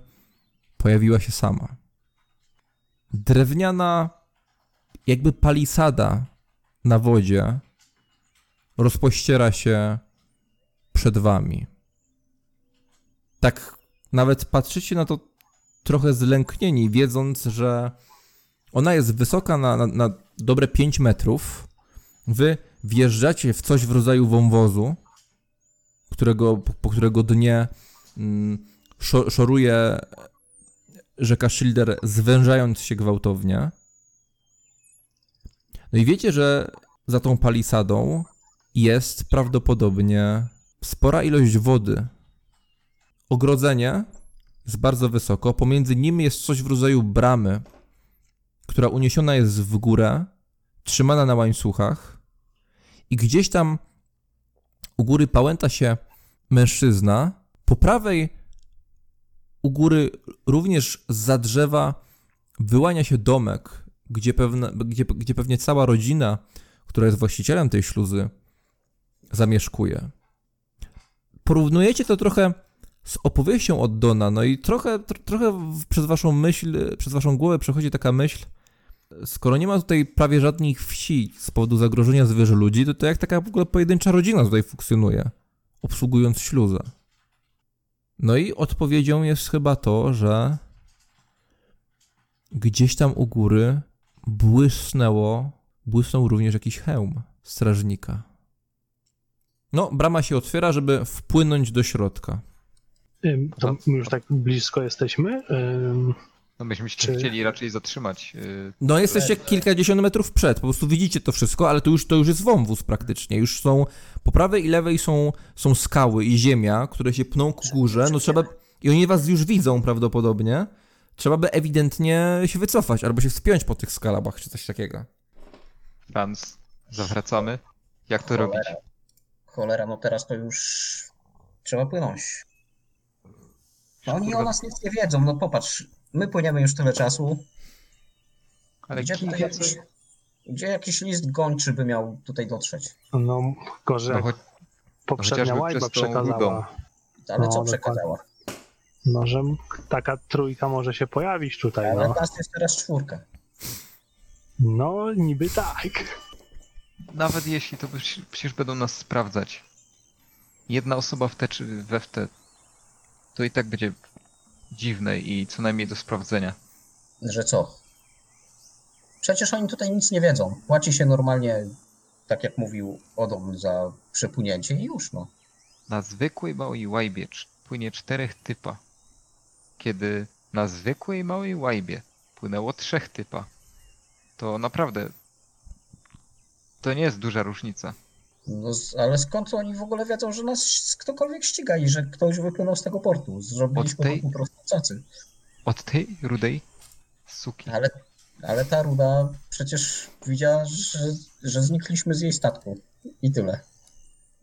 pojawiła się sama. Drewniana, jakby palisada na wodzie rozpościera się przed wami. Tak nawet patrzycie na to trochę zlęknieni, wiedząc, że ona jest wysoka na, na, na dobre 5 metrów. Wy wjeżdżacie w coś w rodzaju wąwozu, którego, po, po którego dnie mm, szo, szoruje rzeka Schilder, zwężając się gwałtownie. No i wiecie, że za tą palisadą jest prawdopodobnie spora ilość wody. Ogrodzenie jest bardzo wysoko, pomiędzy nimi jest coś w rodzaju bramy, która uniesiona jest w górę, trzymana na łańcuchach i gdzieś tam u góry pałęta się mężczyzna. Po prawej u góry również za drzewa wyłania się domek, gdzie, pewne, gdzie, gdzie pewnie cała rodzina, która jest właścicielem tej śluzy, zamieszkuje. Porównujecie to trochę z opowieścią od Dona, no i trochę, tro, trochę przez waszą myśl, przez waszą głowę przechodzi taka myśl, Skoro nie ma tutaj prawie żadnych wsi z powodu zagrożenia zwierzę ludzi, to to jak taka w ogóle pojedyncza rodzina tutaj funkcjonuje, obsługując śluzę. No i odpowiedzią jest chyba to, że gdzieś tam u góry błysnęło, błysnął również jakiś hełm strażnika. No, brama się otwiera, żeby wpłynąć do środka. To my już tak blisko jesteśmy. No myśmy się Czy- chcieli raczej zatrzymać. y, No, jesteście kilkadziesiąt metrów przed, po prostu widzicie to wszystko, ale to już, to już jest wąwóz praktycznie. Już są, po prawej i lewej są, są skały i ziemia, które się pną ku górze, no trzeba, i oni was już widzą prawdopodobnie. Trzeba by ewidentnie się wycofać, albo się wspiąć po tych skalach, czy coś takiego. Franz, zawracamy. Jak to robić? Cholera. Cholera, no teraz to już trzeba płynąć. No oni o nas nic nie wiedzą, no popatrz, my płyniemy już tyle czasu. Ale Gdzie tutaj jakiś, gdzie jakiś list gończy by miał tutaj dotrzeć? no, gorzej, No, choć, poprzednia chociażby łajba przekazała. Ale No, co dokładnie. przekazała? No, że taka trójka może się pojawić tutaj, Ale no. nas jest teraz czwórka. No, niby tak. nawet jeśli to przecież- będą nas sprawdzać. Jedna osoba w te czy we w te, to i tak będzie dziwne i co najmniej do sprawdzenia. Że co? Przecież oni tutaj nic nie wiedzą. Płaci się normalnie, tak jak mówił Odom, za przepłynięcie i już no. Na zwykłej małej łajbie płynie czterech typa. Kiedy na zwykłej małej łajbie płynęło trzech typa, to naprawdę to nie jest duża różnica. no ale skąd oni w ogóle wiedzą, że nas ktokolwiek ściga i że ktoś wypłynął z tego portu? Zrobiliśmy Od tej- po prostu cacy. Od tej rudej suki. Ale, ale ta ruda przecież widziała, że, że znikliśmy z jej statku. I tyle.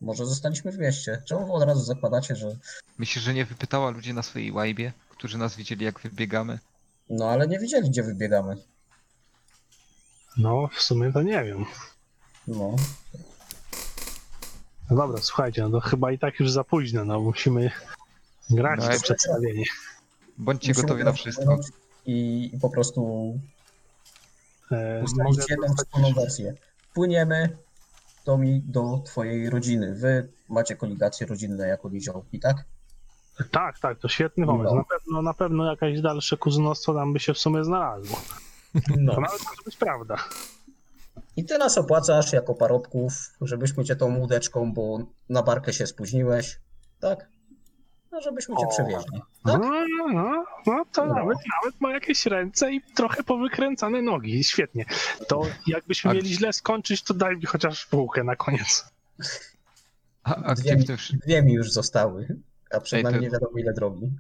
Może zostaliśmy w mieście. Czemu od razu zakładacie, że. Myślisz, że nie wypytała ludzi na swojej łajbie, którzy nas widzieli jak wybiegamy? No ale nie wiedzieli, gdzie wybiegamy. No, w sumie to nie wiem. No. No dobra, słuchajcie, no to chyba i tak już za późno, no musimy grać No, w ale- przedstawienie. Bądźcie Musimy gotowi na teraz wszystko. I, I po prostu E, ustalić jedną dostać- wspólną wersję. Płyniemy do, mi, do twojej rodziny. Wy macie koligacje rodzinne jako niziołki, tak? Tak, tak, to świetny pomysł. No. Na pewno, na pewno jakieś dalsze kuzynostwo tam by się w sumie znalazło. To No. nawet może być prawda. I ty nas opłacasz jako parobków, żebyśmy cię tą łódeczką, bo na barkę się spóźniłeś, tak? No, żebyśmy cię O. przewieźli. No, Tak? no, no to No. Nawet, nawet ma jakieś ręce i trochę powykręcane nogi. Świetnie. To jakbyśmy A- mieli źle skończyć, to daj mi chociaż półkę na koniec. A, a Dwie gdzie mi- Dwie mi już zostały, a przed Ej, to- nie wiadomo ile drogi.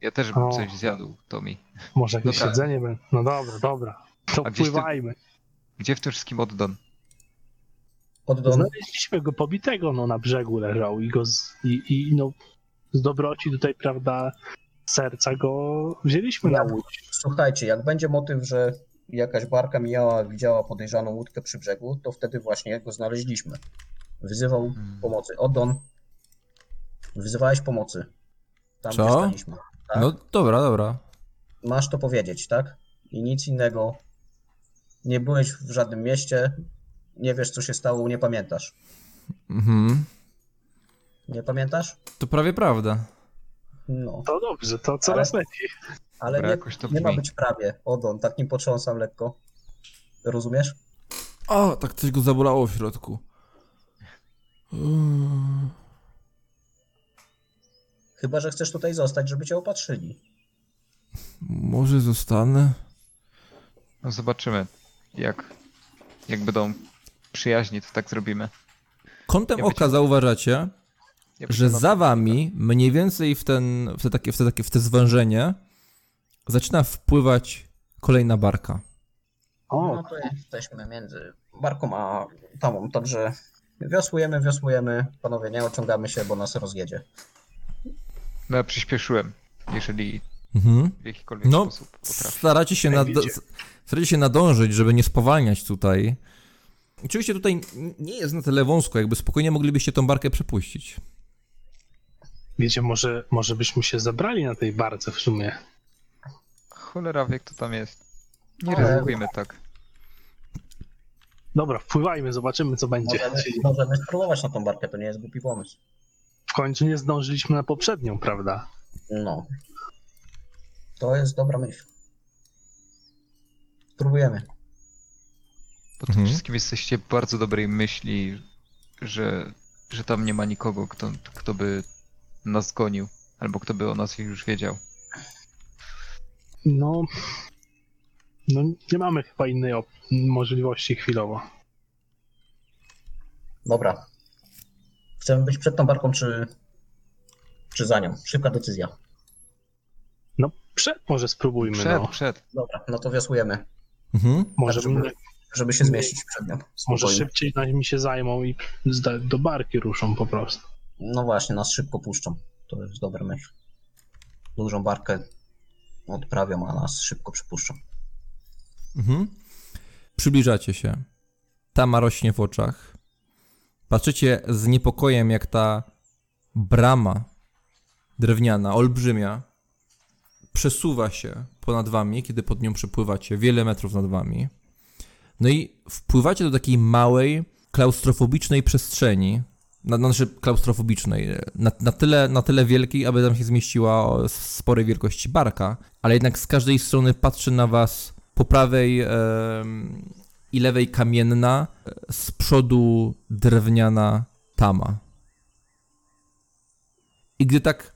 Ja też bym O. coś zjadł, Tomi. Może jakieś Dobra. siedzenie będzie. No dobra, dobra. To A gdzieś ty- pływajmy. Gdzie w tym wszystkim oddon? Oddon, Znaleźliśmy go pobitego, no na brzegu leżał i go z, i, i no z dobroci tutaj, prawda, serca go wzięliśmy na łódź. słuchajcie, jak będzie motyw, że jakaś barka mijała, widziała podejrzaną łódkę przy brzegu, to wtedy właśnie go znaleźliśmy. Wyzywał Hmm. pomocy. Oddon, wyzywałeś pomocy. Tam Co? gdzie staliśmy. Tak? No dobra, dobra. Masz to powiedzieć, tak? I nic innego. Nie byłeś w żadnym mieście, nie wiesz co się stało, nie pamiętasz. Mhm. Nie pamiętasz? To prawie prawda. No, To dobrze, to coraz lepiej. ale Dobra, nie, jakoś to nie ma być prawie. Odon, tak nim potrząsam lekko. Rozumiesz? O, tak coś go zabolało w środku. Mm. Chyba, że chcesz tutaj zostać, żeby cię opatrzyli. Może zostanę? No zobaczymy. Jak, jak będą przyjaźni, to tak zrobimy. Kątem Ja oka zauważacie, Ja że za wami, mniej więcej w, ten, w, te takie, w, te takie, w te zwężenie, zaczyna wpływać kolejna barka. O, No to jesteśmy między Barką a tamą, także wiosłujemy, wiosłujemy. Panowie, nie ociągamy się, bo nas rozjedzie. No ja przyspieszyłem, jeżeli Mhm. w jakikolwiek No, sposób potrafię. staracie się, nad, staracie się nadążyć, żeby nie spowalniać tutaj. Oczywiście tutaj nie jest na tyle wąsko, jakby spokojnie moglibyście tą barkę przepuścić. wiecie, może, może byśmy się zabrali na tej barce w sumie. Cholera wie, kto tam jest. Nie Ale- ryzykujmy tak. Dobra, wpływajmy, zobaczymy co będzie. Możemy, możemy spróbować na tą barkę, to nie jest głupi pomysł. W końcu nie zdążyliśmy na poprzednią, prawda? No. To jest dobra myśl. Spróbujemy. Po tym Mhm. wszystkim jesteście bardzo dobrej myśli, że, że tam nie ma nikogo, kto, kto by nas gonił, albo kto by o nas już wiedział. No, no nie mamy chyba innej możliwości chwilowo. Dobra. Chcemy być przed tą barką, czy, czy za nią? Szybka decyzja. No przed może spróbujmy, Przed, no. przed. Dobra, no to wiosłujemy, Mhm. Może, żeby, żeby się zmieścić przed nią. może szybciej nami się zajmą i do barki ruszą po prostu. No właśnie, nas szybko puszczą. To jest dobra myśl. Dużą barkę odprawią, a nas szybko przypuszczą. Mhm. Przybliżacie się. Tama rośnie w oczach. Patrzycie z niepokojem, jak ta brama drewniana, olbrzymia, przesuwa się ponad wami, kiedy pod nią przepływacie, wiele metrów nad wami. No i wpływacie do takiej małej, klaustrofobicznej przestrzeni, na, znaczy klaustrofobicznej, na, na, tyle, na tyle wielkiej, aby tam się zmieściła sporej wielkości barka, ale jednak z każdej strony patrzy na was po prawej i lewej kamienna, z przodu drewniana tama. I gdy tak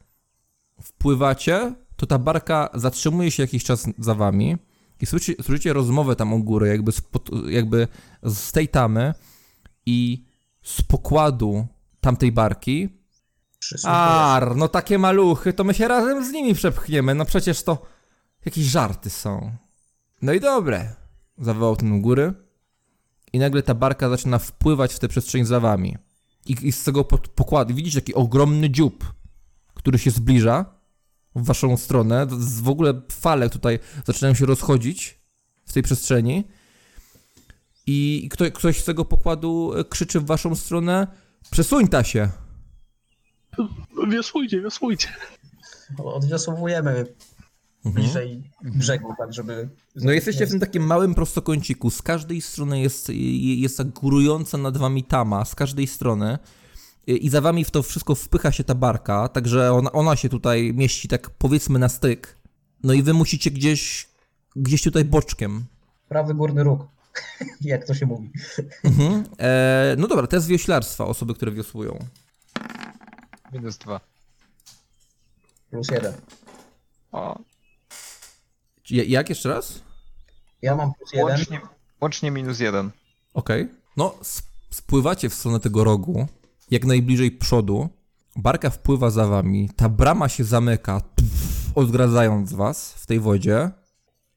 wpływacie, to ta barka zatrzymuje się jakiś czas za wami i słyszycie, słyszycie rozmowę tam u góry, jakby z, pod, jakby z tej tamy i z pokładu tamtej barki. Ar, no takie maluchy, to my się razem z nimi przepchniemy, no przecież to jakieś żarty są. No i dobre, zawołał ten u góry i nagle ta barka zaczyna wpływać w tę przestrzeń za wami. I, i z tego pokładu widzicie taki ogromny dziób, który się zbliża w waszą stronę. Z, w ogóle fale tutaj zaczynają się rozchodzić w tej przestrzeni. I kto, ktoś z tego pokładu krzyczy w waszą stronę: Przesuń ta się! Wiosłujcie, wiosłujcie. Odwiosowujemy bliżej brzegu, tak żeby... No jesteście w tym takim małym prostokąciku. Z każdej strony jest, jest ta górująca nad wami tama, z każdej strony. I za wami w to wszystko wpycha się ta barka, także ona, ona się tutaj mieści tak powiedzmy na styk. No i wy musicie gdzieś, gdzieś tutaj boczkiem. Prawy górny róg, jak to się mówi. Mhm. E, no dobra, test wioślarstwa, osoby, które wiosłują. Minus dwa. Plus jeden. O, Jak jeszcze raz? Ja mam plus jeden. łącznie, łącznie minus jeden. Okej. No, sp- spływacie w stronę tego rogu, jak najbliżej przodu. Barka wpływa za wami, ta brama się zamyka, odgradzając was w tej wodzie.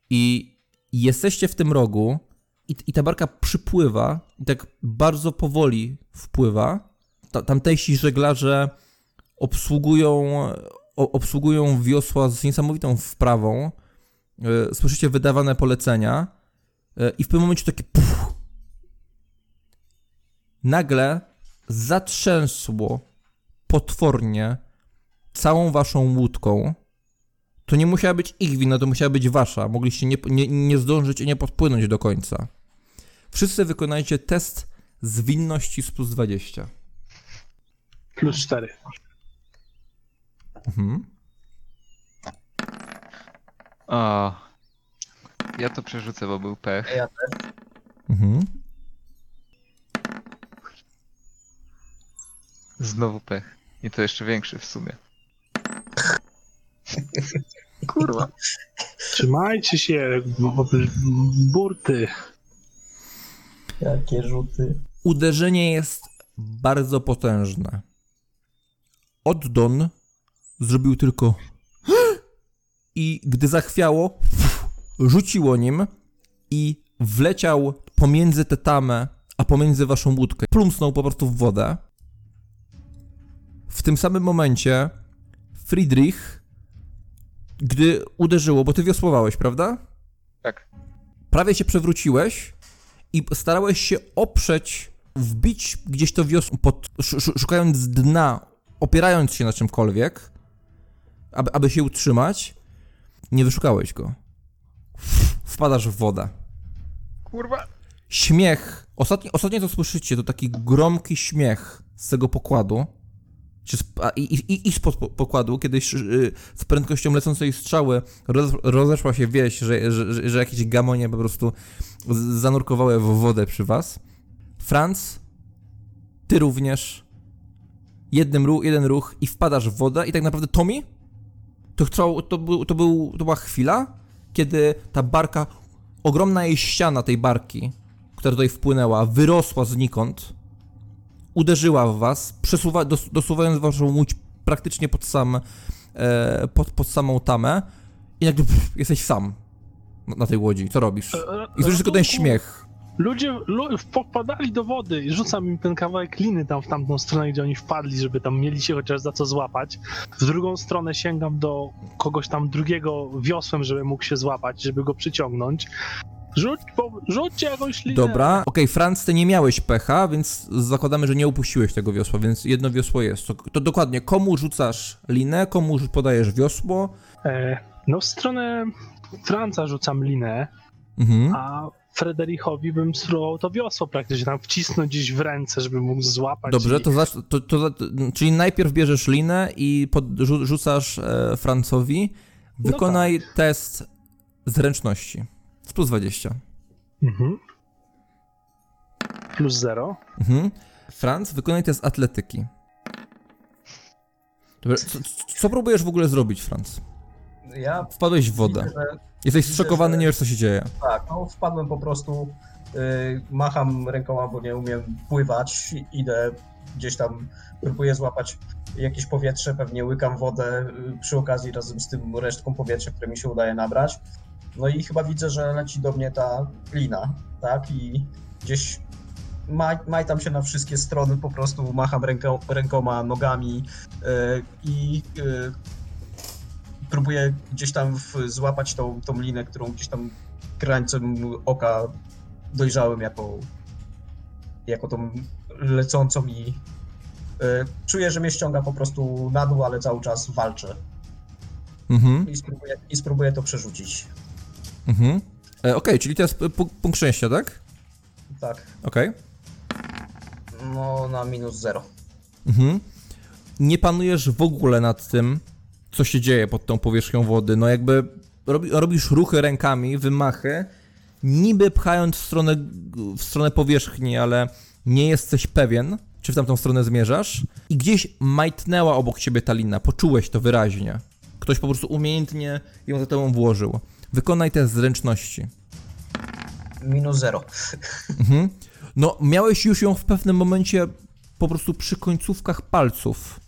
I jesteście w tym rogu, i, i ta barka przypływa, i tak bardzo powoli wpływa. Ta, tamtejsi żeglarze obsługują, o, obsługują wiosła z niesamowitą wprawą. E, Słyszycie wydawane polecenia. E, I w pewnym momencie takie puf, nagle zatrzęsło potwornie całą waszą łódką. To nie musiała być ich wina, to musiała być wasza. Mogliście nie, nie, nie zdążyć i nie podpłynąć do końca. Wszyscy wykonajcie test zwinności z plus 20. Plus cztery. Mhm. A, ja to przerzucę, bo był pech. Ja też. Mhm. Znowu pech. I to jeszcze większy w sumie. Kurwa. Trzymajcie się, bo- bo- burty. Jakie rzuty. Uderzenie jest bardzo potężne. Oddon zrobił tylko i gdy zachwiało, rzuciło nim i wleciał pomiędzy tę tamę, a pomiędzy waszą łódkę. Plumsnął po prostu w wodę. W tym samym momencie Friedrich, gdy uderzyło, bo ty wiosłowałeś, prawda? Tak. prawie się przewróciłeś i starałeś się oprzeć, wbić gdzieś to wiosło, pod, sz, sz- szukając dna, opierając się na czymkolwiek, aby, aby się utrzymać. Nie wyszukałeś go. Wpadasz w wodę. Kurwa. Śmiech. Ostatnie, ostatnie co słyszycie, to taki gromki śmiech z tego pokładu. I, i, I spod po- pokładu, kiedyś y, z prędkością lecącej strzały roz, rozeszła się wieść, że, że, że, jakieś gamonie po prostu zanurkowały w wodę przy was. Franz, ty również. Jednym ruch, jeden ruch i wpadasz w wodę i tak naprawdę Tommy, to, to, był, to, był, to była chwila, kiedy ta barka, ogromna jej ściana tej barki, która tutaj wpłynęła, wyrosła znikąd, uderzyła w was, przesuwa, dos, dosuwając waszą łódź praktycznie pod sam, e, pod, pod samą tamę i nagle pff, jesteś sam na, na tej łodzi. Co robisz? I słyszysz tylko ten śmiech. Ludzie lu, popadali do wody i rzucam im ten kawałek liny tam w tamtą stronę, gdzie oni wpadli, żeby tam mieli się chociaż za co złapać. W drugą stronę sięgam do kogoś tam drugiego wiosłem, żeby mógł się złapać, żeby go przyciągnąć. Rzuć, po, rzućcie jakąś linę. Dobra, okej, Franz, ty nie miałeś pecha, więc zakładamy, że nie upuściłeś tego wiosła, więc jedno wiosło jest. To, to dokładnie, komu rzucasz linę, komu podajesz wiosło? E, no w stronę Franca rzucam linę, Mhm. a Frederichowi bym spróbował to wiosło praktycznie tam wcisnąć gdzieś w ręce, żeby mógł złapać. Dobrze, i... to, zacz, to, to, czyli najpierw bierzesz linę i pod, rzu, rzucasz e, Francowi. No Wykonaj test zręczności. Z plus 20. Mhm. Plus zero. Mhm. Franz, wykonaj test atletyki. Dobra, co, co próbujesz w ogóle zrobić, Franz? Ja Wpadłeś w wodę. widzę, że Jesteś zszokowany, nie wiesz co się dzieje. tak, no wpadłem po prostu, y, macham rękoma, bo nie umiem pływać, idę gdzieś tam, próbuję złapać jakieś powietrze, pewnie łykam wodę y, przy okazji razem z tym resztką powietrza, które mi się udaje nabrać. No i chyba widzę, że leci do mnie ta lina, tak, i gdzieś maj, majtam się na wszystkie strony, po prostu macham ręką, rękoma, nogami y, i y, próbuję gdzieś tam w, złapać tą, tą linę, którą gdzieś tam krańcem oka dojrzałem jako, jako tą lecącą i y, czuję, że mnie ściąga po prostu na dół, ale cały czas walczę Mhm, i spróbuję, i spróbuję to przerzucić. mhm. E, Okej, czyli to jest punkt szczęścia, tak? Tak, Okej. no na minus zero. Mhm. Nie panujesz w ogóle nad tym, co się dzieje pod tą powierzchnią wody. No jakby robi, robisz ruchy rękami, wymachy, niby pchając w stronę, w stronę powierzchni, ale nie jesteś pewien, czy w tamtą stronę zmierzasz. I gdzieś majtnęła obok ciebie ta lina, poczułeś to wyraźnie. Ktoś po prostu umiejętnie ją za tobą włożył. Wykonaj test zręczności. Minus zero. Mhm. No, miałeś już ją w pewnym momencie po prostu przy końcówkach palców,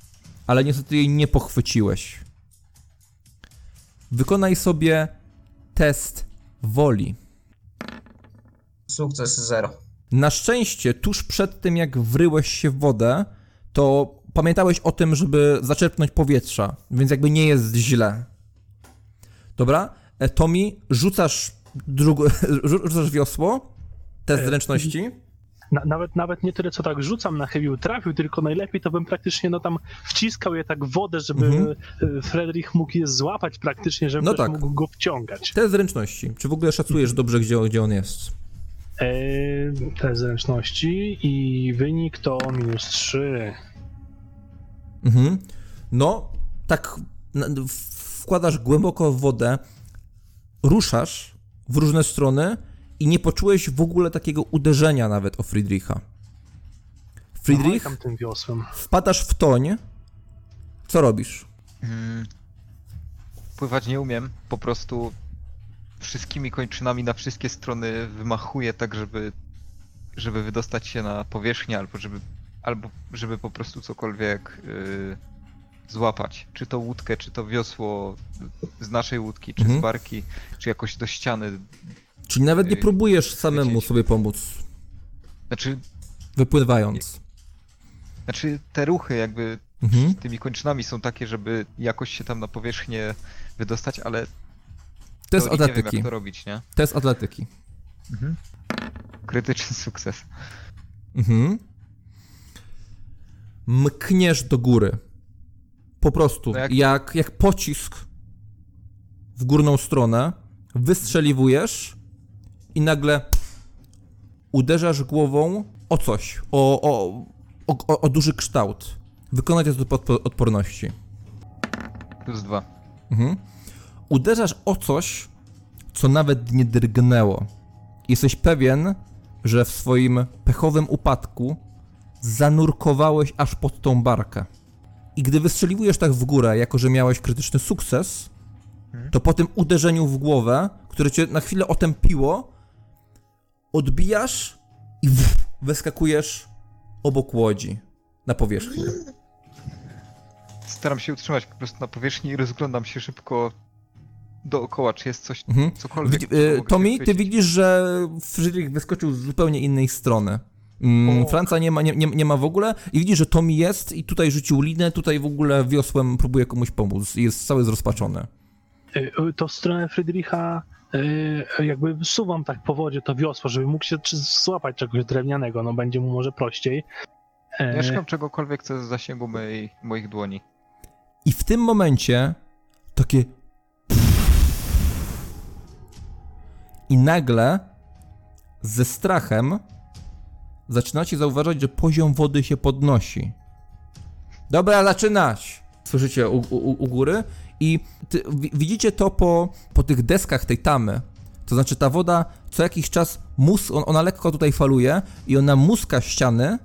ale niestety jej nie pochwyciłeś. Wykonaj sobie test woli. Sukces zero. Na szczęście, tuż przed tym jak wryłeś się w wodę, to pamiętałeś o tym, żeby zaczerpnąć powietrza, więc jakby nie jest źle. Dobra? E, Tommy, rzucasz, drugo, rzu- rzucasz wiosło, test E, zręczności. Na, nawet, nawet nie tyle, co tak rzucam na chybił, trafił, tylko najlepiej to bym praktycznie no tam wciskał je tak w wodę, żeby Mhm. Friedrich mógł je złapać praktycznie, żeby No tak. mógł go wciągać. Test zręczności. Czy w ogóle szacujesz dobrze, gdzie, gdzie on jest? Eee, te zręczności i wynik to minus 3. Mhm. No, tak wkładasz głęboko w wodę, ruszasz w różne strony i nie poczułeś w ogóle takiego uderzenia nawet o Friedricha. Friedrich, Tam tym wiosłem. wpadasz w toń. Co robisz? Mm, Pływać nie umiem, po prostu wszystkimi kończynami na wszystkie strony wymachuję tak, żeby, żeby wydostać się na powierzchnię, albo żeby, albo żeby po prostu cokolwiek yy, złapać. Czy to łódkę, czy to wiosło z naszej łódki, czy Mhm. z barki, czy jakoś do ściany. Czyli nawet nie próbujesz samemu sobie pomóc, Znaczy, wypływając. znaczy te ruchy jakby Mhm. tymi kończynami są takie, żeby jakoś się tam na powierzchnię wydostać, ale To jest teorii nie wiem atletyki. jak to robić, nie? To jest atletyki. Krytyczny sukces. Mhm. Mkniesz do góry. Po prostu. No jak- jak... Jak, pocisk w górną stronę. Wystrzeliwujesz i nagle uderzasz głową o coś, o, o, o, o, duży kształt. Wykonać odpo- odporności. Plus dwa. Mhm. Uderzasz o coś, co nawet nie drgnęło. Jesteś pewien, że w swoim pechowym upadku zanurkowałeś aż pod tą barkę. I gdy wystrzeliwujesz tak w górę, jako że miałeś krytyczny sukces, to po tym uderzeniu w głowę, które cię na chwilę otępiło, odbijasz i wyskakujesz obok łodzi na powierzchnię. Staram się utrzymać po prostu na powierzchni i rozglądam się szybko dookoła, czy jest coś, Mhm. cokolwiek. Widzi- co y, Tommy, ty widzisz, że Friedrich wyskoczył z zupełnie innej strony. Mm, O. Franca nie ma, nie, nie, nie ma w ogóle i widzisz, że Tommy jest i tutaj rzucił linę, tutaj w ogóle wiosłem próbuje komuś pomóc i jest cały zrozpaczony. Y, To w stronę Friedricha y, jakby wsuwam tak po wodzie to wiosło, żeby mógł się złapać czegoś drewnianego, no będzie mu może prościej. E, Ja szukam czegokolwiek, co jest w zasięgu mojej, moich dłoni. I w tym momencie takie i nagle ze strachem zaczynacie zauważać, że poziom wody się podnosi. Dobra, zaczynać! Słyszycie u, u, u góry i ty, wi- widzicie to po, po tych deskach tej tamy. To znaczy ta woda co jakiś czas, mus, on, ona lekko tutaj faluje i ona muska ściany,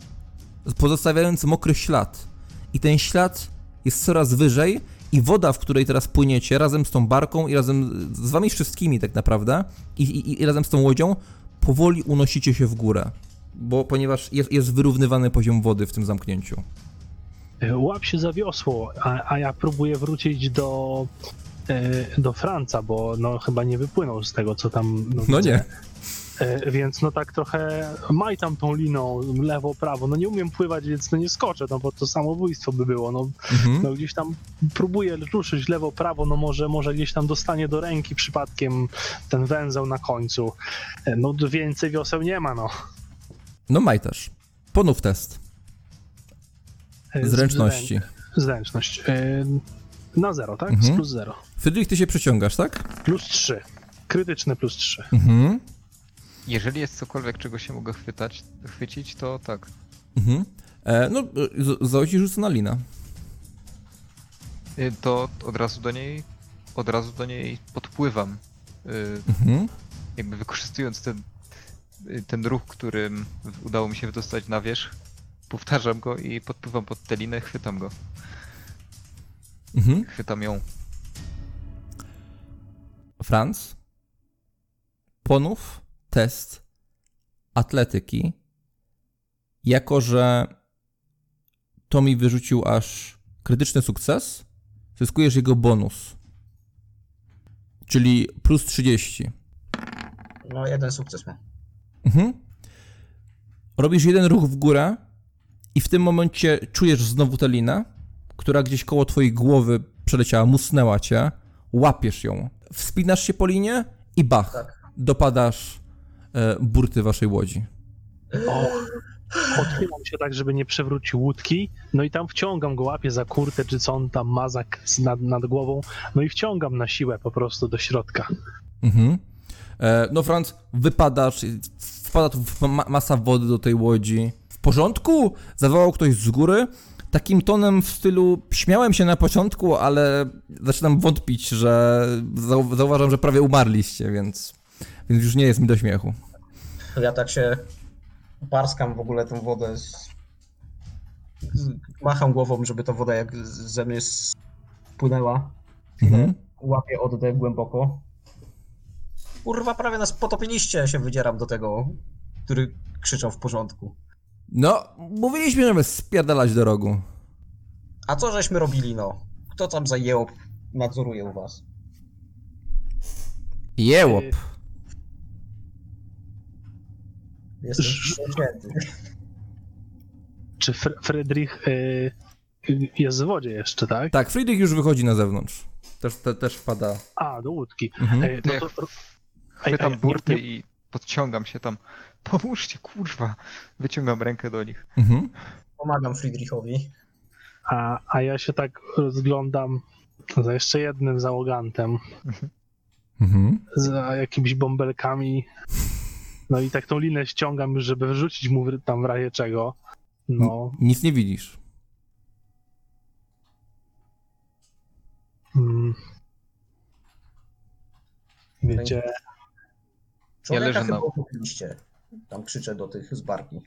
pozostawiając mokry ślad. I ten ślad jest coraz wyżej i woda, w której teraz płyniecie, razem z tą barką i razem z wami wszystkimi tak naprawdę i, i, i razem z tą łodzią, powoli unosicie się w górę. Bo ponieważ jest, jest wyrównywany poziom wody w tym zamknięciu. Y, Łap się za wiosło, a, a ja próbuję wrócić do, y, do Franca, bo no chyba nie wypłynął z tego, co tam. No widzę. nie. E, Więc no tak trochę maj tam tą liną lewo, prawo. No nie umiem pływać, więc no nie skoczę, no bo to samobójstwo by było. No, Mhm. no gdzieś tam próbuję ruszyć lewo, prawo, no może, może gdzieś tam dostanie do ręki przypadkiem ten węzeł na końcu. E, No więcej wioseł nie ma, no. No majtasz. Ponów test. E, Zręczności. Zręczność. E, Na zero, tak? Z Mhm. plus zero. Friedrich, ty się przeciągasz, tak? Plus trzy. Krytyczny plus trzy. Mhm. Jeżeli jest cokolwiek, czego się mogę chwytać, chwycić, to tak. Mhm. E, no, z- Zosi rzucę na linę. Y, To od razu do niej, od razu do niej podpływam. Y, Mhm. Jakby wykorzystując ten, ten ruch, którym udało mi się wydostać na wierzch, powtarzam go i podpływam pod tę linę, chwytam go. Mhm. Chwytam ją. Franz, ponów test atletyki, jako że Tommy wyrzucił aż krytyczny sukces, zyskujesz jego bonus, czyli plus 30. No, jeden sukces ma. Mhm. Robisz jeden ruch w górę i w tym momencie czujesz znowu tę linę, która gdzieś koło twojej głowy przeleciała, musnęła cię, łapiesz ją, wspinasz się po linie i bach, Tak. dopadasz e, burty waszej łodzi. O, odchylam się tak, żeby nie przewrócił łódki, no i tam wciągam go, łapię za kurtę, czy co on tam ma za, nad, nad głową, no i wciągam na siłę po prostu do środka. Mhm. E, no Franz, wypadasz, wpada tu masa wody do tej łodzi. W porządku? Zawołał ktoś z góry. Takim tonem w stylu śmiałem się na początku, ale zaczynam wątpić, że zau zauważam, że prawie umarliście, więc, więc już nie jest mi do śmiechu. Ja tak się parskam w ogóle tą wodę. Macham głową, żeby ta woda jak ze mnie spłynęła. Mhm. Łapię oddech głęboko. Kurwa, prawie nas potopiliście, się wydzieram do tego, który krzyczał w porządku. No, mówiliśmy, żeby spierdalać do rogu. A co żeśmy robili, no? Kto tam za jełop nadzoruje u was? Jełop. Jestem. Czy Fr- Friedrich y, y, jest w wodzie jeszcze, tak? Tak, Friedrich już wychodzi na zewnątrz. Też, te, też wpada. A, do łódki. Mhm. Y, no to, Chwytam nie- burty nie- i podciągam się tam. Pomóżcie, kurwa! Wyciągam rękę do nich. Mhm. Pomagam Friedrichowi. a, a ja się tak rozglądam za jeszcze jednym załogantem, Mhm. za jakimiś bąbelkami. No i tak tą linę ściągam już, żeby wrzucić mu tam w razie czego. No, Nic nie widzisz. mm, wiecie, Człowieka leżę na-. Tam krzyczę do tych z barki.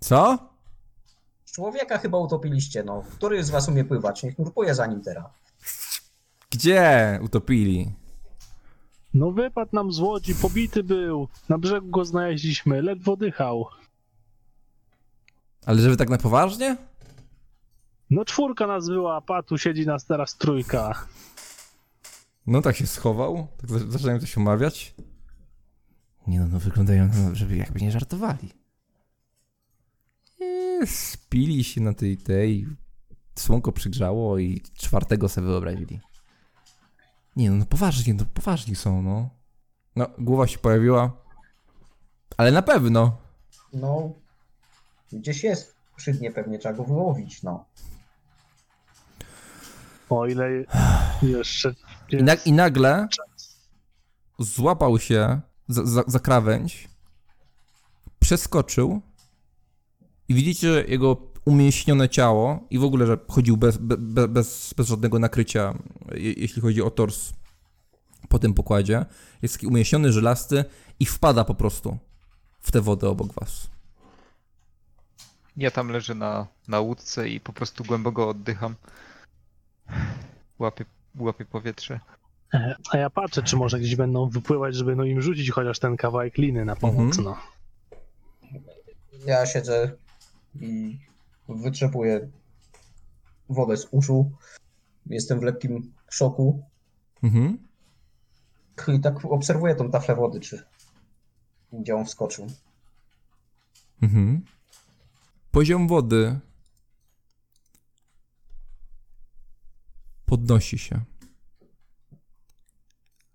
Co? Człowieka chyba utopiliście, no. Który z was umie pływać? Niech nurkuje za nim teraz. Gdzie utopili? no wypadł nam z łodzi, pobity był, na brzegu go znaleźliśmy, ledwo dychał. Ale żeby tak na poważnie? No czwórka nas była, a patu siedzi nas teraz trójka. No tak się schował, tak za- zaczynają coś omawiać. Nie no, no wyglądają, no, żeby jakby nie żartowali. Spili się na tej, tej, słonko przygrzało i czwartego sobie wyobrazili. Nie no, no poważnie, no poważni są, no. No, głowa się pojawiła, ale na pewno. No, gdzieś jest przy dnie pewnie, trzeba go wyłowić, no. O ile jeszcze... I, na, i nagle złapał się za, za, za krawędź, przeskoczył i widzicie jego umięśnione ciało i w ogóle, że chodził bez, be, be, bez, bez żadnego nakrycia, je, jeśli chodzi o tors po tym pokładzie. Jest taki umięśniony, żelasty i wpada po prostu w tę wodę obok was. Ja tam leżę na, na łódce i po prostu głęboko oddycham. Łapię, łapię powietrze. E, A ja patrzę, czy może gdzieś będą wypływać, żeby no im rzucić chociaż ten kawałek liny na pomoc, Mhm. no. Ja siedzę i wytrzepuję wodę z uszu. Jestem w lekkim szoku. Mhm. I tak obserwuję tą taflę wody, czy gdzie on wskoczył. Mhm. Poziom wody podnosi się.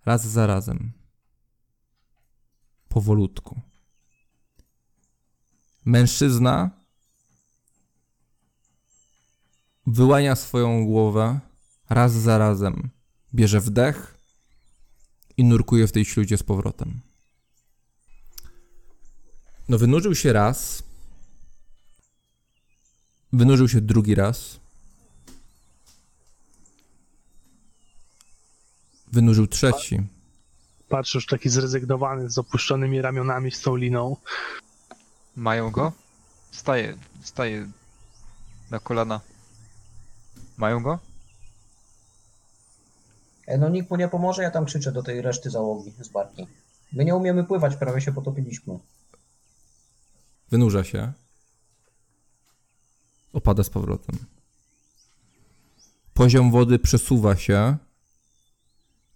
Raz za razem. Powolutku. Mężczyzna wyłania swoją głowę raz za razem. Bierze wdech i nurkuje w tej śluzie z powrotem. No, wynurzył się raz. Wynurzył się drugi raz. Wynurzył trzeci. Patrzę już taki zrezygnowany, z opuszczonymi ramionami z tą liną. Mają go? Staję, staję na kolana. Mają go? E, no nikt mu nie pomoże, ja tam krzyczę do tej reszty załogi z barki. My nie umiemy pływać, prawie się potopiliśmy. Wynurza się. Opada z powrotem. Poziom wody przesuwa się.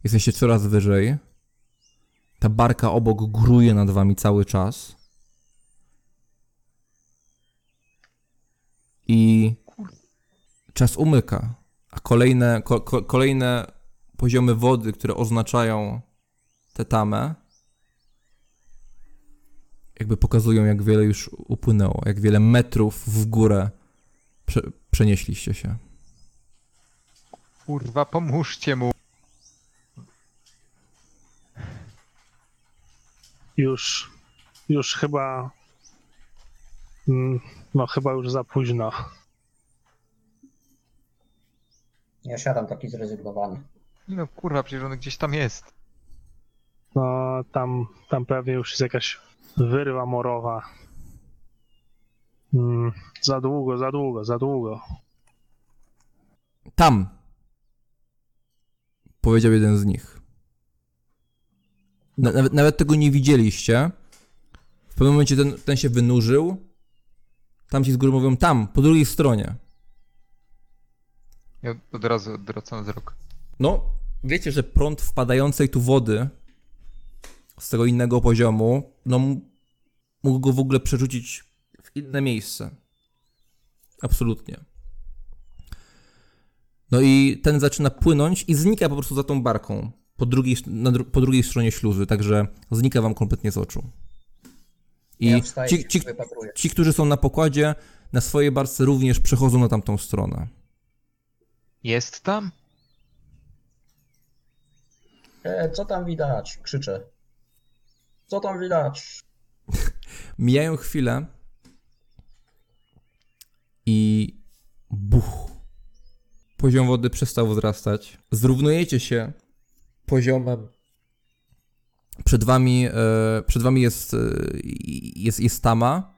Jesteście coraz wyżej. Ta barka obok gruje nad wami cały czas. I czas umyka. A kolejne, ko, ko, kolejne poziomy wody, które oznaczają tę tamę, jakby pokazują, jak wiele już upłynęło, jak wiele metrów w górę prze, przenieśliście się. Kurwa, pomóżcie mu. Już, już chyba, mm, no chyba już za późno. Ja siadam taki zrezygnowany. No kurwa, przecież on gdzieś tam jest. No tam, tam pewnie już jest jakaś wyrwa morowa. Mm, za długo, za długo, za długo. Tam! Powiedział jeden z nich. Na, nawet, nawet tego nie widzieliście. W pewnym momencie ten, ten się wynurzył. Tam ci z góry mówią, tam, po drugiej stronie. Ja od razu odwracam wzrok. No, wiecie, że prąd wpadającej tu wody z tego innego poziomu, no mógł go w ogóle przerzucić w inne miejsce. Absolutnie. No i ten zaczyna płynąć i znika po prostu za tą barką. Po drugiej, na, dru- po drugiej stronie śluzy, także znika wam kompletnie z oczu. I ja wstaję ci, ci, ci, którzy są na pokładzie, na swojej barce również przechodzą na tamtą stronę. Jest tam? E, co tam widać? Krzyczę. Co tam widać? Mijają chwilę i buch. Poziom wody przestał wzrastać. Zrównujecie się poziomem. Przed wami, e, przed wami jest, e, jest, jest tama.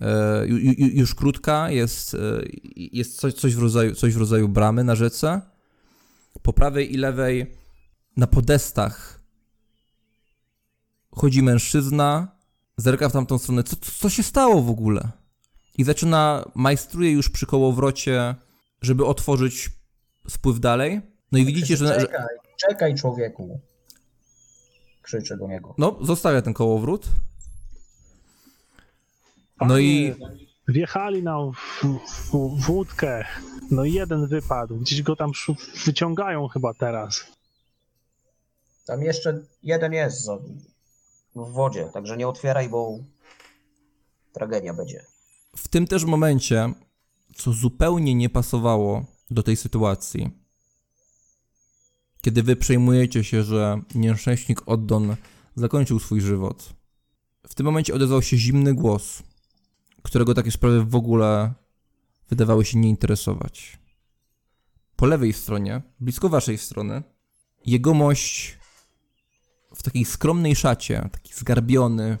E, ju, ju, już krótka, jest, jest coś, coś, w rodzaju, coś w rodzaju bramy na rzece. Po prawej i lewej na podestach chodzi mężczyzna, zerka w tamtą stronę. Co, co się stało w ogóle? I zaczyna, majstruje już przy kołowrocie, żeby otworzyć spływ dalej. No i widzicie, że... że Czekaj, czekaj człowieku. Krzyczę do niego. no, zostawia ten kołowrót. No Panie, i Wjechali nam w, w, w łódkę. No i jeden wypadł. Gdzieś go tam wyciągają chyba teraz. Tam jeszcze jeden jest w wodzie, także nie otwieraj, bo tragedia będzie. w tym też momencie, co zupełnie nie pasowało do tej sytuacji, kiedy wy przejmujecie się, że nieszczęśnik Oddon zakończył swój żywot, w tym momencie odezwał się zimny głos, którego takie sprawy w ogóle wydawały się nie interesować. Po lewej stronie, blisko waszej strony, jegomość w takiej skromnej szacie, taki zgarbiony,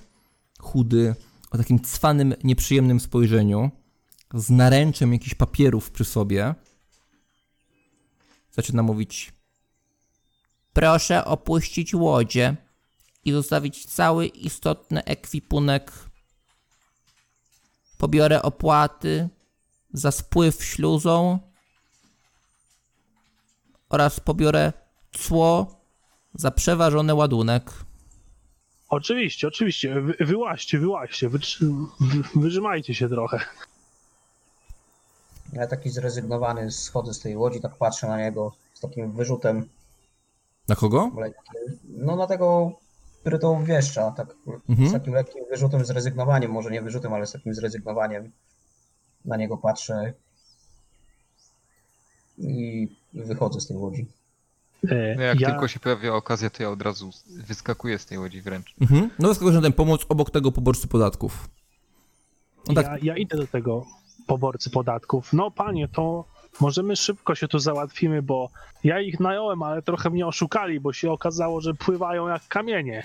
chudy, o takim cwanym, nieprzyjemnym spojrzeniu, z naręczem jakichś papierów przy sobie, zaczyna mówić: Proszę opuścić łodzie i zostawić cały istotny ekwipunek. Pobiorę opłaty za spływ śluzą oraz pobiorę cło za przeważony ładunek. Oczywiście, oczywiście. Wy, wyłaźcie, wyłaźcie. Wytrzy- wy, wyrzymajcie się trochę. Ja taki zrezygnowany schodzę z tej łodzi, tak patrzę na niego z takim wyrzutem Na kogo? No na tego, który to wieszcza, tak Mhm. z takim lekkim wyrzutem, zrezygnowaniem, może nie wyrzutem, ale z takim zrezygnowaniem. Na niego patrzę i wychodzę z tej łodzi. E, No jak ja, tylko się pojawia okazja, to ja od razu wyskakuję z tej łodzi wręcz. Mhm. No, z kogoś na ten pomoc obok tego poborcy podatków. No tak, ja, ja idę do tego poborcy podatków. No panie, to możemy szybko się tu załatwimy, bo ja ich nająłem, ale trochę mnie oszukali, bo się okazało, że pływają jak kamienie.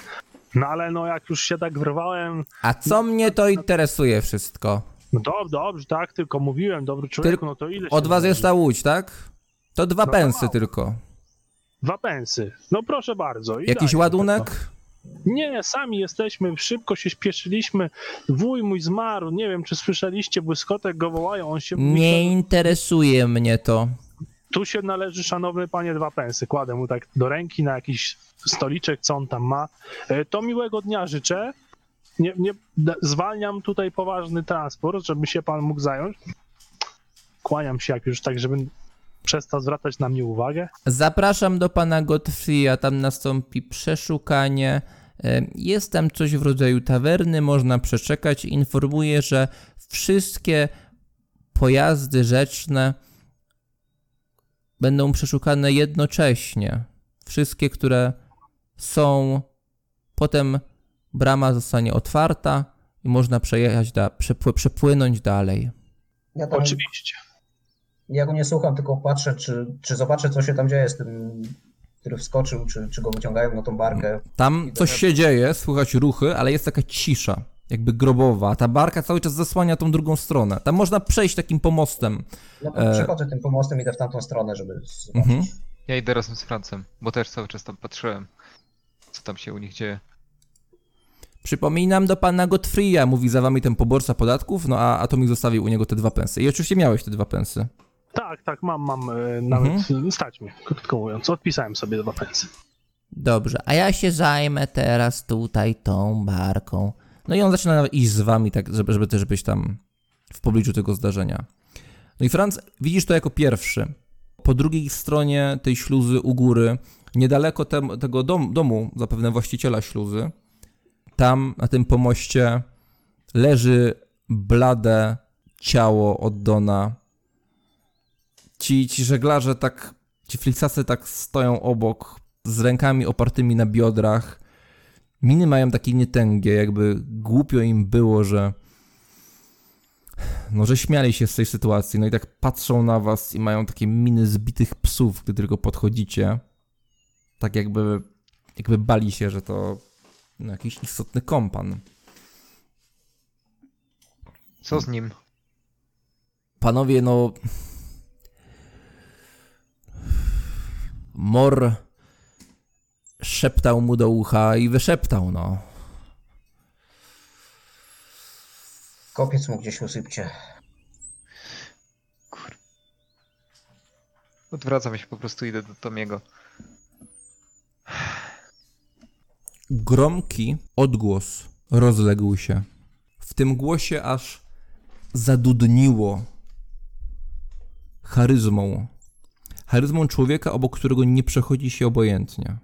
No ale no jak już się tak wyrwałem, A co mnie to interesuje wszystko? no dobrze, dobrze, tak, tylko mówiłem, dobry człowieku, no to ile się Od was jest ta łódź, tak? To dwa No to pensy mało. tylko. Dwa pensy. No proszę bardzo. Jakiś ładunek? tego. Nie, sami jesteśmy, szybko się śpieszyliśmy. Wuj mój zmarł, nie wiem czy słyszeliście, błyskotek go wołają, on się... Nie interesuje mnie to. Tu się należy, szanowny panie, dwa pensy. Kładę mu tak do ręki na jakiś stoliczek, co on tam ma. E, To miłego dnia życzę. Nie, nie, zwalniam tutaj poważny transport, żeby się pan mógł zająć. Kłaniam się jak już tak, żebym przestał zwracać na mnie uwagę. Zapraszam do pana Gottfrieda, tam nastąpi przeszukanie. E, Jest tam coś w rodzaju tawerny, można przeczekać. Informuję, że wszystkie pojazdy rzeczne będą przeszukane jednocześnie. Wszystkie, które są, potem brama zostanie otwarta i można przejechać, da, przepły, przepłynąć dalej. Ja, tam, Oczywiście. Ja go nie słucham, tylko patrzę, czy, czy zobaczę, co się tam dzieje z tym, który wskoczył, czy, czy go wyciągają na tą barkę. Tam coś się dzieje, słychać ruchy, ale jest taka cisza, jakby grobowa. a Ta barka cały czas zasłania tą drugą stronę. Tam można przejść takim pomostem. No E. przechodzę tym pomostem, idę w tamtą stronę, żeby zobaczyć. Mhm. Ja idę razem z Francem, bo też cały czas tam patrzyłem, co tam się u nich dzieje. Przypominam do pana Gottfrieda, mówi za wami ten poborca podatków, no a, a to mi zostawił u niego te dwa pensy. I oczywiście miałeś te dwa pensy. Tak, tak, mam, mam e, nawet, Mhm. stać mnie, krótko mówiąc. Odpisałem sobie dwa pensy. Dobrze, a ja się zajmę teraz tutaj tą barką. No i on zaczyna nawet iść z wami, tak, żeby, żeby też być tam w pobliżu tego zdarzenia. No i Franz, widzisz to jako pierwszy. Po drugiej stronie tej śluzy u góry, niedaleko tego dom, domu, zapewne właściciela śluzy, tam na tym pomoście leży blade ciało Oddona. Ci, ci żeglarze tak, ci fliksasy tak stoją obok, z rękami opartymi na biodrach. Miny mają takie nietęgie, jakby głupio im było, że no, że śmiali się z tej sytuacji, no i tak patrzą na was i mają takie miny zbitych psów, gdy tylko podchodzicie. Tak jakby, jakby bali się, że to no, jakiś istotny kompan. Co z nim? Panowie, no. Mor szeptał mu do ucha i wyszeptał, no. Kopiec mu gdzieś usypcie. Kur... Odwracam się, po prostu idę do Tomiego. Gromki odgłos rozległ się. W tym głosie aż zadudniło charyzmą. Charyzmą człowieka, obok którego nie przechodzi się obojętnie.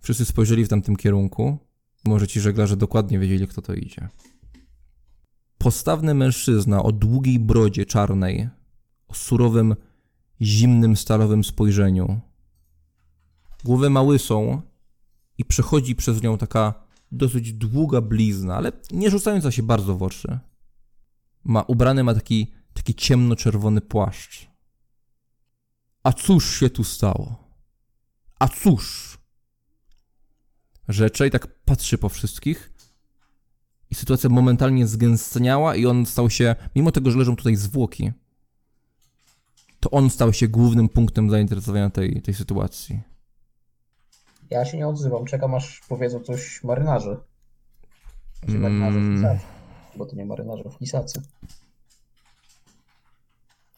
Wszyscy spojrzeli w tamtym kierunku. Może ci żeglarze dokładnie wiedzieli, kto to idzie. Postawny mężczyzna o długiej brodzie czarnej, o surowym, zimnym, stalowym spojrzeniu. Głowę ma łysą i przechodzi przez nią taka dosyć długa blizna, ale nie rzucająca się bardzo w oczy. Ma ubrany ma taki, taki ciemnoczerwony płaszcz. A cóż się tu stało? A cóż? Rzecze i tak patrzy po wszystkich. I sytuacja momentalnie zgęstniała i on stał się, mimo tego, że leżą tutaj zwłoki, to on stał się głównym punktem zainteresowania tej, tej sytuacji. Ja się nie odzywam, czekam aż powiedzą coś marynarze. Znaczy Mm. marynarze flisacy. Bo to nie marynarze flisacy.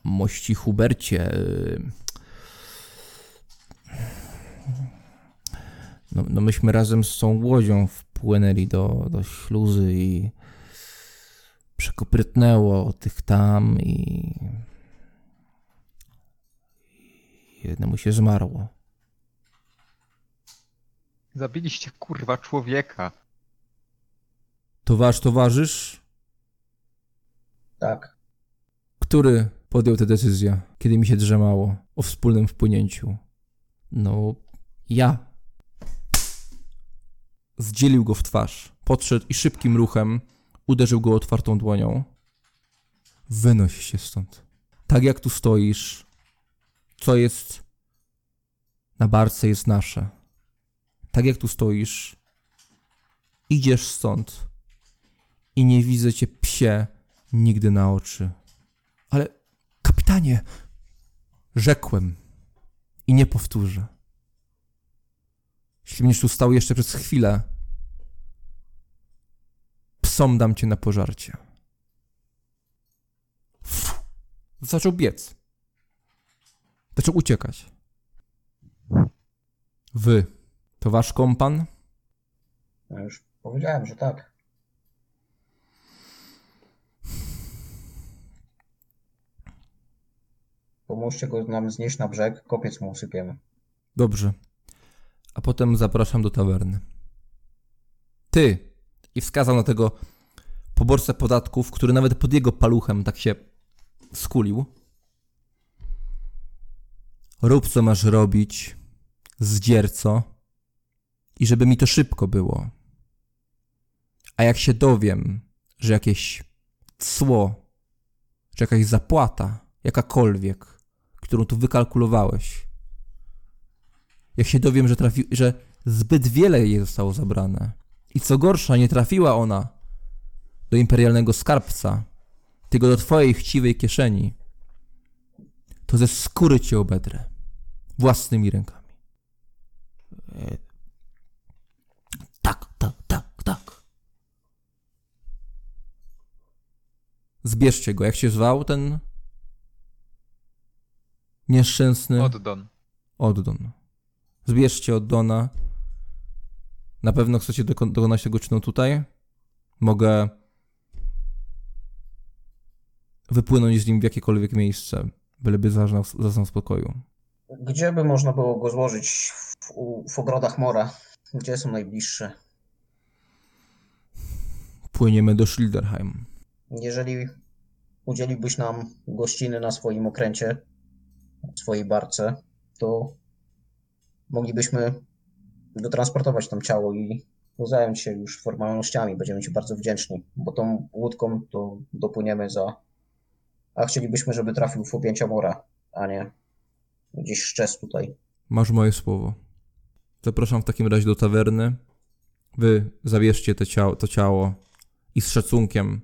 Mości Hubercie. No, no myśmy razem z tą łodzią wpłynęli do, do śluzy i przekoprytnęło tych tam i i jednemu się zmarło. Zabiliście kurwa człowieka. To wasz towarzysz, Tak. który podjął tę decyzję, kiedy mi się drzemało o wspólnym wpłynięciu? No, ja. Zdzielił go w twarz, podszedł i szybkim ruchem uderzył go otwartą dłonią. Wynoś się stąd. Tak jak tu stoisz, co jest na barce jest nasze. Tak jak tu stoisz, idziesz stąd i nie widzę cię psie nigdy na oczy. Ale kapitanie, rzekłem i nie powtórzę. Jeśli będziesz tu stał jeszcze przez chwilę, psom dam cię na pożarcie. Zaczął biec. Zaczął uciekać. Wy, to wasz kompan? Ja już powiedziałem, że tak. Pomóżcie go nam znieść na brzeg, kopiec mu usypiemy. Dobrze. A potem zapraszam do tawerny. Ty! I wskazał na tego poborcę podatków, który nawet pod jego paluchem tak się skulił. Rób co masz robić, zdzierco i żeby mi to szybko było. A jak się dowiem, że jakieś cło, że jakaś zapłata, jakakolwiek, którą tu wykalkulowałeś, jak się dowiem, że, trafi, że zbyt wiele jej zostało zabrane i co gorsza, nie trafiła ona do imperialnego skarbca, tylko do twojej chciwej kieszeni, to ze skóry cię obedrę własnymi rękami. Tak, tak, tak, tak. Zbierzcie go. Jak się zwał ten nieszczęsny Oddon. Oddon. Zbierzcie Oddona. Na pewno chcecie doko- dokonać tego czynu tutaj? Mogę wypłynąć z nim w jakiekolwiek miejsce, byleby zaznał, zaznał spokoju. Gdzie by można było go złożyć w, w ogrodach Mora? Gdzie są najbliższe? Płyniemy do Schilderheim. Jeżeli udzieliłbyś nam gościny na swoim okręcie, swojej barce, to moglibyśmy dotransportować tam ciało i zająć się już formalnościami. Będziemy Ci bardzo wdzięczni, bo tą łódką to dopłyniemy za... A chcielibyśmy, żeby trafił w objęcia mora, a nie gdzieś szczes tutaj. Masz moje słowo. Zapraszam w takim razie do tawerny. Wy zabierzcie te ciało, to ciało i z szacunkiem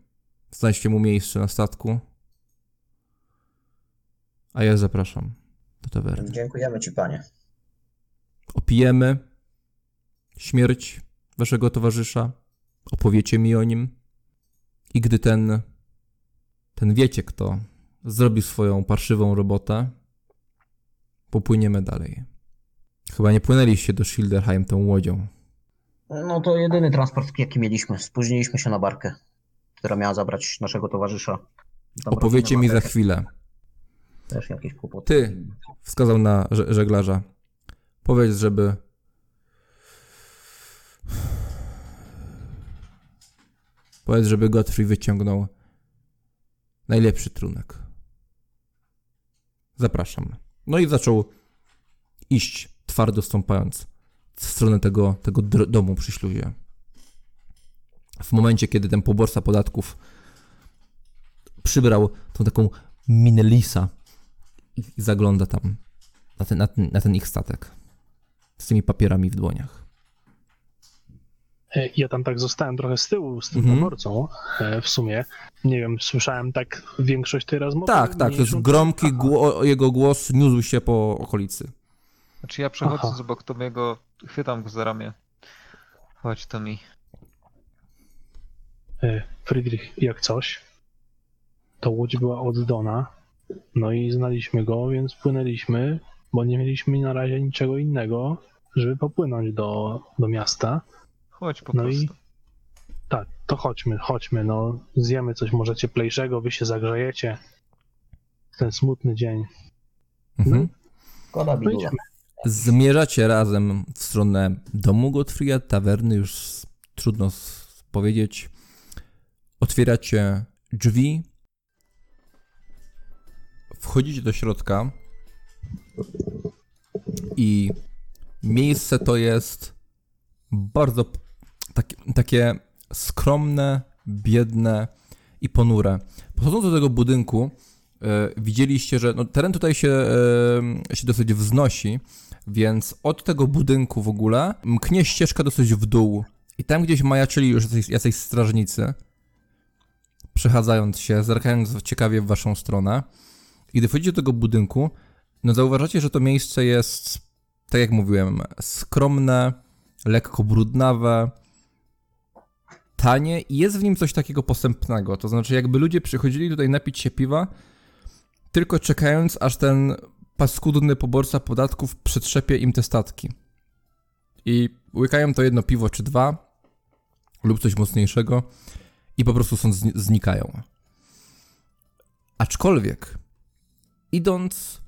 znajdźcie mu miejsce na statku. A ja zapraszam do tawerny. Dziękujemy Ci, panie. Opijemy śmierć waszego towarzysza, opowiecie mi o nim i gdy ten, ten wiecie kto, zrobi swoją parszywą robotę, popłyniemy dalej. Chyba nie płynęliście do Schilderheim tą łodzią. No to jedyny transport, jaki mieliśmy. Spóźniliśmy się na barkę, która miała zabrać naszego towarzysza. Tam Opowiecie mi za chwilę. Też jakieś kłopoty. Ty, wskazał na że- żeglarza. Powiedz, żeby. Powiedz, żeby Godfrey wyciągnął najlepszy trunek. Zapraszam. No i zaczął iść, twardo stąpając w stronę tego, tego domu przy śluzie. W momencie, kiedy ten poborca podatków przybrał tą taką minę lisa, i i zagląda tam na ten, na, ten, na ten ich statek z tymi papierami w dłoniach. E, Ja tam tak zostałem trochę z tyłu z tym Mhm. poborcą e, w sumie. Nie wiem, słyszałem tak większość tej rozmowy. Tak, tak, to jest gromki, gło, jego głos niósł się po okolicy. Znaczy ja przechodząc Aha. obok Tomiego, chwytam go za ramię. Chodź Tomi. E, Friedrich, jak coś, to łódź była od Dona, no i znaliśmy go, więc płynęliśmy, bo nie mieliśmy na razie niczego innego, żeby popłynąć do, do miasta. Chodź po No prostu. i tak, to chodźmy, chodźmy, no zjemy coś może cieplejszego, wy się zagrzejecie w ten smutny dzień. Mhm. No bidula. idziemy. Zmierzacie razem w stronę domu Gottfrieda, tawerny, już trudno powiedzieć. Otwieracie drzwi. Wchodzicie do środka i miejsce to jest bardzo takie, takie skromne, biedne i ponure. Podchodząc do tego budynku, e, widzieliście, że no, teren tutaj się, e, się dosyć wznosi, więc od tego budynku w ogóle mknie ścieżka dosyć w dół. I tam gdzieś majaczyli już jacyś, jacyś strażnicy, przechadzając się, zerkając ciekawie w waszą stronę. I gdy wchodzicie do tego budynku, no zauważacie, że to miejsce jest, tak jak mówiłem, skromne, lekko brudnawe, tanie i jest w nim coś takiego posępnego. To znaczy, jakby ludzie przychodzili tutaj napić się piwa, tylko czekając, aż ten paskudny poborca podatków przetrzepie im te statki. I łykają to jedno piwo czy dwa, lub coś mocniejszego, i po prostu zni- znikają. Aczkolwiek, idąc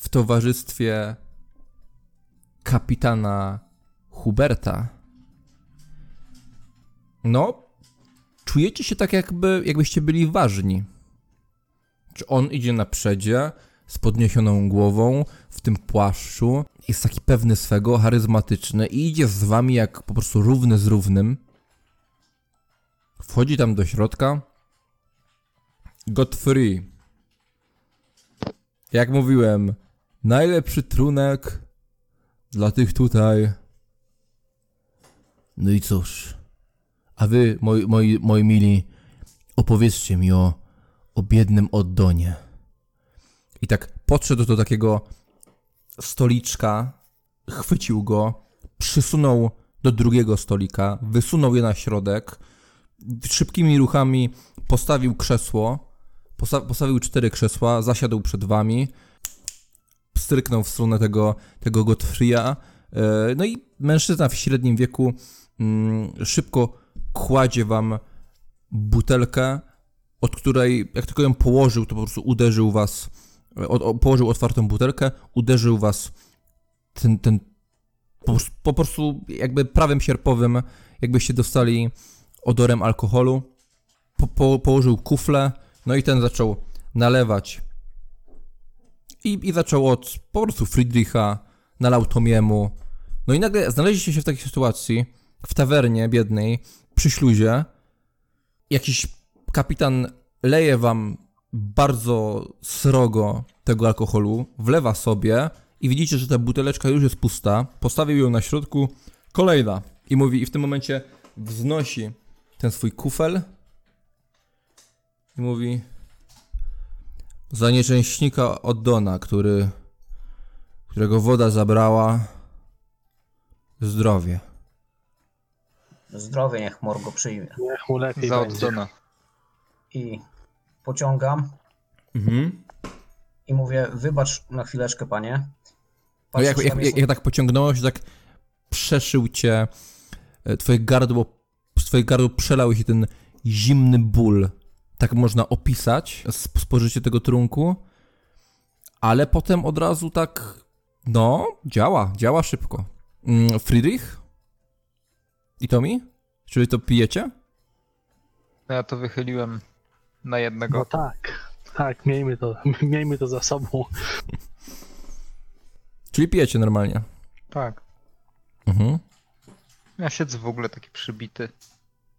w towarzystwie kapitana Huberta, no, czujecie się tak, jakby, jakbyście byli ważni. Czy on idzie na przedzie z podniesioną głową, w tym płaszczu, jest taki pewny swego, charyzmatyczny i idzie z wami jak po prostu równy z równym. Wchodzi tam do środka. Godfrey. Jak mówiłem, najlepszy trunek dla tych tutaj. No i cóż. A wy, moi, moi, moi mili, opowiedzcie mi o, o biednym oddonie. I tak podszedł do takiego stoliczka, chwycił go, przysunął do drugiego stolika, wysunął je na środek, szybkimi ruchami postawił krzesło, posta- postawił cztery krzesła, zasiadł przed wami, stryknął w stronę tego, tego Godfrey'a, e, no i mężczyzna w średnim wieku mm, szybko kładzie wam butelkę, od której, jak tylko ją położył, to po prostu uderzył was, o, położył otwartą butelkę, uderzył was ten, ten po, po prostu jakby prawym sierpowym, jakbyście dostali odorem alkoholu, po, po, położył kuflę, no i ten zaczął nalewać i, i zaczął od po prostu Friedricha, nalał Tomiemu, no i nagle znaleźliście się w takiej sytuacji, w tawernie biednej przy śluzie. Jakiś kapitan leje wam bardzo srogo tego alkoholu, wlewa sobie i widzicie, że ta buteleczka już jest pusta. Postawił ją na środku. Kolejna. I mówi, i w tym momencie wznosi ten swój kufel i mówi za nieszczęśnika od Dona, który, którego woda zabrała zdrowie. Zdrowie niech Morgo przyjmie. Niech mu lepiej Za będzie. oddona. I pociągam Mhm. i mówię, wybacz na chwileczkę, panie. No jak, jak, jak, jak tak pociągnąłeś, tak przeszył cię, e, twoje gardło, z twojego gardła przelał się ten zimny ból. Tak można opisać sp- spożycie tego trunku, ale potem od razu tak, no, działa, działa szybko. Mm, Friedrich? I Tomi? Czy wy to pijecie? No ja to wychyliłem na No jednego. tak, tak, miejmy to, miejmy to za sobą. Czyli pijecie normalnie. Tak. Mhm. Ja siedzę w ogóle taki przybity.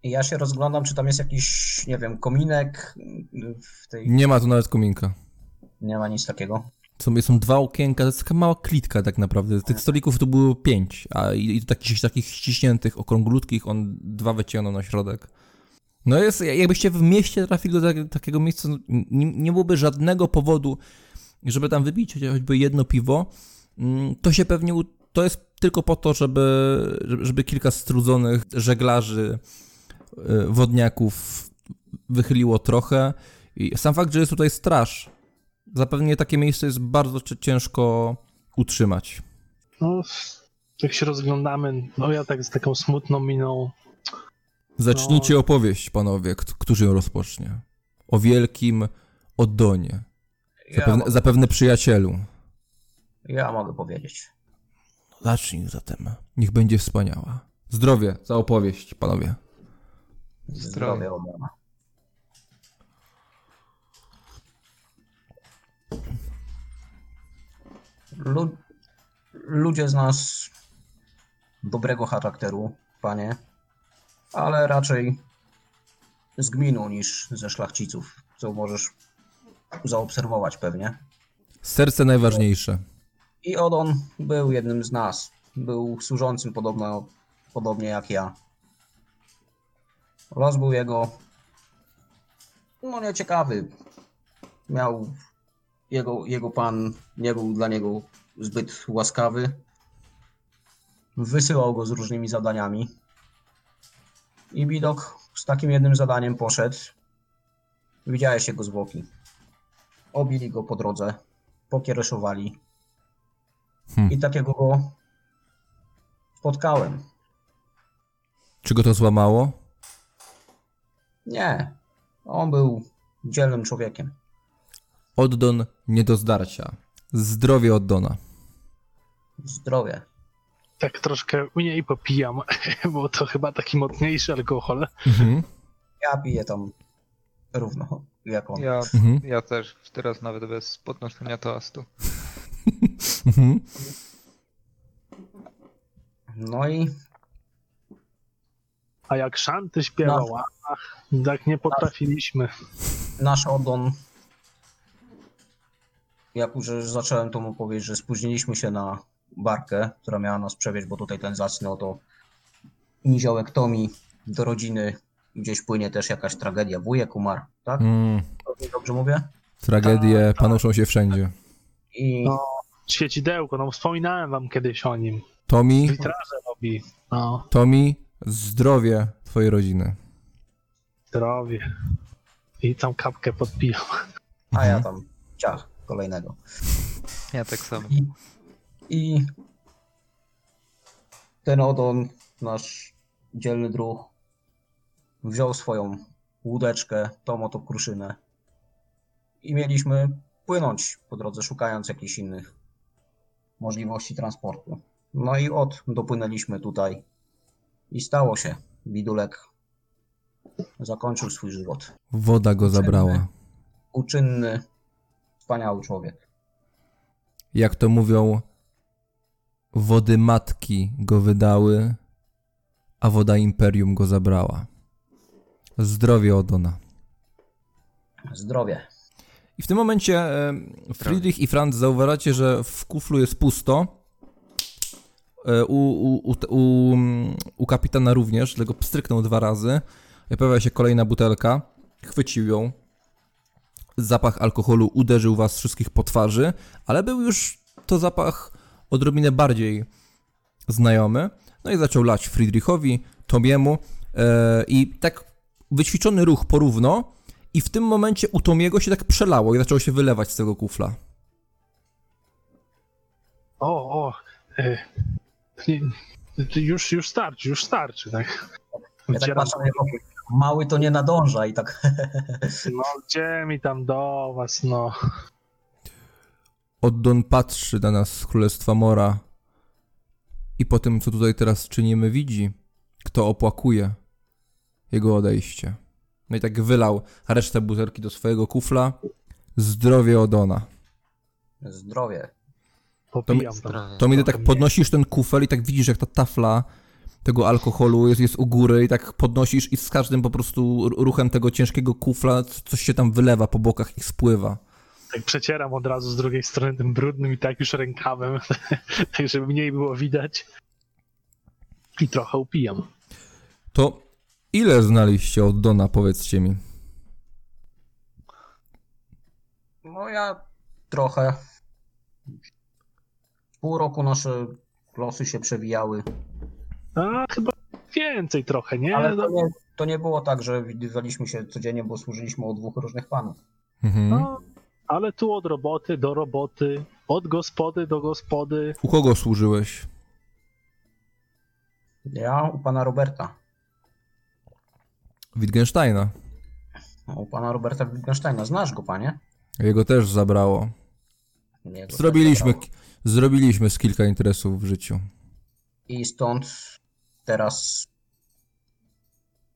Ja się rozglądam, czy tam jest jakiś, nie wiem, kominek w tej... Nie ma tu nawet kominka. Nie ma nic takiego. Są, są dwa okienka, to jest taka mała klitka tak naprawdę. Tych stolików tu było pięć, a i, i takich, takich ściśniętych, okrąglutkich, on dwa wyciągnął na środek. No jest, jakbyście w mieście trafili do tak, takiego miejsca, no, nie, nie byłoby żadnego powodu, żeby tam chociaż- choćby jedno piwo, Mm, to się pewnie, to jest tylko po to, żeby, żeby- kilka strudzonych żeglarzy, wodniaków wychyliło trochę. I sam fakt, że jest tutaj straż, zapewne takie miejsce jest bardzo ci- ciężko utrzymać. No, jak się rozglądamy, no ja tak z taką smutną miną, Zacznijcie No. opowieść, panowie, którzy ją rozpocznie. O wielkim oddonie. Ja, Zapewne, mogę, zapewne przyjacielu. ja mogę powiedzieć. Zacznij zatem. Niech będzie wspaniała. Zdrowie za opowieść, panowie. Zdrowie obrona. Lu- ludzie z nas dobrego charakteru, panie, ale raczej z gminu niż ze szlachciców, co możesz zaobserwować pewnie. Serce najważniejsze. I Odon był jednym z nas. Był służącym podobno, podobnie jak ja. Los był jego. No nieciekawy. Miał. Jego, jego pan nie był dla niego zbyt łaskawy. Wysyłał go z różnymi zadaniami. I widok z takim jednym zadaniem poszedł. Widziałeś jego zwłoki. Obili go po drodze. Pokiereszowali. Hmm. I takiego go spotkałem. Czy go to złamało? Nie. On był dzielnym człowiekiem. Oddon nie do zdarcia. Zdrowie oddona. Zdrowie. tak troszkę mniej popijam, bo to chyba taki mocniejszy alkohol. Mhm. Ja piję tam równo jak on. Ja, Mhm. ja też teraz nawet bez podnoszenia toastu. Mhm. No i A jak szanty śpiewała, ach, tak nie potrafiliśmy. nasz Odon, jak już zacząłem to mu powiedzieć, że spóźniliśmy się na barkę, która miała nas przewieźć, bo tutaj ten zacny oto niziołek Tomi do rodziny gdzieś płynie też jakaś tragedia. Wujek umarł, tak? Mm. Dobrze mówię? Tragedie panoszą się wszędzie. I No. Świecidełko, no wspominałem wam kiedyś o nim. Tomi, Witraże robi. No, Tomi, zdrowie twojej rodziny. zdrowie. I tam kapkę podpijam. a ja Mhm. tam ciach kolejnego. Ja tak samo. I, I ten Odon, nasz dzielny druh, wziął swoją łódeczkę, tą oto kruszynę i mieliśmy płynąć po drodze, szukając jakichś innych możliwości transportu. No i od dopłynęliśmy tutaj i stało się. Bidulek zakończył swój żywot. Woda go zabrała. Uczynny, wspaniały człowiek. Jak to mówią, wody matki go wydały, a woda Imperium go zabrała. Zdrowie Odona. Zdrowie. I w tym momencie Friedrich i Franz zauważacie, że w kuflu jest pusto. E, U, u, u, u, u kapitana również, dlatego pstryknął dwa razy. Pojawia się kolejna butelka. Chwycił ją. Zapach alkoholu uderzył was wszystkich po twarzy, ale był już to zapach odrobinę bardziej znajomy. No i zaczął lać Friedrichowi, Tomiemu e, i tak wyćwiczony ruch porówno i w tym momencie u Tomiego się tak przelało i zaczęło się wylewać z tego kufla. O, o. Nie, już, już starczy, już starczy, tak. Ja tak patrzę mały to nie nadąża i tak No, gdzie mi tam do was, no. Oddon patrzy na nas z Królestwa Mora i po tym, co tutaj teraz czynimy, widzi, kto opłakuje jego odejście. No i tak wylał resztę butelki do swojego kufla. Zdrowie Odona. zdrowie. Popijam Zdrowie. tam. To mi tak podnosisz ten kufel i tak widzisz, jak ta tafla tego alkoholu jest, jest u góry i tak podnosisz i z każdym po prostu ruchem tego ciężkiego kufla coś się tam wylewa po bokach i spływa. Tak przecieram od razu z drugiej strony tym brudnym i tak już rękawem, tak żeby mniej było widać. I trochę upijam. To ile znaliście od Dona, powiedzcie mi? No ja trochę. Pół roku nasze losy się przewijały. A chyba więcej trochę, nie? Ale No, to nie, to nie było tak, że widywaliśmy się codziennie, bo służyliśmy u dwóch różnych panów. Mhm. no, ale tu od roboty do roboty, od gospody do gospody. U kogo służyłeś? Ja u pana Roberta. Wittgensteina. No, U pana Roberta Wittgensteina. Znasz go, panie? Jego też zabrało. Zrobiliśmy, też zabrało. Zrobiliśmy z kilka interesów w życiu. I stąd teraz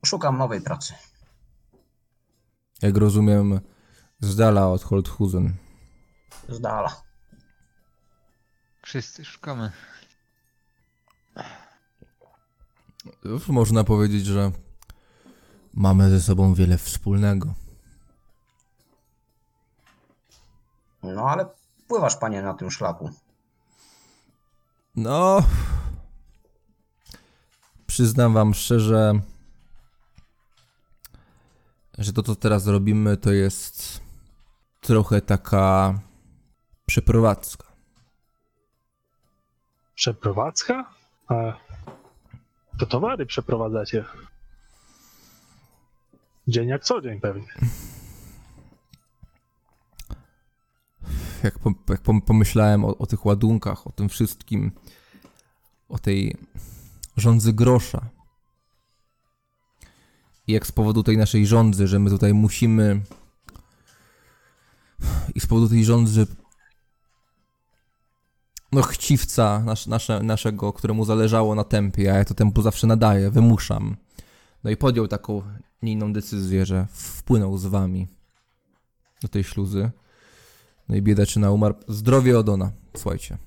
szukam nowej pracy. Jak rozumiem, z dala od Holthusen. Z dala. Wszyscy szukamy. Można powiedzieć, że mamy ze sobą wiele wspólnego. No ale pływasz, panie, na tym szlaku. No. Przyznam wam szczerze, że to, co teraz robimy, to jest trochę taka przeprowadzka. Przeprowadzka? A to towary przeprowadzacie. Dzień jak co dzień pewnie. Jak, po, jak pom- pomyślałem o, o tych ładunkach, o tym wszystkim, o tej rządzy grosza. I jak z powodu tej naszej rządzy, że my tutaj musimy. I z powodu tej rządzy. No, chciwca nasz, nasze, naszego, któremu zależało na tempie, a ja to tempo zawsze nadaję, wymuszam. No i podjął taką inną decyzję, że wpłynął z wami do tej śluzy. No i biedaczyna umarł. Zdrowie Odona, słuchajcie.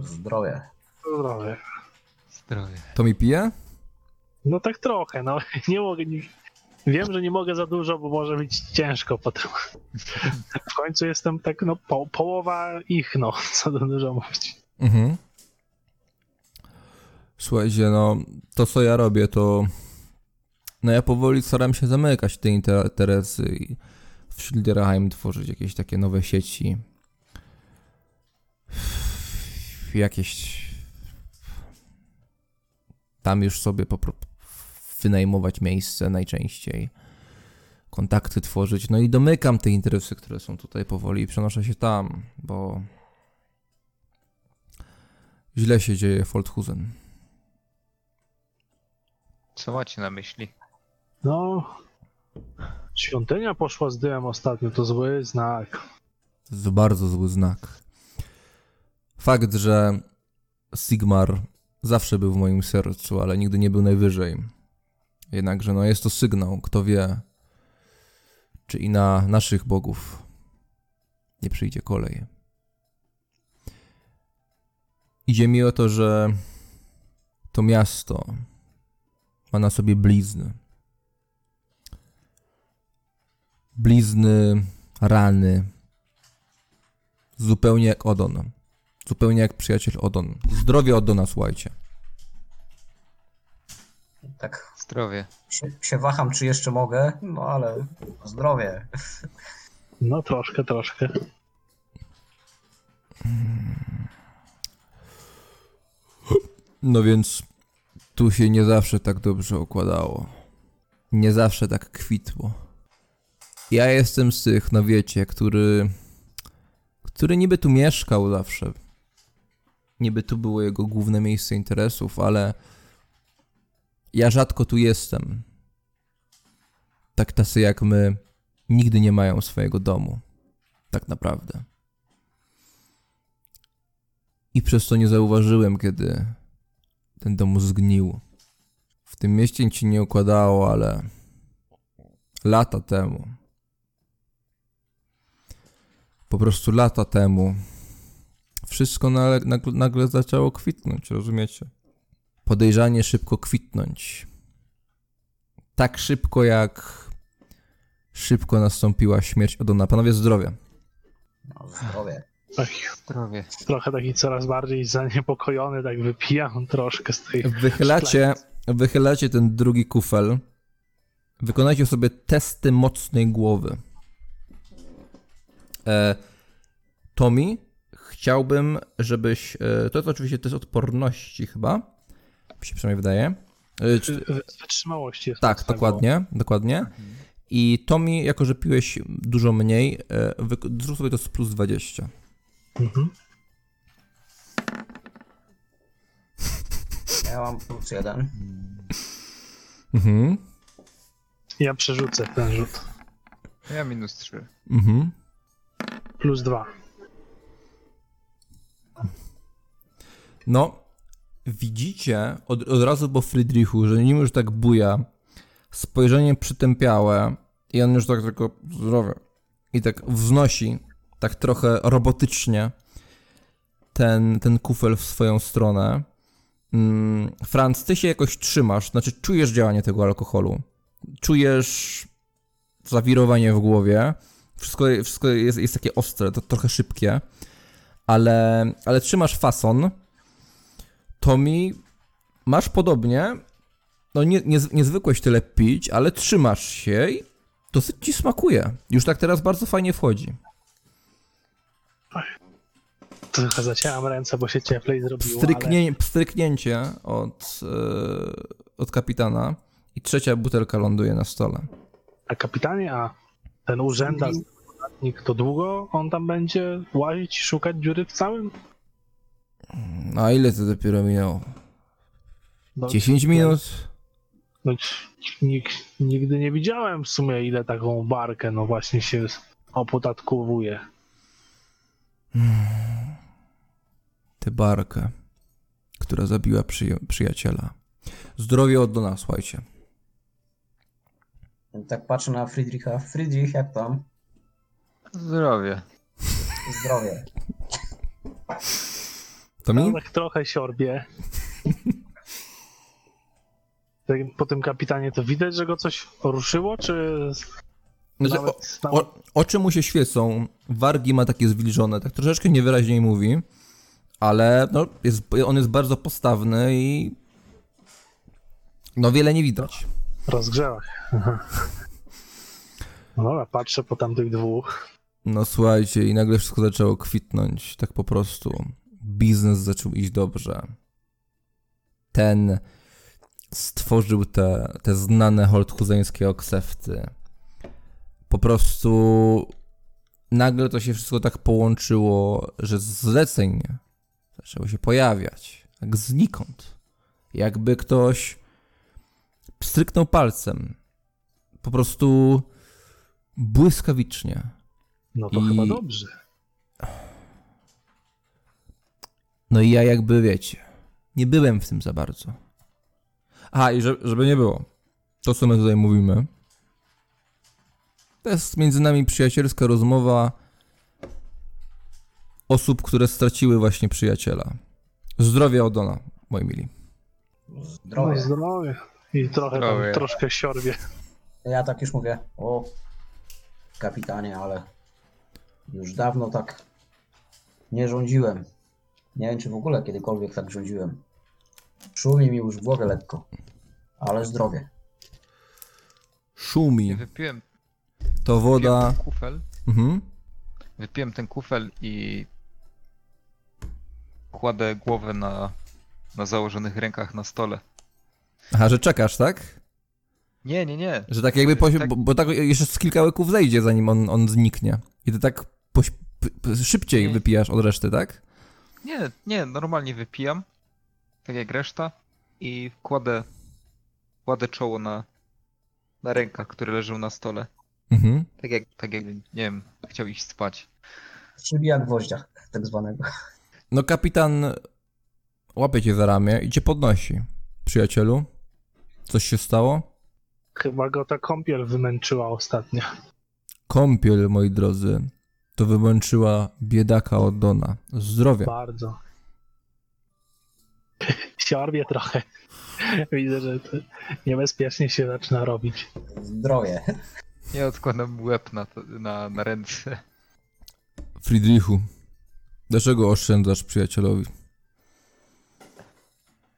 Zdrowie. Zdrowie. Zdrowie. To mi pije? No tak trochę, no nie mogę. Nie... Wiem, że nie mogę za dużo, bo może być ciężko potem. W końcu jestem tak, no po, połowa ich, no, co to dużo mówić. Mhm. Słuchajcie, no to co ja robię, to no ja powoli staram się zamykać te interesy i w Schilderheim tworzyć jakieś takie nowe sieci. Jakieś tam już sobie po prostu wynajmować miejsce najczęściej. Kontakty tworzyć, no i domykam te interesy, które są tutaj powoli i przenoszę się tam, bo źle się dzieje w Folthusen. Co macie na myśli? No, świątynia poszła z dymem ostatnio, to zły znak. To jest bardzo zły znak. Fakt, że Sigmar zawsze był w moim sercu, ale nigdy nie był najwyżej. Jednakże no jest to sygnał, kto wie, czy i na naszych bogów nie przyjdzie kolej. Idzie mi o to, że To miasto ma na sobie blizny. Blizny, rany. Zupełnie jak Odon. Zupełnie jak przyjaciel Odon. Zdrowie Odona, słuchajcie. Tak Zdrowie. się, się waham, czy jeszcze mogę, no ale zdrowie. No troszkę, troszkę. No więc tu się nie zawsze tak dobrze układało. Nie zawsze tak kwitło. Ja jestem z tych, no wiecie, który. który niby tu mieszkał zawsze. Niby tu było jego główne miejsce interesów, ale. Ja rzadko tu jestem. Tak tacy jak my nigdy nie mają swojego domu. Tak naprawdę. I przez to nie zauważyłem, kiedy ten dom zgnił. W tym mieście nic się nie układało, ale lata temu. Po prostu lata temu. Wszystko nagle, nagle, nagle zaczęło kwitnąć, rozumiecie? Podejrzanie szybko kwitnąć. Tak szybko jak szybko nastąpiła śmierć Odona. Panowie zdrowie. No, zdrowie. Zdrowie. trochę taki coraz bardziej zaniepokojony, tak wypijam troszkę z tej... Wychylacie, wychylacie ten drugi kufel. Wykonajcie sobie testy mocnej głowy. E, Tommy, chciałbym, żebyś. E, to jest oczywiście test odporności, chyba. Mi się przynajmniej wydaje. E, czy, Wy- Wytrzymałości jest tak, mocna dokładnie, dokładnie. I Tommy, jako że piłeś dużo mniej, e, zrób sobie to z plus 20. głowa. Mhm. Ja mam plus jeden. Mhm. Ja przerzucę ten rzut. Ja minus 3. Mhm. Plus dwa. No, widzicie od, od razu po Friedrichu, że nim już tak buja, spojrzenie przytępiałe i on już tak tylko zdrowie i tak wznosi, tak trochę robotycznie ten, ten kufel w swoją stronę. Mm, Franz, ty się jakoś trzymasz, znaczy czujesz działanie tego alkoholu, czujesz zawirowanie w głowie, wszystko, wszystko jest, jest takie ostre, to trochę szybkie, ale, ale trzymasz fason. Tommy, masz podobnie. No nie, nie, nie zwykłeś tyle pić, ale trzymasz się i dosyć ci smakuje. Już tak teraz bardzo fajnie wchodzi. Trochę zacięłam ręce, bo się cieplej zrobiło, ale... Pstryknie, Pstryknięcie od, e, od kapitana i trzecia butelka ląduje na stole. A kapitanie, a ten urzędnik to długo on tam będzie łazić i szukać dziury w całym? No a ile to dopiero minęło? No, 10 minut? No, nig, nigdy nie widziałem w sumie ile taką barkę no właśnie się opodatkowuje. Tę barkę, która zabiła przyja- przyjaciela. Zdrowie od nas, słuchajcie. Tak patrzę na Friedricha. Friedrich, jak tam? Zdrowie. Zdrowie. To mi? Tak trochę siorbie. Po tym kapitanie to widać, że go coś ruszyło, czy Znaczy, nawet, o, o, oczy mu się świecą, wargi ma takie zwilżone, tak troszeczkę niewyraźniej mówi, ale no, jest, on jest bardzo postawny i no wiele nie widać. Rozgrzewach. Aha. No dobra, patrzę po tamtych dwóch. No słuchajcie, i nagle wszystko zaczęło kwitnąć, tak po prostu. Biznes zaczął iść dobrze. Ten stworzył te, te znane holthuzeńskie oksefty. Po prostu nagle to się wszystko tak połączyło, że zleceń zaczęło się pojawiać. Jak znikąd. Jakby ktoś pstryknął palcem. Po prostu błyskawicznie. No to I- chyba dobrze. No i ja jakby wiecie, nie byłem w tym za bardzo. A i że, żeby nie było, to co my tutaj mówimy, to jest między nami przyjacielska rozmowa osób, które straciły właśnie przyjaciela. Zdrowie Odona, moi mili. Zdrowie. Zdrowie. I trochę Zdrowie. tam, troszkę siorbie. Ja tak już mówię, o kapitanie, ale już dawno tak nie rządziłem. Nie wiem, czy w ogóle kiedykolwiek tak rządziłem. Szumi mi już w głowie lekko, ale zdrowie. Szumi. Wypiłem, To wypiłem woda. ten kufel, Mhm. wypiłem ten kufel i kładę głowę na, na założonych rękach na stole. Aha, że czekasz, tak? Nie, nie, nie. Że tak jakby, posi- Tak. Bo, bo tak jeszcze z kilka łyków zejdzie, zanim on, on zniknie. I ty tak poś- szybciej Nie. wypijasz od reszty, tak? Nie, nie, normalnie wypijam, tak jak reszta i kładę, kładę czoło na, na rękach, które leżą na stole. Mhm. Tak jak, tak jak, nie wiem, chciał iść spać. Przybija gwoździa, tak zwanego. No kapitan łapie cię za ramię i cię podnosi. Przyjacielu, coś się stało? Chyba go ta kąpiel wymęczyła ostatnio. Kąpiel, moi drodzy, to wymęczyła biedaka od Dona. Zdrowia. Bardzo. Siorbie trochę. Widzę, że to niebezpiecznie się zaczyna robić. Zdrowie. Ja odkładam łeb na, to, na, na ręce. Friedrichu, dlaczego oszczędzasz przyjacielowi?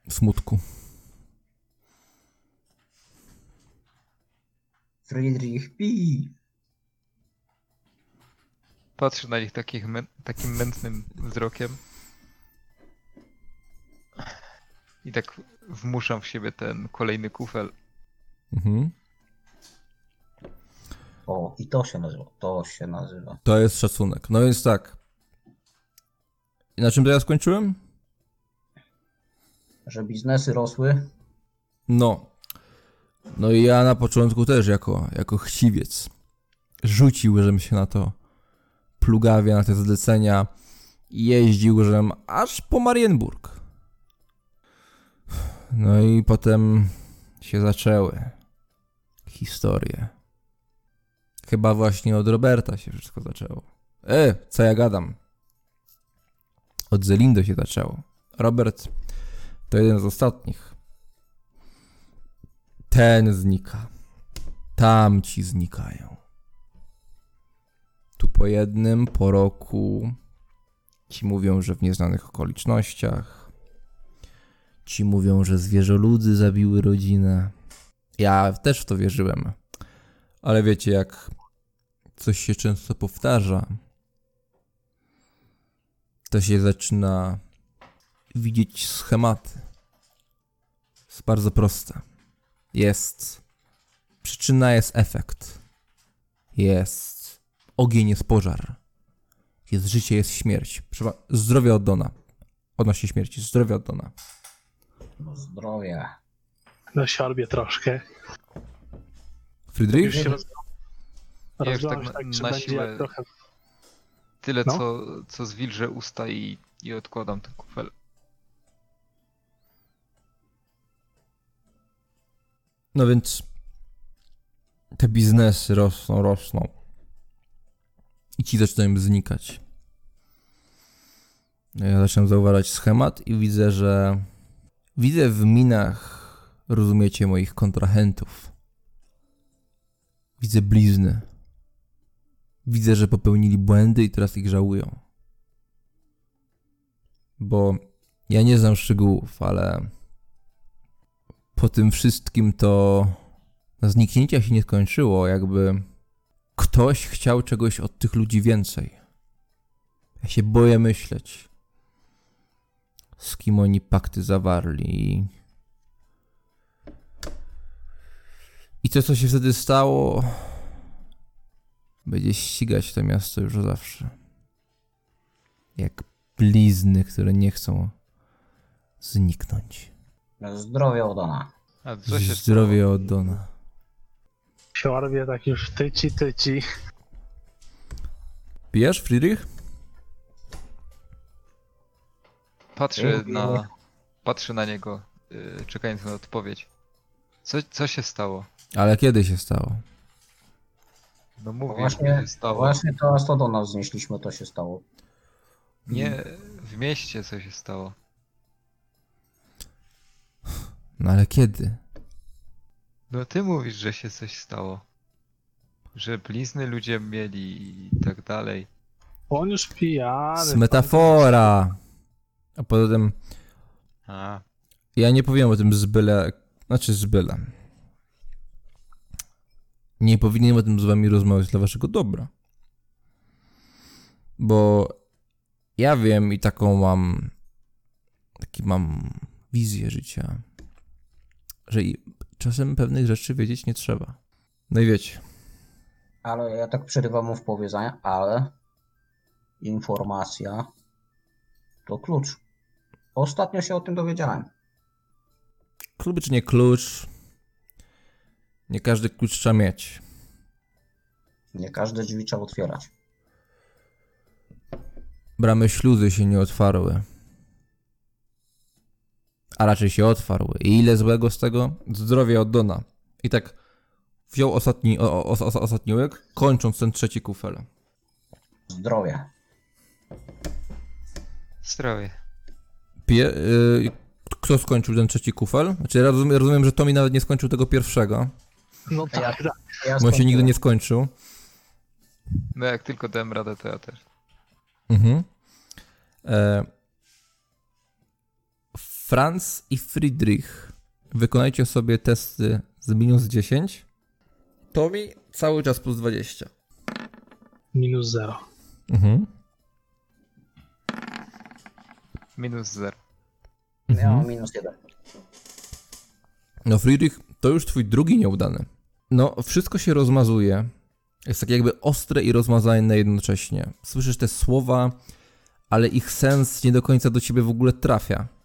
Smutku. Friedrich Pi. Patrzę na nich takich mę- takim mętnym wzrokiem. I tak wmuszam w siebie ten kolejny kufel. Mhm. O, i to się nazywa. To się nazywa. To jest szacunek. No więc tak. I na czym to ja skończyłem? Że biznesy rosły. No. No i ja na początku też jako, jako chciwiec rzucił, się na to plugawie, na te zlecenia jeździł, żem aż po Marienburg. No i potem się zaczęły historie. Chyba właśnie od Roberta się wszystko zaczęło. E, co ja gadam? Od Zelindo się zaczęło. Robert to jeden z ostatnich. Ten znika. Tamci znikają. Tu po jednym, po roku. Ci mówią, że w nieznanych okolicznościach. Ci mówią, że zwierzoludzy zabiły rodzinę. Ja też w to wierzyłem. Ale wiecie, jak coś się często powtarza, to się zaczyna widzieć schematy. Jest bardzo proste. Jest przyczyna, jest efekt. Jest ogień, jest pożar. Jest życie, jest śmierć. Zdrowie od Dona. Odnośnie śmierci. Zdrowie od Dona. No, zdrowie. No siorbie troszkę. Friedrich? Już się roz... Ja już tak na- tak, na siłę- trochę... Tyle, No. co, co zwilżę usta i, i odkładam ten kufel. No więc te biznesy rosną, rosną. I ci zaczynają znikać. Ja zaczynam zauważać schemat i widzę, że widzę w minach, rozumiecie, moich kontrahentów. Widzę blizny. Widzę, że popełnili błędy i teraz ich żałują. Bo ja nie znam szczegółów, ale po tym wszystkim to zniknięcia się nie skończyło, jakby ktoś chciał czegoś od tych ludzi więcej. Ja się boję myśleć, z kim oni pakty zawarli. I to, co się wtedy stało, będzie ścigać to miasto już zawsze. Jak blizny, które nie chcą zniknąć. No, Zdrowie Odona. A co się Zdrowie od Dona. Siorbie tak już tyci, tyci. Pijesz, Friedrich? Patrzę na, patrzę na niego, yy, czekając na odpowiedź. Co, co się stało? Ale kiedy się stało? No mówię, Właśnie, co się stało. właśnie to aż to do nas znieśliśmy, to się stało. Nie, w mieście co się stało. No ale kiedy? No ty mówisz, że się coś stało. Że blizny ludzie mieli i tak dalej. On już pijany. Z metafora. A poza tym A, ja nie powiem o tym z byle, znaczy z byle. Nie powinienem o tym z wami rozmawiać dla waszego dobra. Bo ja wiem i taką mam, taki mam wizję życia, że i czasem pewnych rzeczy wiedzieć nie trzeba. No i wiecie, Ale ja tak przerywam mu w połowie zdania, ale informacja to klucz. Ostatnio się o tym dowiedziałem. klucz czy nie klucz, nie każdy klucz trzeba mieć. Nie każde drzwi trzeba otwierać. Bramy śluzy się nie otwarły. A raczej się otwarły. I ile złego z tego? Zdrowie od Dona. I tak wziął ostatni, o, o, o, ostatni łyk, kończąc ten trzeci kufel. Zdrowie. zdrowie. Pie, y, kto skończył ten trzeci kufel? Znaczy ja rozumiem, rozumiem, że Tommy nawet nie skończył tego pierwszego, No tak, Ja- tak. Ja bo on się nigdy nie skończył. No jak tylko dałem radę, to ja też. Mhm. E, Franz i Friedrich, wykonajcie sobie testy z minus 10. Tommy cały czas plus 20. Minus zero. Mhm. Minus zero. Ja mam minus jeden. No Friedrich, to już twój drugi nieudany. No, wszystko się rozmazuje. Jest tak jakby ostre i rozmazane jednocześnie. Słyszysz te słowa, ale ich sens nie do końca do ciebie w ogóle trafia.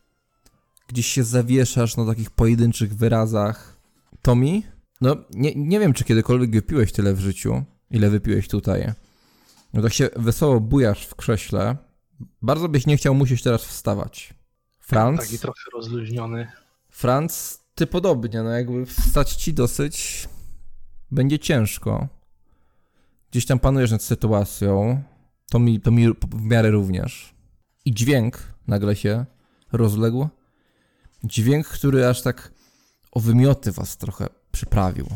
Gdzieś się zawieszasz na takich pojedynczych wyrazach. Tommy? No, nie, nie wiem, czy kiedykolwiek wypiłeś tyle w życiu, ile wypiłeś tutaj. No tak się wesoło bujasz w krześle. Bardzo byś nie chciał musieć teraz wstawać. Franz? Taki trochę rozluźniony. Franc, ty podobnie, no jakby wstać ci dosyć będzie ciężko. Gdzieś tam panujesz nad sytuacją, to mi, to mi w miarę również. I dźwięk nagle się rozległ. Dźwięk, który aż tak o wymioty was trochę przyprawił.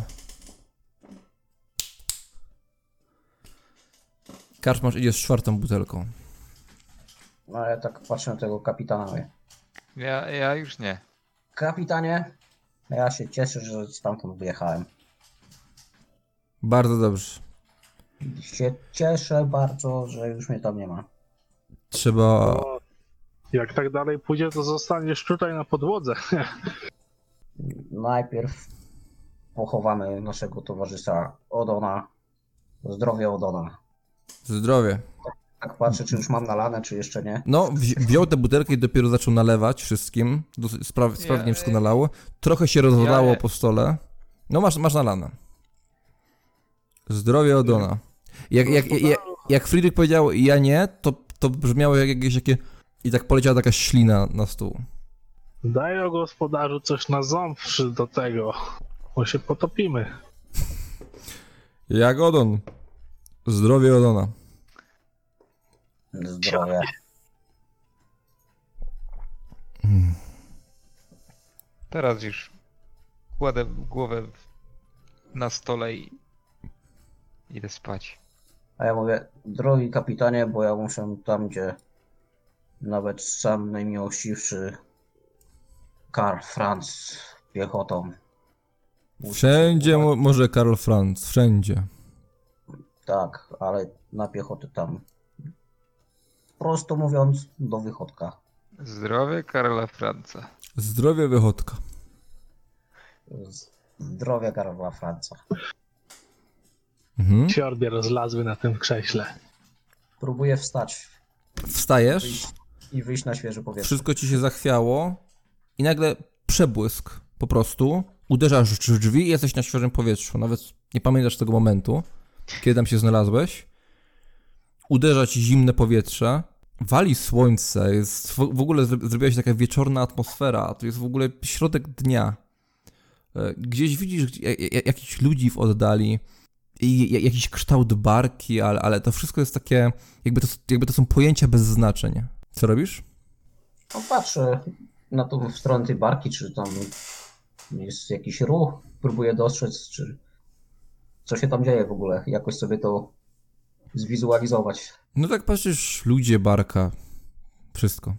Karczmasz idzie z czwartą butelką. No ja tak patrzę na tego kapitana. mówię, Ja, ja już nie. Kapitanie, ja się cieszę, że stamtąd wyjechałem. Bardzo dobrze. Się cieszę bardzo, że już mnie tam nie ma. Trzeba O, jak tak dalej pójdzie, to zostaniesz tutaj na podłodze. Najpierw pochowamy naszego towarzysza Odona. Zdrowie Odona. zdrowie. Tak patrzę, czy już mam nalane, czy jeszcze nie. No, wzi- wziął tę butelkę i dopiero zaczął nalewać wszystkim. Spra- sprawnie wszystko nalało. Trochę się rozlało po stole. No, masz, masz nalane. Zdrowie Odona. Jak, jak, jak, jak Friedrich powiedział ja nie, to, to brzmiało jak jakieś takie... I tak poleciała taka ślina na stół. Daj o gospodarzu coś na ząb do tego, bo się potopimy. Jak Odon. Zdrowie Odona. Zdrowie. Teraz już kładę głowę na stole i idę spać. A ja mówię, drogi kapitanie, bo ja muszę tam, gdzie nawet sam najmiłościwszy Karl Franz piechotą. Wszędzie mo- może Karl Franz. Wszędzie. Tak, ale na piechotę tam. Prosto mówiąc, do wychodka. Zdrowie Karola Franca. Zdrowie wychodka. Zdrowia Karla Franca. Mhm. Fiorbie rozlazły na tym krześle. Próbuję wstać Wstajesz. I wyjść na świeże powietrze. wszystko ci się zachwiało i nagle przebłysk po prostu. Uderzasz w drzwi i jesteś na świeżym powietrzu. Nawet nie pamiętasz tego momentu, kiedy tam się znalazłeś. Uderza ci zimne powietrze. Wali słońce, jest w ogóle zro- zrobiła się taka wieczorna atmosfera, to jest w ogóle środek dnia. E, Gdzieś widzisz gdzie- ja- ja- jakichś ludzi w oddali i ja- jakiś kształt barki, ale, ale to wszystko jest takie, jakby to, jakby to są pojęcia bez znaczeń. Co robisz? No, patrzę na tą w stronę tej barki, czy tam Jest jakiś ruch, próbuję dostrzec, czy co się tam dzieje w ogóle, jakoś sobie to zwizualizować. No tak patrzysz, ludzie, barka, wszystko.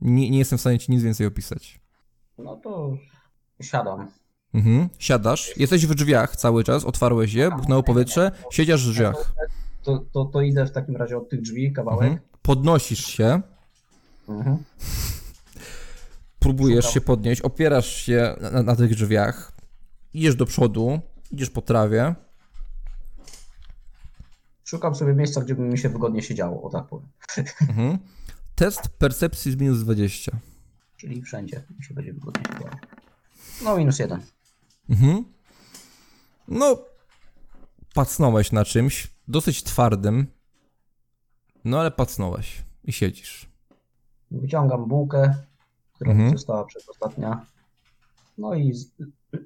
Nie, nie jestem w stanie ci nic więcej opisać. No to siadam. Mhm. Siadasz, jesteś w drzwiach cały czas, otwarłeś je, buchnęło powietrze, siedzisz w drzwiach. To, to, to idę w takim razie od tych drzwi kawałek. Mhm. Podnosisz się, Mhm. próbujesz Szukam. się podnieść, opierasz się na, na tych drzwiach, idziesz do przodu, idziesz po trawie. Szukam sobie miejsca, gdzie by mi się wygodnie siedziało, o tak powiem. Mhm. Test percepcji z minus 20. Czyli wszędzie mi się będzie wygodnie siedziało. No minus jeden. Mhm. No, pacnąłeś na czymś, dosyć twardym, no ale pacnąłeś i siedzisz. Wyciągam bułkę, która Mhm. została przedostatnia. No i z...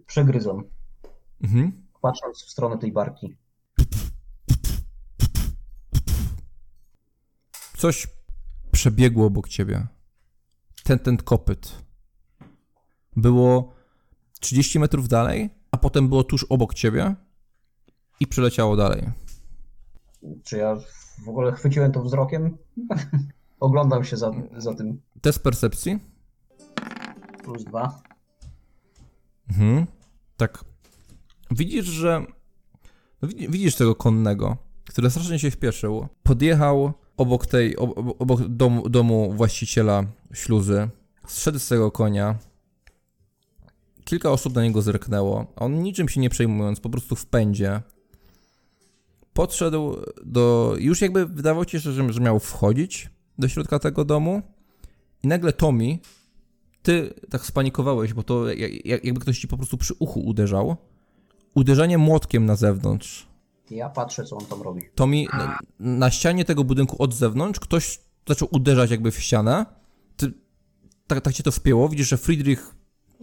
przegryzam, Mhm. patrząc w stronę tej barki. Coś przebiegło obok ciebie. Ten, ten kopyt. Było 30 metrów dalej, a potem było tuż obok ciebie i przeleciało dalej. Czy ja w ogóle chwyciłem to wzrokiem? Oglądam się za, za tym. Test percepcji? Plus dwa. Mhm. Tak. Widzisz, że. No widzi- widzisz tego konnego, który strasznie się śpieszył. Podjechał obok tej. ob- ob- obok domu, domu właściciela śluzy. Zszedł z tego konia. Kilka osób na niego zerknęło. a On niczym się nie przejmując, po prostu w pędzie. Podszedł do. Już jakby wydawało ci się, że, że miał wchodzić do środka tego domu. I nagle Tommy ty tak spanikowałeś, bo to jak- jak- jakby ktoś ci po prostu przy uchu uderzał. Uderzenie młotkiem na zewnątrz. Ja patrzę, co on tam robi. To mi na, na ścianie tego budynku od zewnątrz ktoś zaczął uderzać jakby w ścianę. Ty, tak, tak cię to wpięło. Widzisz, że Friedrich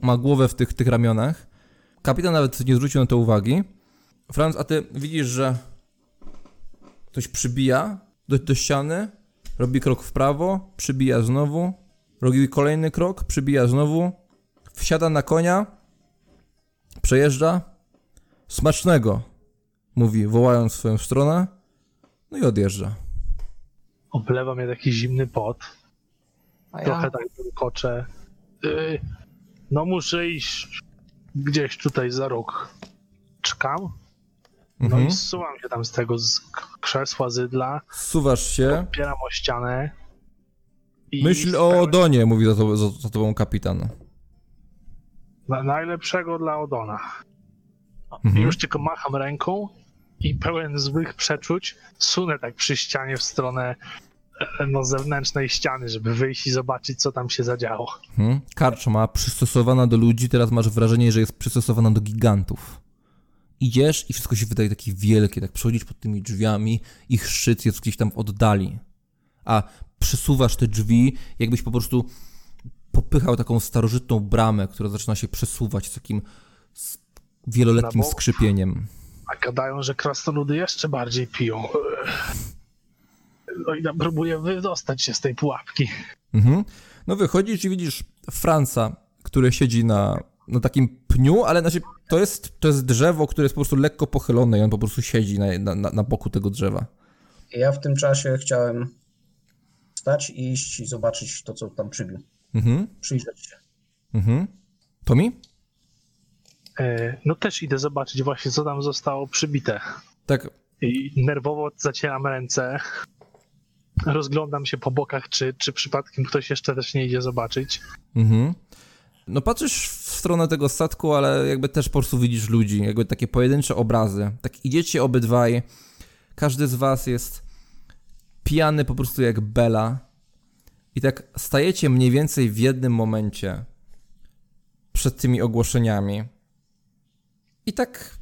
ma głowę w tych, tych ramionach. Kapitan nawet nie zwrócił na to uwagi. Franz, a ty widzisz, że ktoś przybija do, do ściany, robi krok w prawo, przybija znowu, robi kolejny krok, przybija znowu, wsiada na konia, przejeżdża. Smacznego, mówi, wołając w swoją stronę, no i odjeżdża. Oblewa mnie taki zimny pot. A ja Trochę tak koczę. Yy, no muszę iść gdzieś tutaj za róg. Czekam. No Mhm. i zsuwam się tam z tego z krzesła, zydla. Zsuwasz się, Opieram o ścianę. Myśl o Odonie, mówi za, to, za, za tobą kapitan. Na, najlepszego dla Odona. Mhm. I już tylko macham ręką i pełen złych przeczuć sunę tak przy ścianie w stronę e, no, zewnętrznej ściany, żeby wyjść i zobaczyć, co tam się zadziało. Mhm. Karczma przystosowana do ludzi, teraz masz wrażenie, że jest przystosowana do gigantów. Idziesz i wszystko się wydaje takie wielkie, tak przechodzisz pod tymi drzwiami, ich szczyt jest gdzieś tam w oddali. A przesuwasz te drzwi, jakbyś po prostu popychał taką starożytną bramę, która zaczyna się przesuwać z takim wieloletnim skrzypieniem. A gadają, że krasnoludy jeszcze bardziej piją. No i ja próbuję wydostać się z tej pułapki. Mhm. No wychodzisz i widzisz Franca, który siedzi na, na takim pniu, ale znaczy, to, jest, to jest drzewo, które jest po prostu lekko pochylone i on po prostu siedzi na, na, na boku tego drzewa. Ja w tym czasie chciałem wstać i iść i zobaczyć to, co tam przybił. Mhm. Przyjrzeć się. Mhm. Tomi? E, No też idę zobaczyć właśnie, co tam zostało przybite. Tak, I nerwowo zacieram ręce. Rozglądam się po bokach, czy, czy przypadkiem ktoś jeszcze też nie idzie zobaczyć. Mhm. No patrzysz w stronę tego statku, ale jakby też po prostu widzisz ludzi, jakby takie pojedyncze obrazy. Tak idziecie obydwaj, każdy z was jest pijany po prostu jak Bela i tak stajecie mniej więcej w jednym momencie przed tymi ogłoszeniami. I tak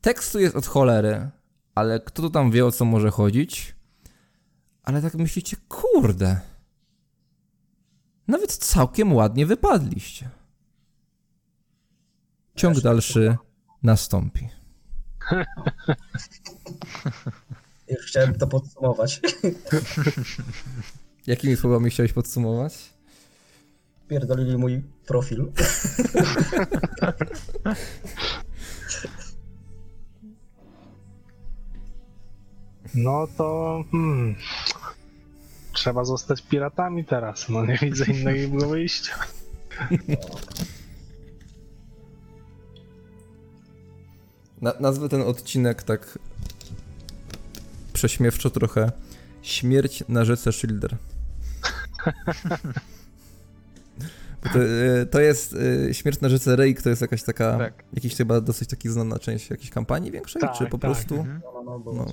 tekstu jest od cholery, ale kto tu tam wie o co może chodzić? Ale tak myślicie, kurde... Nawet całkiem ładnie wypadliście. Ciąg dalszy nastąpi. Już chciałem to podsumować. Jakimi słowami chciałeś podsumować? pierdolili mój profil. No to. Hmm, trzeba zostać piratami teraz. No nie widzę innego wyjścia. Na, nazwę ten odcinek tak prześmiewczo trochę Śmierć na rzece Schilder. Bo to, e, to jest e, Śmierć na rzece Rake, to jest jakaś taka, Tak. jakiś chyba dosyć taki znana część jakiejś kampanii większej, Tak, czy po tak. prostu? Mhm. No, no, no, bo No.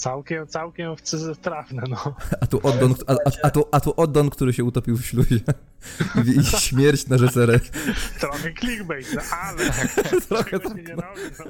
Całkiem, całkiem wcy- trafne, no. A tu Oddon, a, a, a, tu, a tu Oddon, który się utopił w śluzie. I, śmierć na rzece. Trochę clickbait, no ale. Trochę nie robi, no.